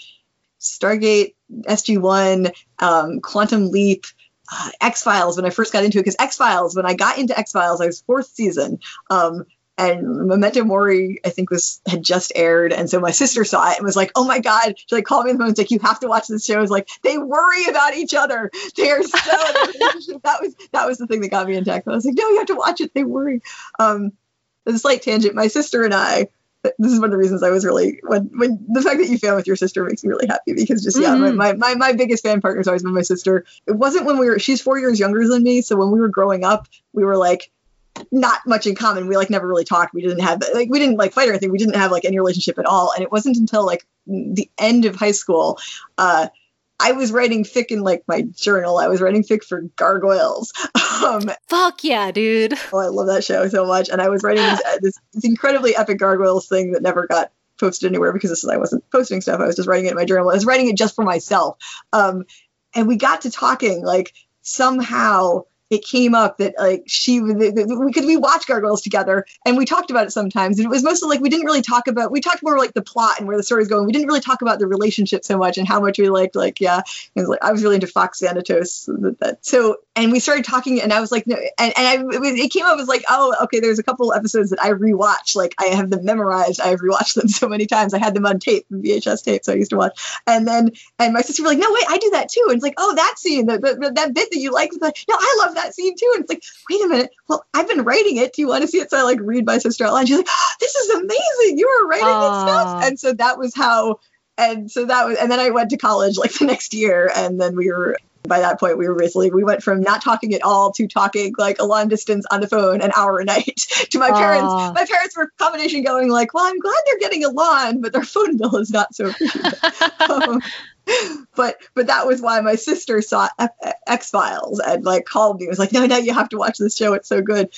stargate sg1 um, quantum leap uh, X Files when I first got into it because X Files when I got into X Files I was fourth season. Um, and Memento Mori I think was had just aired and so my sister saw it and was like oh my god. She like called me on the phone and was like you have to watch this show. It's like they worry about each other. They're so that was that was the thing that got me into I was like no you have to watch it. They worry. Um a slight tangent. My sister and I this is one of the reasons I was really when when the fact that you fan with your sister makes me really happy because just yeah Mhm. my, my my biggest fan partner's always been my sister. It wasn't when we were she's four years younger than me so when we were growing up we were like not much in common we like never really talked we didn't have like we didn't like fight or anything we didn't have like any relationship at all and it wasn't until like the end of high school uh I was writing fic in like my journal. I was writing fic for Gargoyles. Um, Fuck yeah, dude. Oh, I love that show so much. And I was writing this, uh, this, this incredibly epic gargoyles thing that never got posted anywhere because this is I wasn't posting stuff. I was just writing it in my journal. I was writing it just for myself. Um, and we got to talking like somehow it came up that like she because we watched gargoyles together and we talked about it sometimes. And it was mostly like we didn't really talk about we talked more like the plot and where the story's going. We didn't really talk about the relationship so much and how much we liked like yeah like I was really into Fox Xanatos that, that so and we started talking and I was like no and, and I it, was, it came up as like oh okay there's a couple episodes that I rewatch like I have them memorized I've rewatched them so many times. I had them on tape VHS tape so I used to watch. And then and my sister was like no wait I do that too. And it's like oh that scene the, the, that bit that you like no I love that scene too. And it's like wait a minute. Well I've been writing it. Do you want to see it? So I like read my sister out loud. She's like oh, this is amazing. You were writing this stuff. And so that was how and so that was and then I went to college like the next year. And then we were by that point we were basically we went from not talking at all to talking like a long distance on the phone an hour a night to my parents. Aw. my parents were combination going like well i'm glad they're getting a lawn but their phone bill is not so um, but but that was why my sister saw x files and like called me. And was like no no you have to watch this show. It's so good.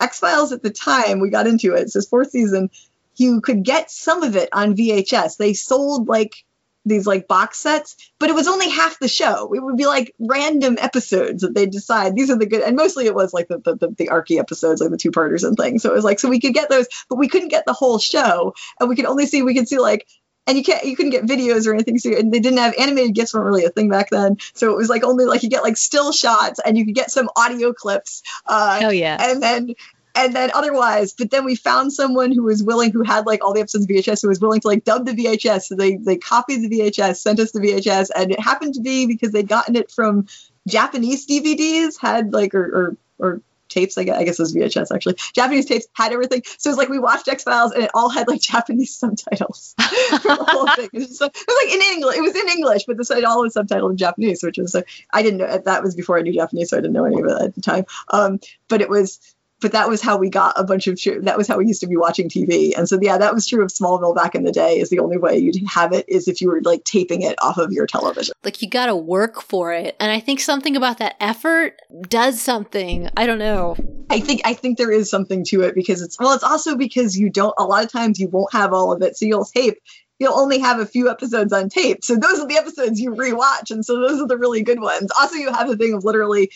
X files at the time we got into it. It's this fourth season. You could get some of it on vhs they sold like these like box sets, but it was only half the show. It would be like random episodes that they decide. These are the good, and mostly it was like the the, the, the episodes, like the two parters and things. So it was like so we could get those, but we couldn't get the whole show, and we could only see we could see like and you can't you couldn't get videos or anything. So and they didn't have animated gifs weren't really a thing back then. So it was like only like you get like still shots and you could get some audio clips. Uh, Hell yeah. and then and then otherwise but then we found someone who was willing who had like all the episodes of vhs who was willing to like dub the vhs so they they copied the vhs sent us the vhs and it happened to be because they'd gotten it from japanese dvds had like or or, or tapes I guess, I guess it was vhs actually. Japanese tapes had everything. So it was like we watched x-files and it all had like japanese subtitles. For the whole thing. It was, it was like in english it was in english but the all was subtitled in japanese which was uh, i didn't know that was before i knew japanese so i didn't know any of it at the time. Um, but it was but that was how we got a bunch of that was how we used to be watching TV. And so yeah, that was true of Smallville back in the day. Is the only way you'd have it is if you were like taping it off of your television. Like you got to work for it, and I think something about that effort does something. I don't know. I think I think there is something to it because it's well, it's also because you don't. A lot of times you won't have all of it, so you'll tape. You'll only have a few episodes on tape. So those are the episodes you rewatch. And so those are the really good ones. Also, you have the thing of literally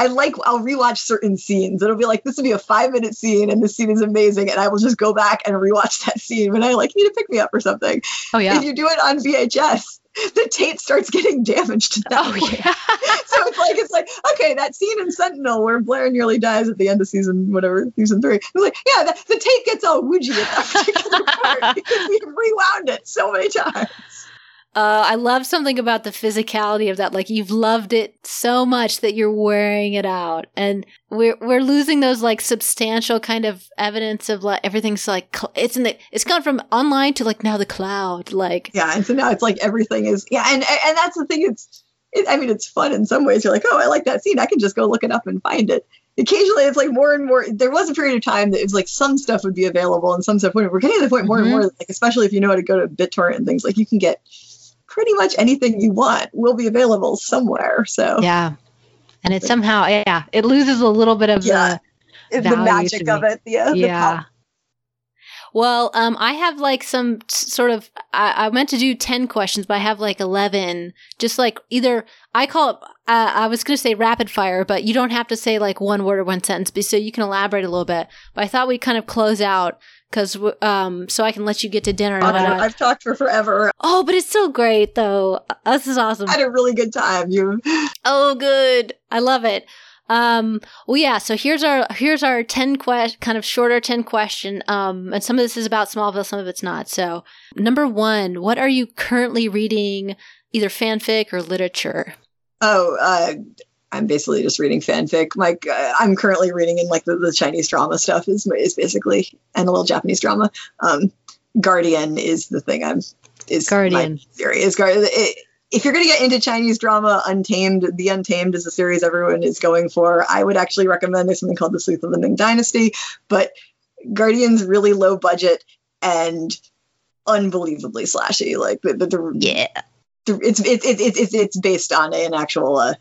I like I'll rewatch certain scenes. It'll be like this will be a five minute scene and the scene is amazing, and I will just go back and rewatch that scene when I like need to pick me up or something. Oh yeah. If you do it on VHS, the tape starts getting damaged. Oh point. yeah. so it's like it's like okay, that scene in Sentinel where Blair nearly dies at the end of season whatever season three. It's like yeah, the, the tape gets all woogey at that particular part because we've rewound it so many times. Uh, I love something about the physicality of that. Like you've loved it so much that you're wearing it out, and we're we're losing those like substantial kind of evidence of like everything's like it's in the it's gone from online to like now the cloud. Like yeah and so now it's like everything is yeah and and that's the thing it's it, i mean it's fun in some ways you're like oh i like that scene i can just go look it up and find it occasionally it's like more and more there was a period of time that it was like some stuff would be available and some stuff wouldn't we're getting to the point more Mhm. and more like especially if you know how to go to bittorrent and things like you can get pretty much anything you want will be available somewhere so Yeah. And it somehow, yeah, it loses a little bit of Yeah. the, value magic of it the, the the yeah. pop- Well, um, I have like some s- sort of. I, I meant to do ten questions, but I have like eleven. Just like either I call it. Uh, I was going to say rapid fire, but you don't have to say like one word or one sentence, but so you can elaborate a little bit. But I thought we'd kind of close out because um, so I can let you get to dinner. and Oh. I've talked for forever. oh, but it's so great though. Uh, This is awesome. I had a really good time. You Oh, good. I love it. Um, well, yeah. So here's our here's our ten que- kind of shorter ten question. Um, and some of this is about Smallville, some of it's not. So number one, what are you currently reading, either fanfic or literature? Oh, uh, I'm basically just reading fanfic. Like uh, I'm currently reading in like the, the Chinese drama stuff is is basically and a little Japanese drama. Um, Guardian is the thing I'm is Guardian. series. Guardian. If you're going to get into Chinese drama, Untamed, The Untamed is a series everyone is going for. I would actually recommend there's something called The Sleuth of the Ming Dynasty, but Guardian's really low budget and unbelievably slashy. Like the, the, the Yeah. the- it's it's it's it's it's based on an actual uh,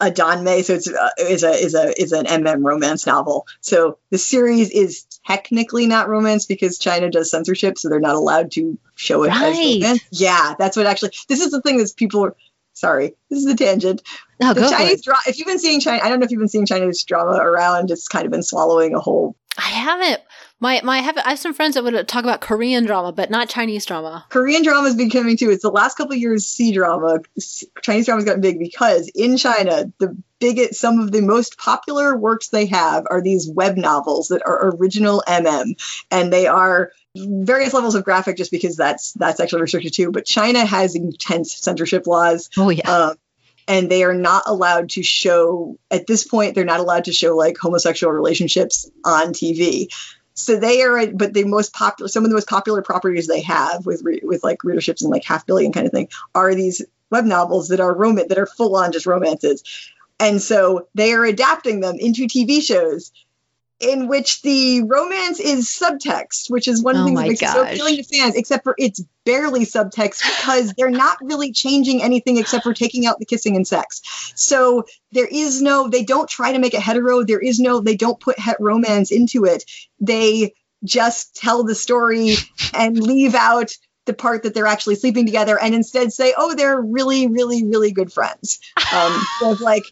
a danmei, so it's uh, is a is a is an MM romance novel. So the series is technically not romance because China does censorship, so they're not allowed to show it Right. as romance. Yeah, that's what actually. This is the thing that people. are Sorry, this is a tangent. No, the Chinese drama. If you've been seeing China, I don't know if you've been seeing Chinese drama around. It's kind of been swallowing a whole I haven't. My my I have I have some friends that would talk about Korean drama, but not Chinese drama. Korean drama has been coming too. It's the last couple of years C drama. Chinese drama's gotten big because in China, the biggest, some of the most popular works they have are these web novels that are original MM, and they are various levels of graphic just because that's that's actually restricted too. But China has intense censorship laws Oh yeah. um, and they are not allowed to show at this point they're not allowed to show like homosexual relationships on tv so they are but the most popular some of the most popular properties they have with with like readerships and like half billion kind of thing are these web novels that are romance that are full on just romances. And so they are adapting them into tv shows in which the romance is subtext, which is one of the Oh things that makes it so appealing to fans, except for it's barely subtext because they're not really changing anything except for taking out the kissing and sex. So there is no, they don't try to make it hetero. There is no, they don't put het romance into it. They just tell the story and leave out the part that they're actually sleeping together and instead say, oh, they're really, really, really good friends. Um, so like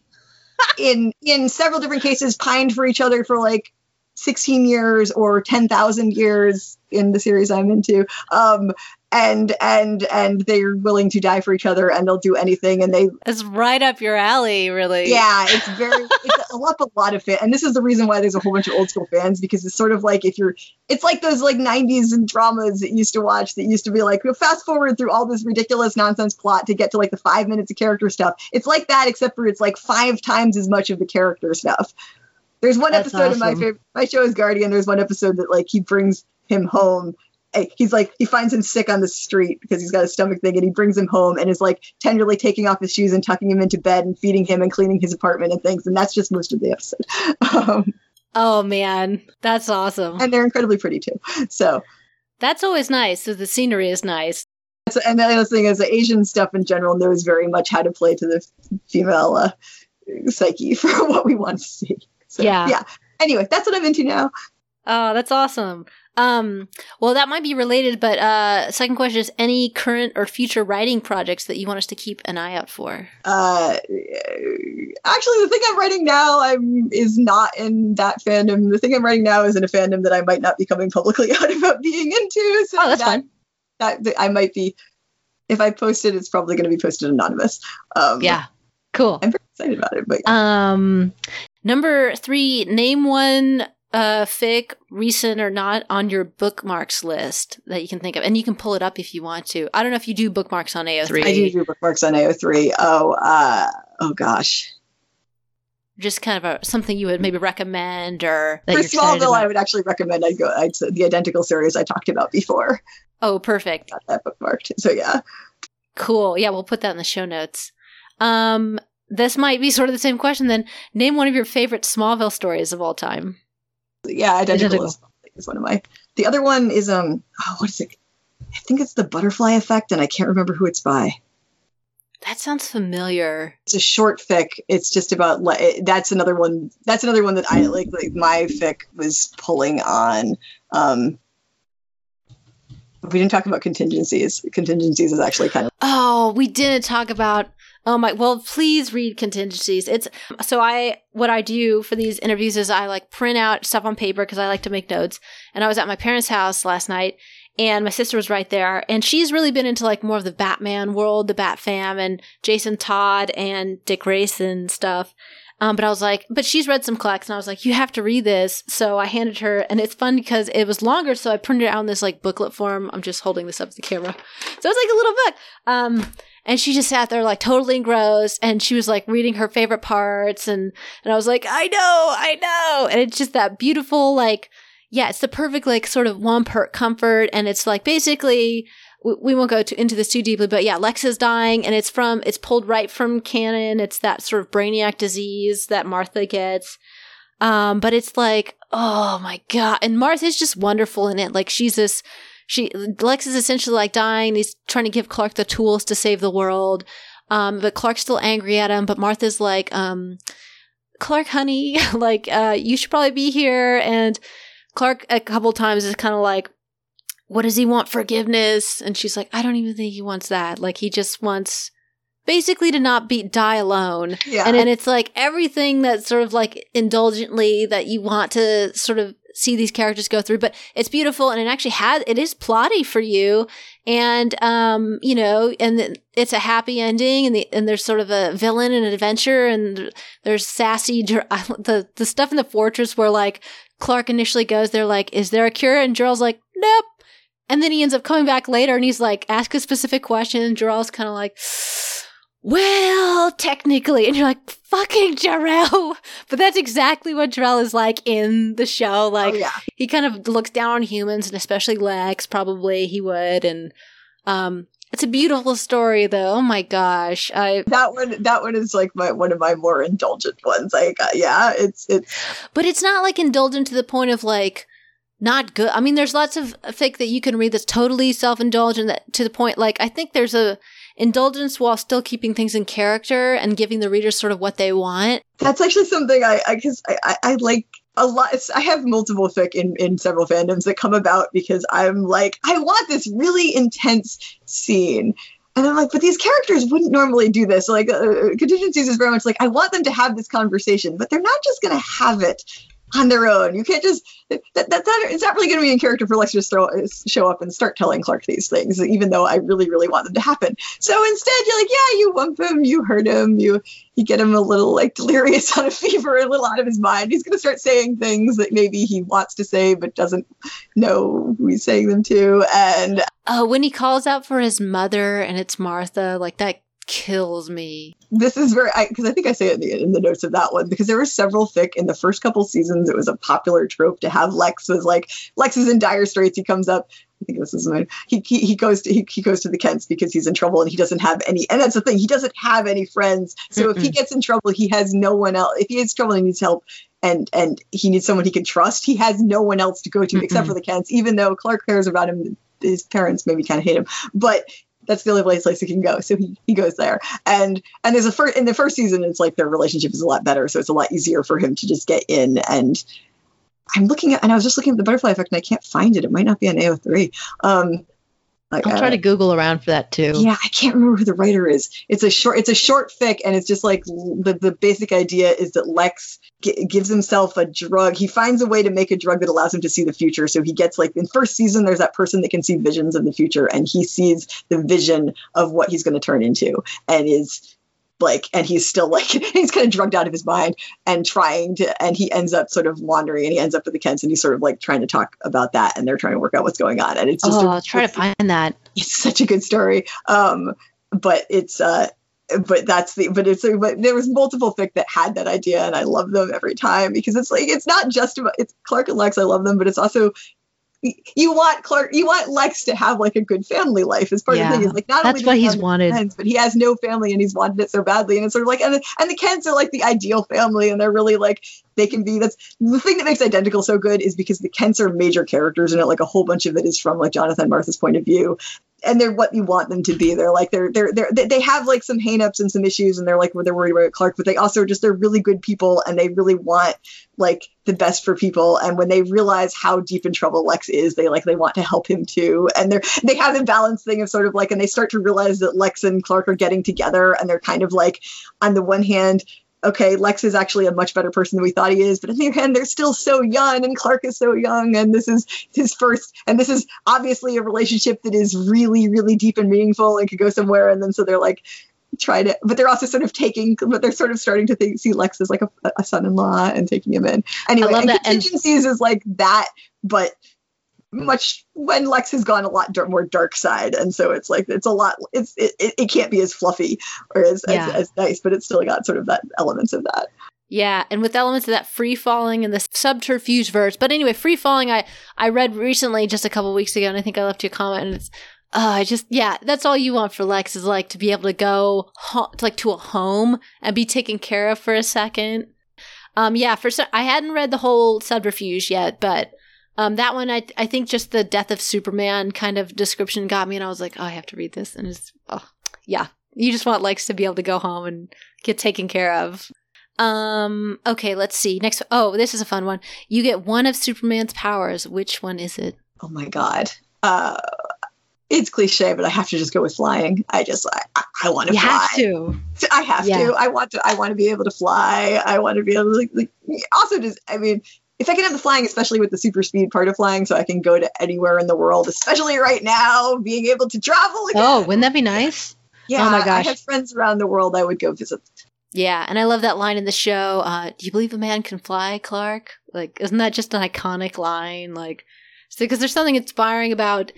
in in several different cases pined for each other for like 16 years or 10,000 years in the series I'm into. Um, and and and they're willing to die for each other and they'll do anything and they It's right up your alley, really. yeah it's very it's a lot a lot of fan and this is the reason why there's a whole bunch of old school fans because it's sort of like if you're it's like those like 90s and dramas that you used to watch that used to be like we'll fast forward through all this ridiculous nonsense plot to get to like the five minutes of character stuff. It's like that except for it's like five times as much of the character stuff. There's one That's episode of my favorite my show is guardian. There's one episode that like he brings him home he's like he finds him sick on the street because he's got a stomach thing and he brings him home and is like tenderly taking off his shoes and tucking him into bed and feeding him and cleaning his apartment and things and that's just most of the episode um, Oh man, that's awesome. and they're incredibly pretty too so That's always nice. So the scenery is nice. that's, and the other thing is the asian stuff in general knows very much how to play to the female uh, psyche for what we want to see so, Yeah. yeah anyway that's what i'm into now Oh, that's awesome. Um, well, that might be related, but uh, second question is: any current or future writing projects that you want us to keep an eye out for? uh actually the thing i'm writing now i'm is not in that fandom the thing i'm writing now is in a fandom that i might not be coming publicly out about being into so Oh, that's that, fine. that, that i might be if i post it it's probably going to be posted anonymous um Yeah. Cool. i'm very excited about it but Um, Number three: name one uh fic, recent or not, on your bookmarks list that you can think of, and you can pull it up if you want to. I don't know if you do bookmarks on AO3. i do do bookmarks on ao3 oh uh oh gosh Just kind of a, something you would maybe recommend, or that for smallville i would actually recommend i go i'd say the identical series i talked about before oh, perfect. got that bookmarked so yeah Cool. Yeah, we'll put that in the show notes. Um, this might be sort of the same question then. Name one of your favorite Smallville stories of all time. Yeah identical, Identical. Is, is one of my the other one is um oh what is it i think it's the butterfly effect and i can't remember who it's by That sounds familiar. it's a short fic it's just about that's another one that's another one that i like like my fic was pulling on um we didn't talk about contingencies contingencies is actually kind of Oh, we didn't talk about. Oh my. Well, please read contingencies. It's so I what I do for these interviews is I like print out stuff on paper because I like to make notes. And I was at my parents' house last night, and my sister was right there, and she's really been into like more of the Batman world, the Bat Fam, and Jason Todd and Dick Grayson stuff. Um, but I was like, but she's read some collects, and I was like, you have to read this. So I handed her, and it's fun because it was longer, so I printed it out in this like booklet form. I'm just holding this up to the camera, so it's like a little book. Um, and she just sat there like totally engrossed, and she was like reading her favorite parts, and and I was like, I know, I know, and it's just that beautiful like, yeah, it's the perfect like sort of one per comfort, and it's like basically we, we won't go to, into this too deeply, but yeah, Lex is dying, and it's from it's pulled right from canon. It's that sort of brainiac disease that Martha gets. Um, but it's like, oh my god, and Martha's just wonderful in it. Like she's this, she Lex is essentially like dying. He's trying to give Clark the tools to save the world. Um, but Clark's still angry at him. But Martha's like, um, Clark, honey, like, uh, you should probably be here. And Clark a couple times is kind of like, what does he want? Forgiveness. And she's like, I don't even think he wants that. Like, he just wants basically to not be die alone. yeah And, and it's like everything that's sort of like indulgently that you want to sort of see these characters go through, but it's beautiful and it actually has, it is plotty for you. And, um, you know, and it's a happy ending and the, and there's sort of a villain and an adventure and there's sassy, the, the stuff in the fortress where like Clark initially goes, they're like, is there a cure? And Jor-El's like, nope. And then he ends up coming back later and he's like, ask a specific question. And Jor-El's kind of like, well, technically. And you're like, fucking Jor-El. But that's exactly what Jor-El is like in the show. Like, oh, yeah he kind of looks down on humans and especially Lex, probably he would. And, um, it's a beautiful story though. Oh my gosh. I, that one that one is like my one of my more indulgent ones like uh, yeah it's it's but it's not like indulgent to the point of like, not good. I mean, there's lots of fic that you can read that's totally self-indulgent that to the point, like, I think there's a indulgence while still keeping things in character and giving the readers sort of what they want. that's actually something I I because I, I I like a lot. I have multiple fic in in several fandoms that come about because I'm like I want this really intense scene. And I'm like, but these characters wouldn't normally do this. Like, uh, contingencies is very much like, I want them to have this conversation, but they're not just going to have it on their own. You can't just that, that's not it's not really going to be in character for Lex to just throw show up and start telling Clark these things, even though I really really want them to happen. So instead, you're like, yeah, you whump him, you hurt him, you you get him a little like delirious on a fever, a little out of his mind. He's going to start saying things that maybe he wants to say but doesn't know who he's saying them to. And oh, when he calls out for his mother and it's Martha, like that kills me. This is very because I, I, think I say it in the, in the, notes of that one because there were several fic in the first couple seasons. It was a popular trope to have Lex was like Lex is in dire straits. He comes up. I think this is mine. He, he he goes to he, he goes to the Kents because he's in trouble and he doesn't have any. And that's the thing. He doesn't have any friends. So Mm-mm. if he gets in trouble, he has no one else. If he has trouble and he needs help, and and he needs someone he can trust, he has no one else to go to Mm-mm. except for the Kents. Even though Clark cares about him, his parents maybe kind of hate him, but that's the only place he can go. So he, he goes there. And and there's a first in the first season, it's like their relationship is a lot better. So it's a lot easier for him to just get in. And I'm looking at and I was just looking at the butterfly effect and I can't find it. It might not be on AO3. Um, like, I'll try uh, to Google around for that too. Yeah, I can't remember who the writer is. It's a short. It's a short fic, and it's just like the the basic idea is that Lex g- gives himself a drug. He finds a way to make a drug that allows him to see the future. So he gets like in first season, there's that person that can see visions of the future, and he sees the vision of what he's going to turn into, and is like and he's still like he's kind of drugged out of his mind and trying to and he ends up sort of wandering and he ends up with the Kents and he's sort of like trying to talk about that and they're trying to work out what's going on and it's just oh, a, I'll try to find that. It's such a good story. Um, but it's uh but that's the but it's but there was multiple fic that had that idea and I love them every time because it's like it's not just about it's Clark and Lex I love them but it's also you want Clark, you want Lex to have like a good family life as part yeah. of the thing. Is like not that's only what he's wanted, friends, but he has no family and he's wanted it so badly. And it's sort of like, and, the, and the Kents are like the ideal family, and they're really like they can be. That's the thing that makes Identical so good is because the Kents are major characters in it. Like a whole bunch of it is from like Jonathan Martha's point of view, and they're what you want them to be. They're like they're they're they're they have like some hangups and some issues, and they're like they're worried about Clark, but they also just they're really good people, and they really want like the best for people. And when they realize how deep in trouble Lex is, they like they want to help him too. And they're they have a balanced thing of sort of like, and they start to realize that Lex and Clark are getting together, and they're kind of like on the one hand okay, Lex is actually a much better person than we thought he is. But on the other hand, they're still so young, and Clark is so young, and this is his first, and this is obviously a relationship that is really, really deep and meaningful and could go somewhere. And then so they're like, try to, but they're also sort of taking, but they're sort of starting to think, see Lex as like a, a son-in-law and taking him in. Anyway, and that. contingencies and- is like that, but much when Lex has gone a lot dark, more dark side, and so it's like it's a lot. It's it, it, can't be as fluffy or as, yeah. as, as nice, but it's still got sort of that elements of that. Yeah, and with elements of that free falling and the subterfuge verse. But anyway, free falling, I I read recently just a couple weeks ago, and I think I left you a comment, and it's. Uh, I just yeah, that's all you want for Lex is like to be able to go ho- like to a home and be taken care of for a second. Um, yeah, for I hadn't read the whole subterfuge yet, but um, that one, I I think just the death of Superman kind of description got me, and I was like, oh, I have to read this, and it's oh yeah, you just want Lex to be able to go home and get taken care of. Um, okay, let's see. Next, oh, this is a fun one. You get one of Superman's powers. Which one is it? Oh my god. Uh, it's cliche, but I have to just go with flying. I just I, I want to you fly. Have to. I have yeah. to. I want to. I want to be able to fly. I want to be able to like, like also just. I mean, if I can have the flying, especially with the super speed part of flying, so I can go to anywhere in the world, especially right now, being able to travel again. Oh, wouldn't that be nice? Yeah. Oh my gosh. I have friends around the world I would go visit. Yeah, and I love that line in the show. Uh, Do you believe a man can fly, Clark? Like, isn't that just an iconic line? Like, because there's something inspiring about.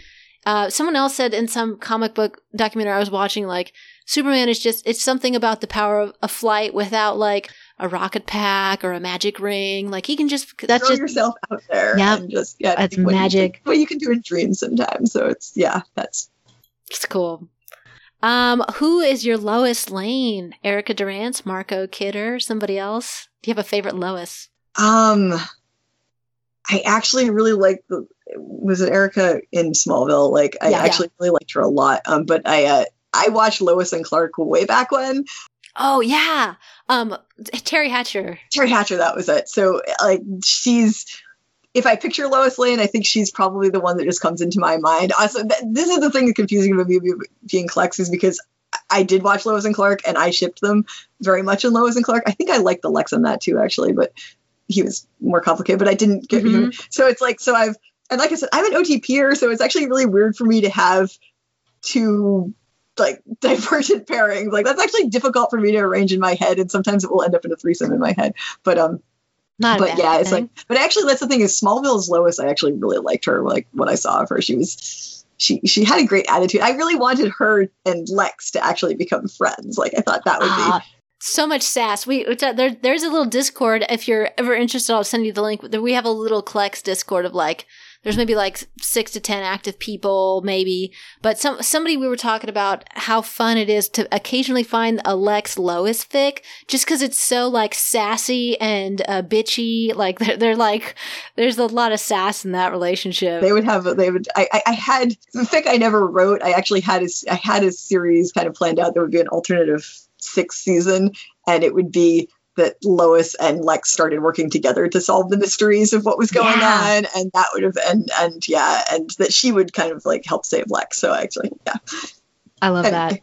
Uh, someone else said in some comic book documentary I was watching, like Superman is just it's something about the power of a flight without like a rocket pack or a magic ring. Like he can just that's throw just yourself out there. Yeah, just yeah, that's magic. what you can do in dreams sometimes. So it's yeah, that's it's cool. Um, who is your Lois Lane? Erica Durance, Margot Kidder, somebody else? Do you have a favorite Lois? Um, I actually really like the was it Erica in Smallville? Like I yeah, actually yeah. really liked her a lot. Um, but I uh, I watched Lois and Clark way back when. Oh yeah, um, Teri Hatcher. Teri Hatcher, that was it. So like she's if I picture Lois Lane, I think she's probably the one that just comes into my mind. Also, th- this is the thing that's confusing about me being Clex is because I did watch Lois and Clark and I shipped them very much in Lois and Clark. I think I liked the Lex on that too, actually, but he was more complicated, but I didn't get him. So it's like so I've and like I said, I'm an OTPer, so it's actually really weird for me to have two like divergent pairings. Like that's actually difficult for me to arrange in my head, and sometimes it will end up in a threesome in my head. But um, Not a but yeah, it's thing. like, but actually, that's the thing is Smallville's Lois. I actually really liked her. Like when I saw of her, she was she she had a great attitude. I really wanted her and Lex to actually become friends. Like I thought that would be. Ah, So much sass. We it's, uh, there. There's a little Discord. If you're ever interested, I'll send you the link. We have a little Clex Discord of like. There's maybe like six to ten active people, maybe. But some somebody we were talking about how fun it is to occasionally find a Lex Lois fic, just because it's so like sassy and uh, bitchy. Like they're, they're like, there's a lot of sass in that relationship. they would have they would I, I had the fic I never wrote I actually had a I had a series kind of planned out there would be an alternative sixth season and it would be that Lois and Lex started working together to solve the mysteries of what was going Yeah. on and that would have and and yeah and that she would kind of like help save Lex so actually yeah I love And- that.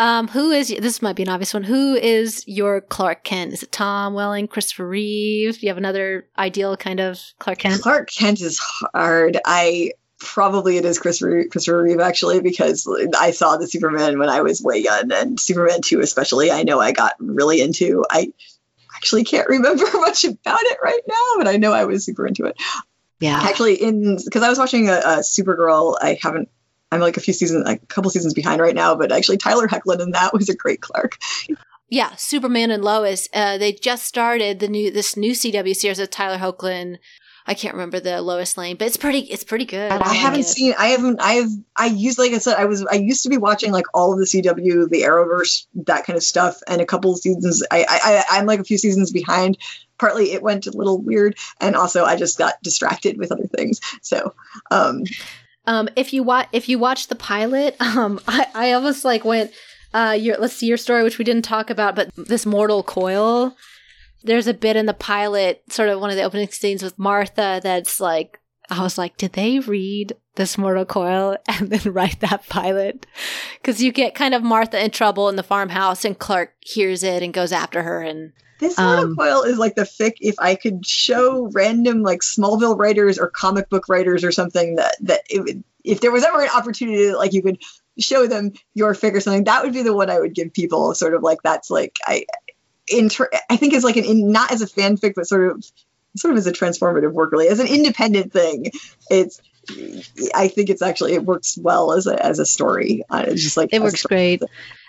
Um, who is this? Might be an obvious one. Who is your Clark Kent? Is it Tom Welling, Christopher Reeve? Do you have another ideal kind of Clark Kent? Clark Kent is hard. I probably it is Christopher Christopher Reeve actually because I saw the Superman when I was way young and Superman 2 especially I know I got really into. I actually can't remember much about it right now, but I know I was super into it. Yeah. Actually in because I was watching a, a Supergirl, I haven't I'm like a few seasons, like a couple seasons behind right now, but actually Tyler Hoechlin in that was a great Clark. Yeah, Superman and Lois. Uh, they just started the new this new CW series with Tyler Hoechlin. I can't remember the Lois Lane, but it's pretty. It's pretty good. I I haven't seen. I haven't. I've. I used like I said. I was. I used to be watching like all of the CW, the Arrowverse, that kind of stuff, and a couple of seasons. I. I. I I'm like a few seasons behind. Partly it went a little weird, and also I just got distracted with other things. So, um, Um, if you watch if you watch the pilot, um, I, I almost like went. Uh, your let's see your story, which we didn't talk about, but this mortal coil. There's a bit in the pilot, sort of one of the opening scenes with Martha. That's like, I was like, did they read this mortal coil and then write that pilot? Because you get kind of Martha in trouble in the farmhouse, and Clark hears it and goes after her, and this Mortal Um, Coil is like the fic. If I could show random like Smallville writers or comic book writers or something that that it would, if there was ever an opportunity that like you could show them your fic or something, that would be the one I would give people. Sort of like that's like I, inter- I think it's like an in, not as a fanfic, but sort of sort of as a transformative work, really as an independent thing. It's I think it's actually it works well as a as a story. Uh, it's just like It works great.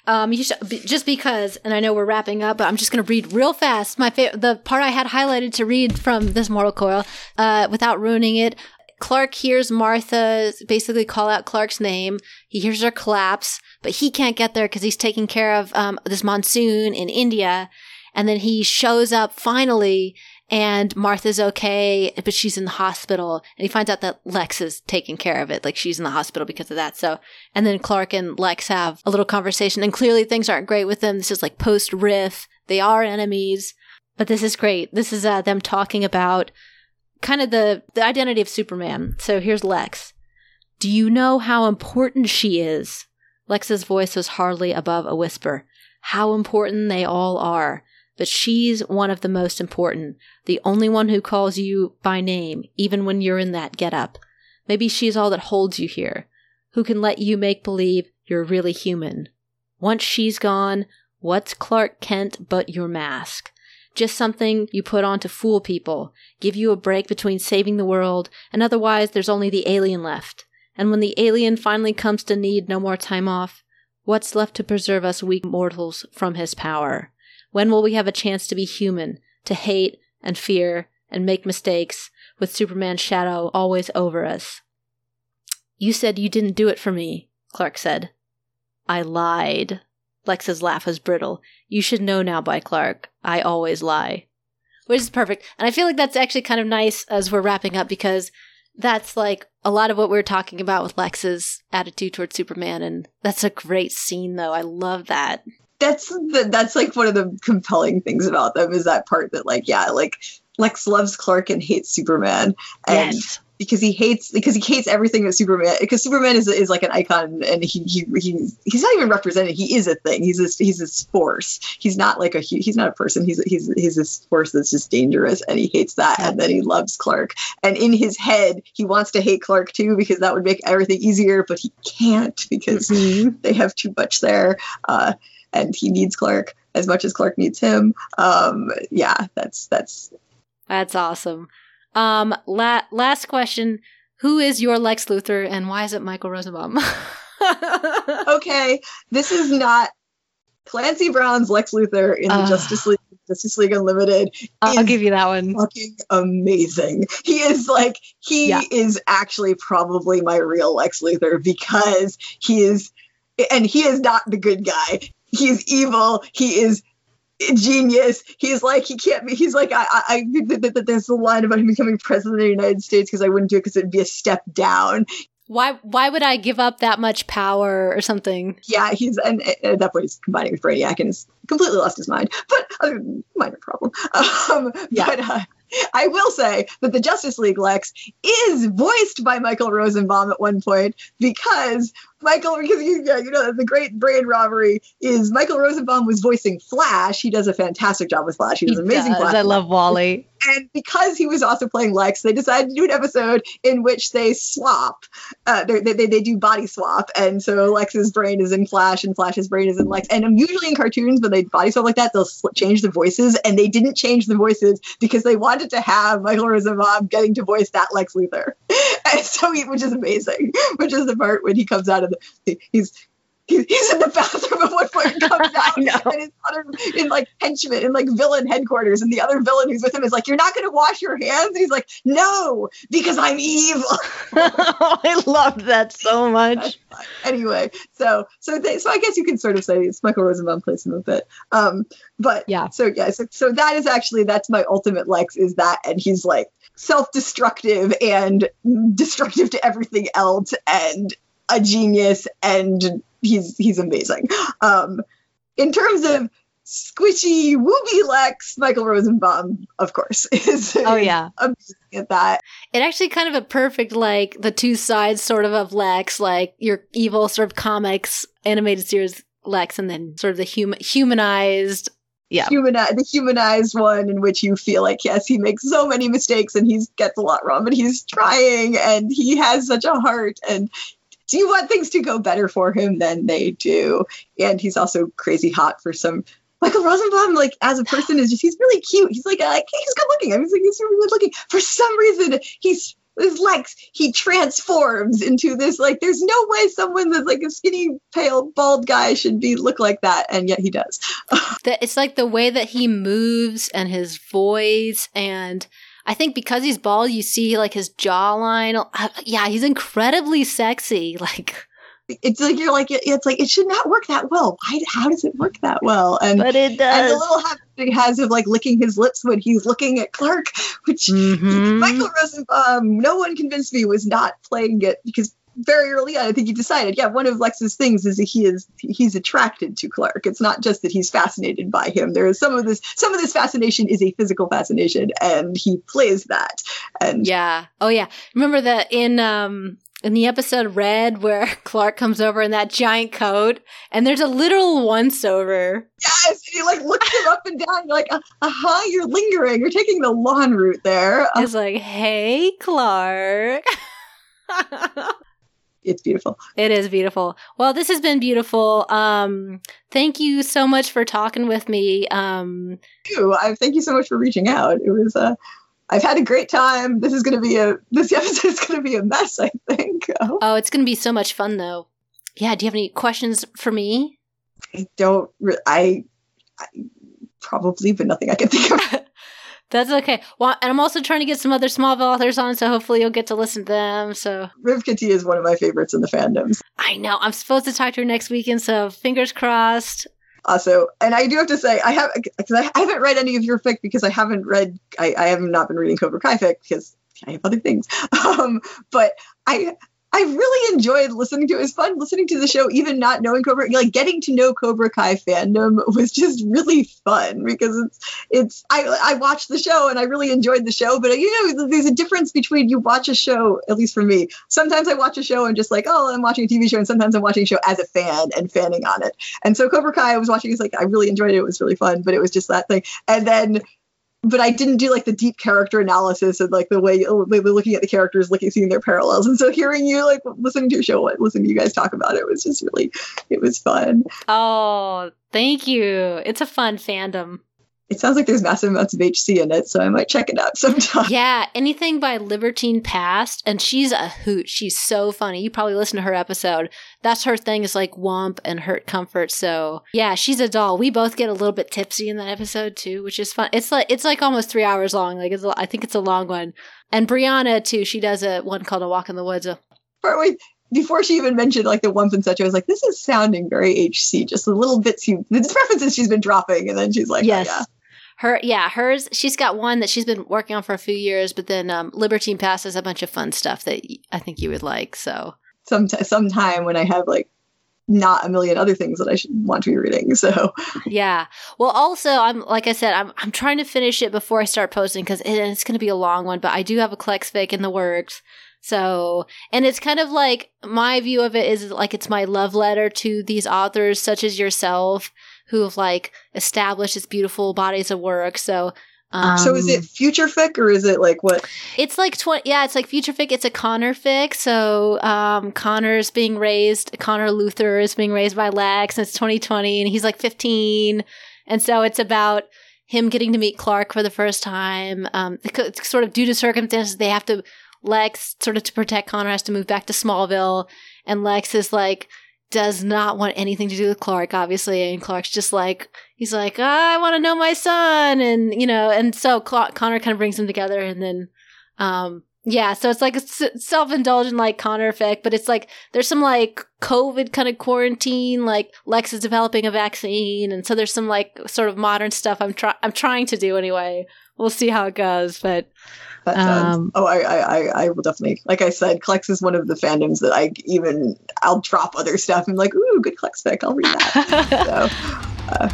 Um, you should, just because, and I know we're wrapping up, but I'm just going to read real fast. My the part I had highlighted to read from this Mortal Coil, uh, without ruining it. Clark hears Martha basically call out Clark's name. He hears her collapse, but he can't get there because he's taking care of um, this monsoon in India. And then he shows up finally, and Martha's okay, but she's in the hospital. And he finds out that Lex is taking care of it, like she's in the hospital because of that. So and then Clark and Lex have a little conversation, and clearly things aren't great with them. This is like post riff. They are enemies, but this is great. This is uh, them talking about kind of the, the identity of Superman. So here's Lex. Do you know how important she is? Lex's voice was hardly above a whisper. How important they all are. But she's one of the most important, the only one who calls you by name, even when you're in that get up. Maybe she's all that holds you here who can let you make believe you're really human. Once she's gone, what's Clark Kent but your mask? Just something you put on to fool people, give you a break between saving the world, and otherwise there's only the alien left. And when the alien finally comes to need no more time off, what's left to preserve us weak mortals from his power? When will we have a chance to be human, to hate and fear and make mistakes, with Superman's shadow always over us? You said you didn't do it for me, Clark said. I lied. Lex's laugh was brittle. You should know now by Clark. I always lie. Which is perfect. And I feel like that's actually kind of nice as we're wrapping up because that's like a lot of what we are talking about with Lex's attitude towards Superman. And that's a great scene, though. I love that. That's the, that's like one of the compelling things about them is that part that like yeah like Lex loves Clark and hates Superman. And yes. because he hates because he hates everything that Superman because Superman is, is like an icon and he, he he's he's not even represented. He is a thing. He's this he's this force. He's not like a he's not a person. He's he's he's this force that's just dangerous and he hates that and then he loves Clark. And in his head he wants to hate Clark too because that would make everything easier but he can't because Mhm. they have too much there. Uh, and he needs Clark as much as Clark needs him um yeah that's that's That's awesome. Um, la- last question: Who is your Lex Luthor, and why is it Michael Rosenbaum? okay, this is not Clancy Brown's Lex Luthor in the Justice League Justice League Unlimited I'll give you that one. fucking amazing. He is like he Yeah. is actually probably my real Lex Luthor because he is and he is not the good guy. He is evil. He is genius. He's like he can't be. He's like I. I, I th- th- th- there's a line about him becoming president of the United States because I wouldn't do it because it'd be a step down. why? Why would I give up that much power or something? yeah, he's and at that point he's combining with Brainiac and has completely lost his mind. But uh, minor problem. Um, Yeah. But uh, I will say that the Justice League Lex is voiced by Michael Rosenbaum at one point because Michael, because you, yeah, you know the great brain robbery is Michael Rosenbaum was voicing Flash. He does a fantastic job with Flash. He does He amazing. does. Flash. I love Wally. And because he was also playing Lex, they decided to do an episode in which they swap. Uh, they, they, they do body swap. And so Lex's brain is in Flash and Flash's brain is in Lex. And usually in cartoons, when they body swap like that, they'll change the voices. And they didn't change the voices because they wanted to have Michael Rosenbaum getting to voice that Lex Luthor. So he, which is amazing, which is the part when he comes out of the, he's, he's in the bathroom at one point and comes out and his of in like henchmen in like villain headquarters and the other villain who's with him is like you're not going to wash your hands? And he's like no because i'm evil. I loved that so much. anyway so so they, so i guess you can sort of say it's michael rosenbaum plays him a bit. Um but Yeah. so yeah so, so that is actually that's my ultimate lex is that and he's like self-destructive and destructive to everything else and a genius and he's he's amazing um in terms of squishy wooby lex michael rosenbaum of course is Oh yeah. amazing at that It actually kind of a perfect like the two sides sort of of Lex, like your evil sort of comics animated series Lex, and then sort of the human humanized. Yeah. the humanized one in which you feel like yes he makes so many mistakes and he gets a lot wrong but he's trying and he has such a heart and do you want things to go better for him than they do and he's also crazy hot for some Michael Rosenbaum, like as a person, is just—he's really cute. He's like, like he's good looking. I mean, he's like he's really good looking. For some reason, he's his legs. He transforms into this like. There's no way someone that's like a skinny, pale, bald guy should be look like that, and yet he does. That it's like the way that he moves and his voice, and I think because he's bald, you see like his jawline. Uh, Yeah, he's incredibly sexy. Like it's like you're like it's like it should not work that well. Why? How does it work that well? And But it does. and the little habit he has of like licking his lips when he's looking at Clark, which Mhm. Michael Rosenbaum, no one convinced me was not playing it because very early on, I think he decided, yeah, one of Lex's things is that he is he's attracted to Clark. It's not just that he's fascinated by him. There is some of this some of this fascination is a physical fascination, and he plays that. And Yeah. Oh yeah. Remember that in um in the episode Red where Clark comes over in that giant coat and there's a literal once over. yes, he like looks him up and down. You're like, uh huh, you're lingering. You're taking the lawn route there. Uh, It's like, "Hey, Clark." it's beautiful. it is beautiful. Well, this has been beautiful. Um thank you so much for talking with me. Um you. I thank you so much for reaching out. It was uh I've had a great time. This is going to be a this episode is going to be a mess. I think. Oh, it's going to be so much fun though. Yeah, do you have any questions for me? I don't. I, I probably, but nothing I can think of. That's okay. Well, and I'm also trying to get some other Smallville authors on, so hopefully you'll get to listen to them. So Rivka T is one of my favorites in the fandoms. I know I'm supposed to talk to her next weekend, so fingers crossed. Also, and I do have to say, I have because I, haven't read any of your fic because I haven't read. I, I have not been reading Cobra Kai fic because I have other things. Um, but I I really enjoyed listening to it. It was fun listening to the show, even not knowing Cobra. Like getting to know Cobra Kai fandom was just really fun because it's it's. I I watched the show and I really enjoyed the show, but you know, there's a difference between you watch a show. At least for me, sometimes I watch a show and just like, oh, I'm watching a TV show, and sometimes I'm watching a show as a fan and fanning on it. And so Cobra Kai, I was watching. It's like I really enjoyed it. It was really fun, but it was just that thing. And then but I didn't do like the deep character analysis and like the way oh, looking at the characters, looking seeing their parallels. And so hearing you like listening to your show, listening to you guys talk about it was just really it was fun. Oh, thank you. It's a fun fandom it sounds like there's massive amounts of HC in it, so I might check it out sometime. Yeah, anything by Libertine Past, and she's a hoot. She's so funny. You probably listened to her episode. That's her thing is like Whump and Hurt Comfort. So yeah, she's a doll. We both get a little bit tipsy in that episode too, which is fun. It's like it's like almost three hours long. Like it's, I think it's a long one. And Brianna too. She does a one called A Walk in the Woods. Wait, before she even mentioned like the Whump and such, I was like, this is sounding very HC. Just the little bits you, the references she's been dropping, and then she's like, oh, yes. Oh, yeah her, yeah, hers. She's got one that she's been working on for a few years, but then um, Libertine passes a bunch of fun stuff that I think you would like. So some sometime when I have like not a million other things that I should want to be reading. So yeah. Well, also I'm like I said, I'm I'm trying to finish it before I start posting because it, it's going to be a long one. But I do have a Clex in the works. So, and it's kind of like my view of it is like it's my love letter to these authors such as yourself who have like established its beautiful bodies of work. So um, so is it future fic or is it like what? It's like twenty. Yeah, it's like future fic. It's a Connor fic. So um, Connor's being raised. Connor Luthor is being raised by Lex, and it's 2020, and he's like 15, and so it's about him getting to meet Clark for the first time. Um, sort of due to circumstances, they have to. Lex, sort of to protect Connor, has to move back to Smallville, and Lex is like does not want anything to do with Clark, obviously. And Clark's just like, he's like, I want to know my son. And, you know, and so Cl- Connor kind of brings them together. And then, um, yeah, so it's like a self indulgent, like Connor effect, but it's like there's some like COVID kind of quarantine, like Lex is developing a vaccine. And so there's some like sort of modern stuff I'm, trying I'm trying to do anyway. We'll see how it goes. But, that. Um, oh, I, I, I will definitely. Like I said, Clex is one of the fandoms that I even. I'll drop other stuff and like, ooh, good Clex fic. I'll read that. so, uh,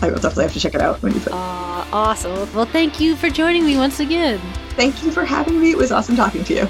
I will definitely have to check it out when you put. Uh, awesome. Well, thank you for joining me once again. Thank you for having me. It was awesome talking to you.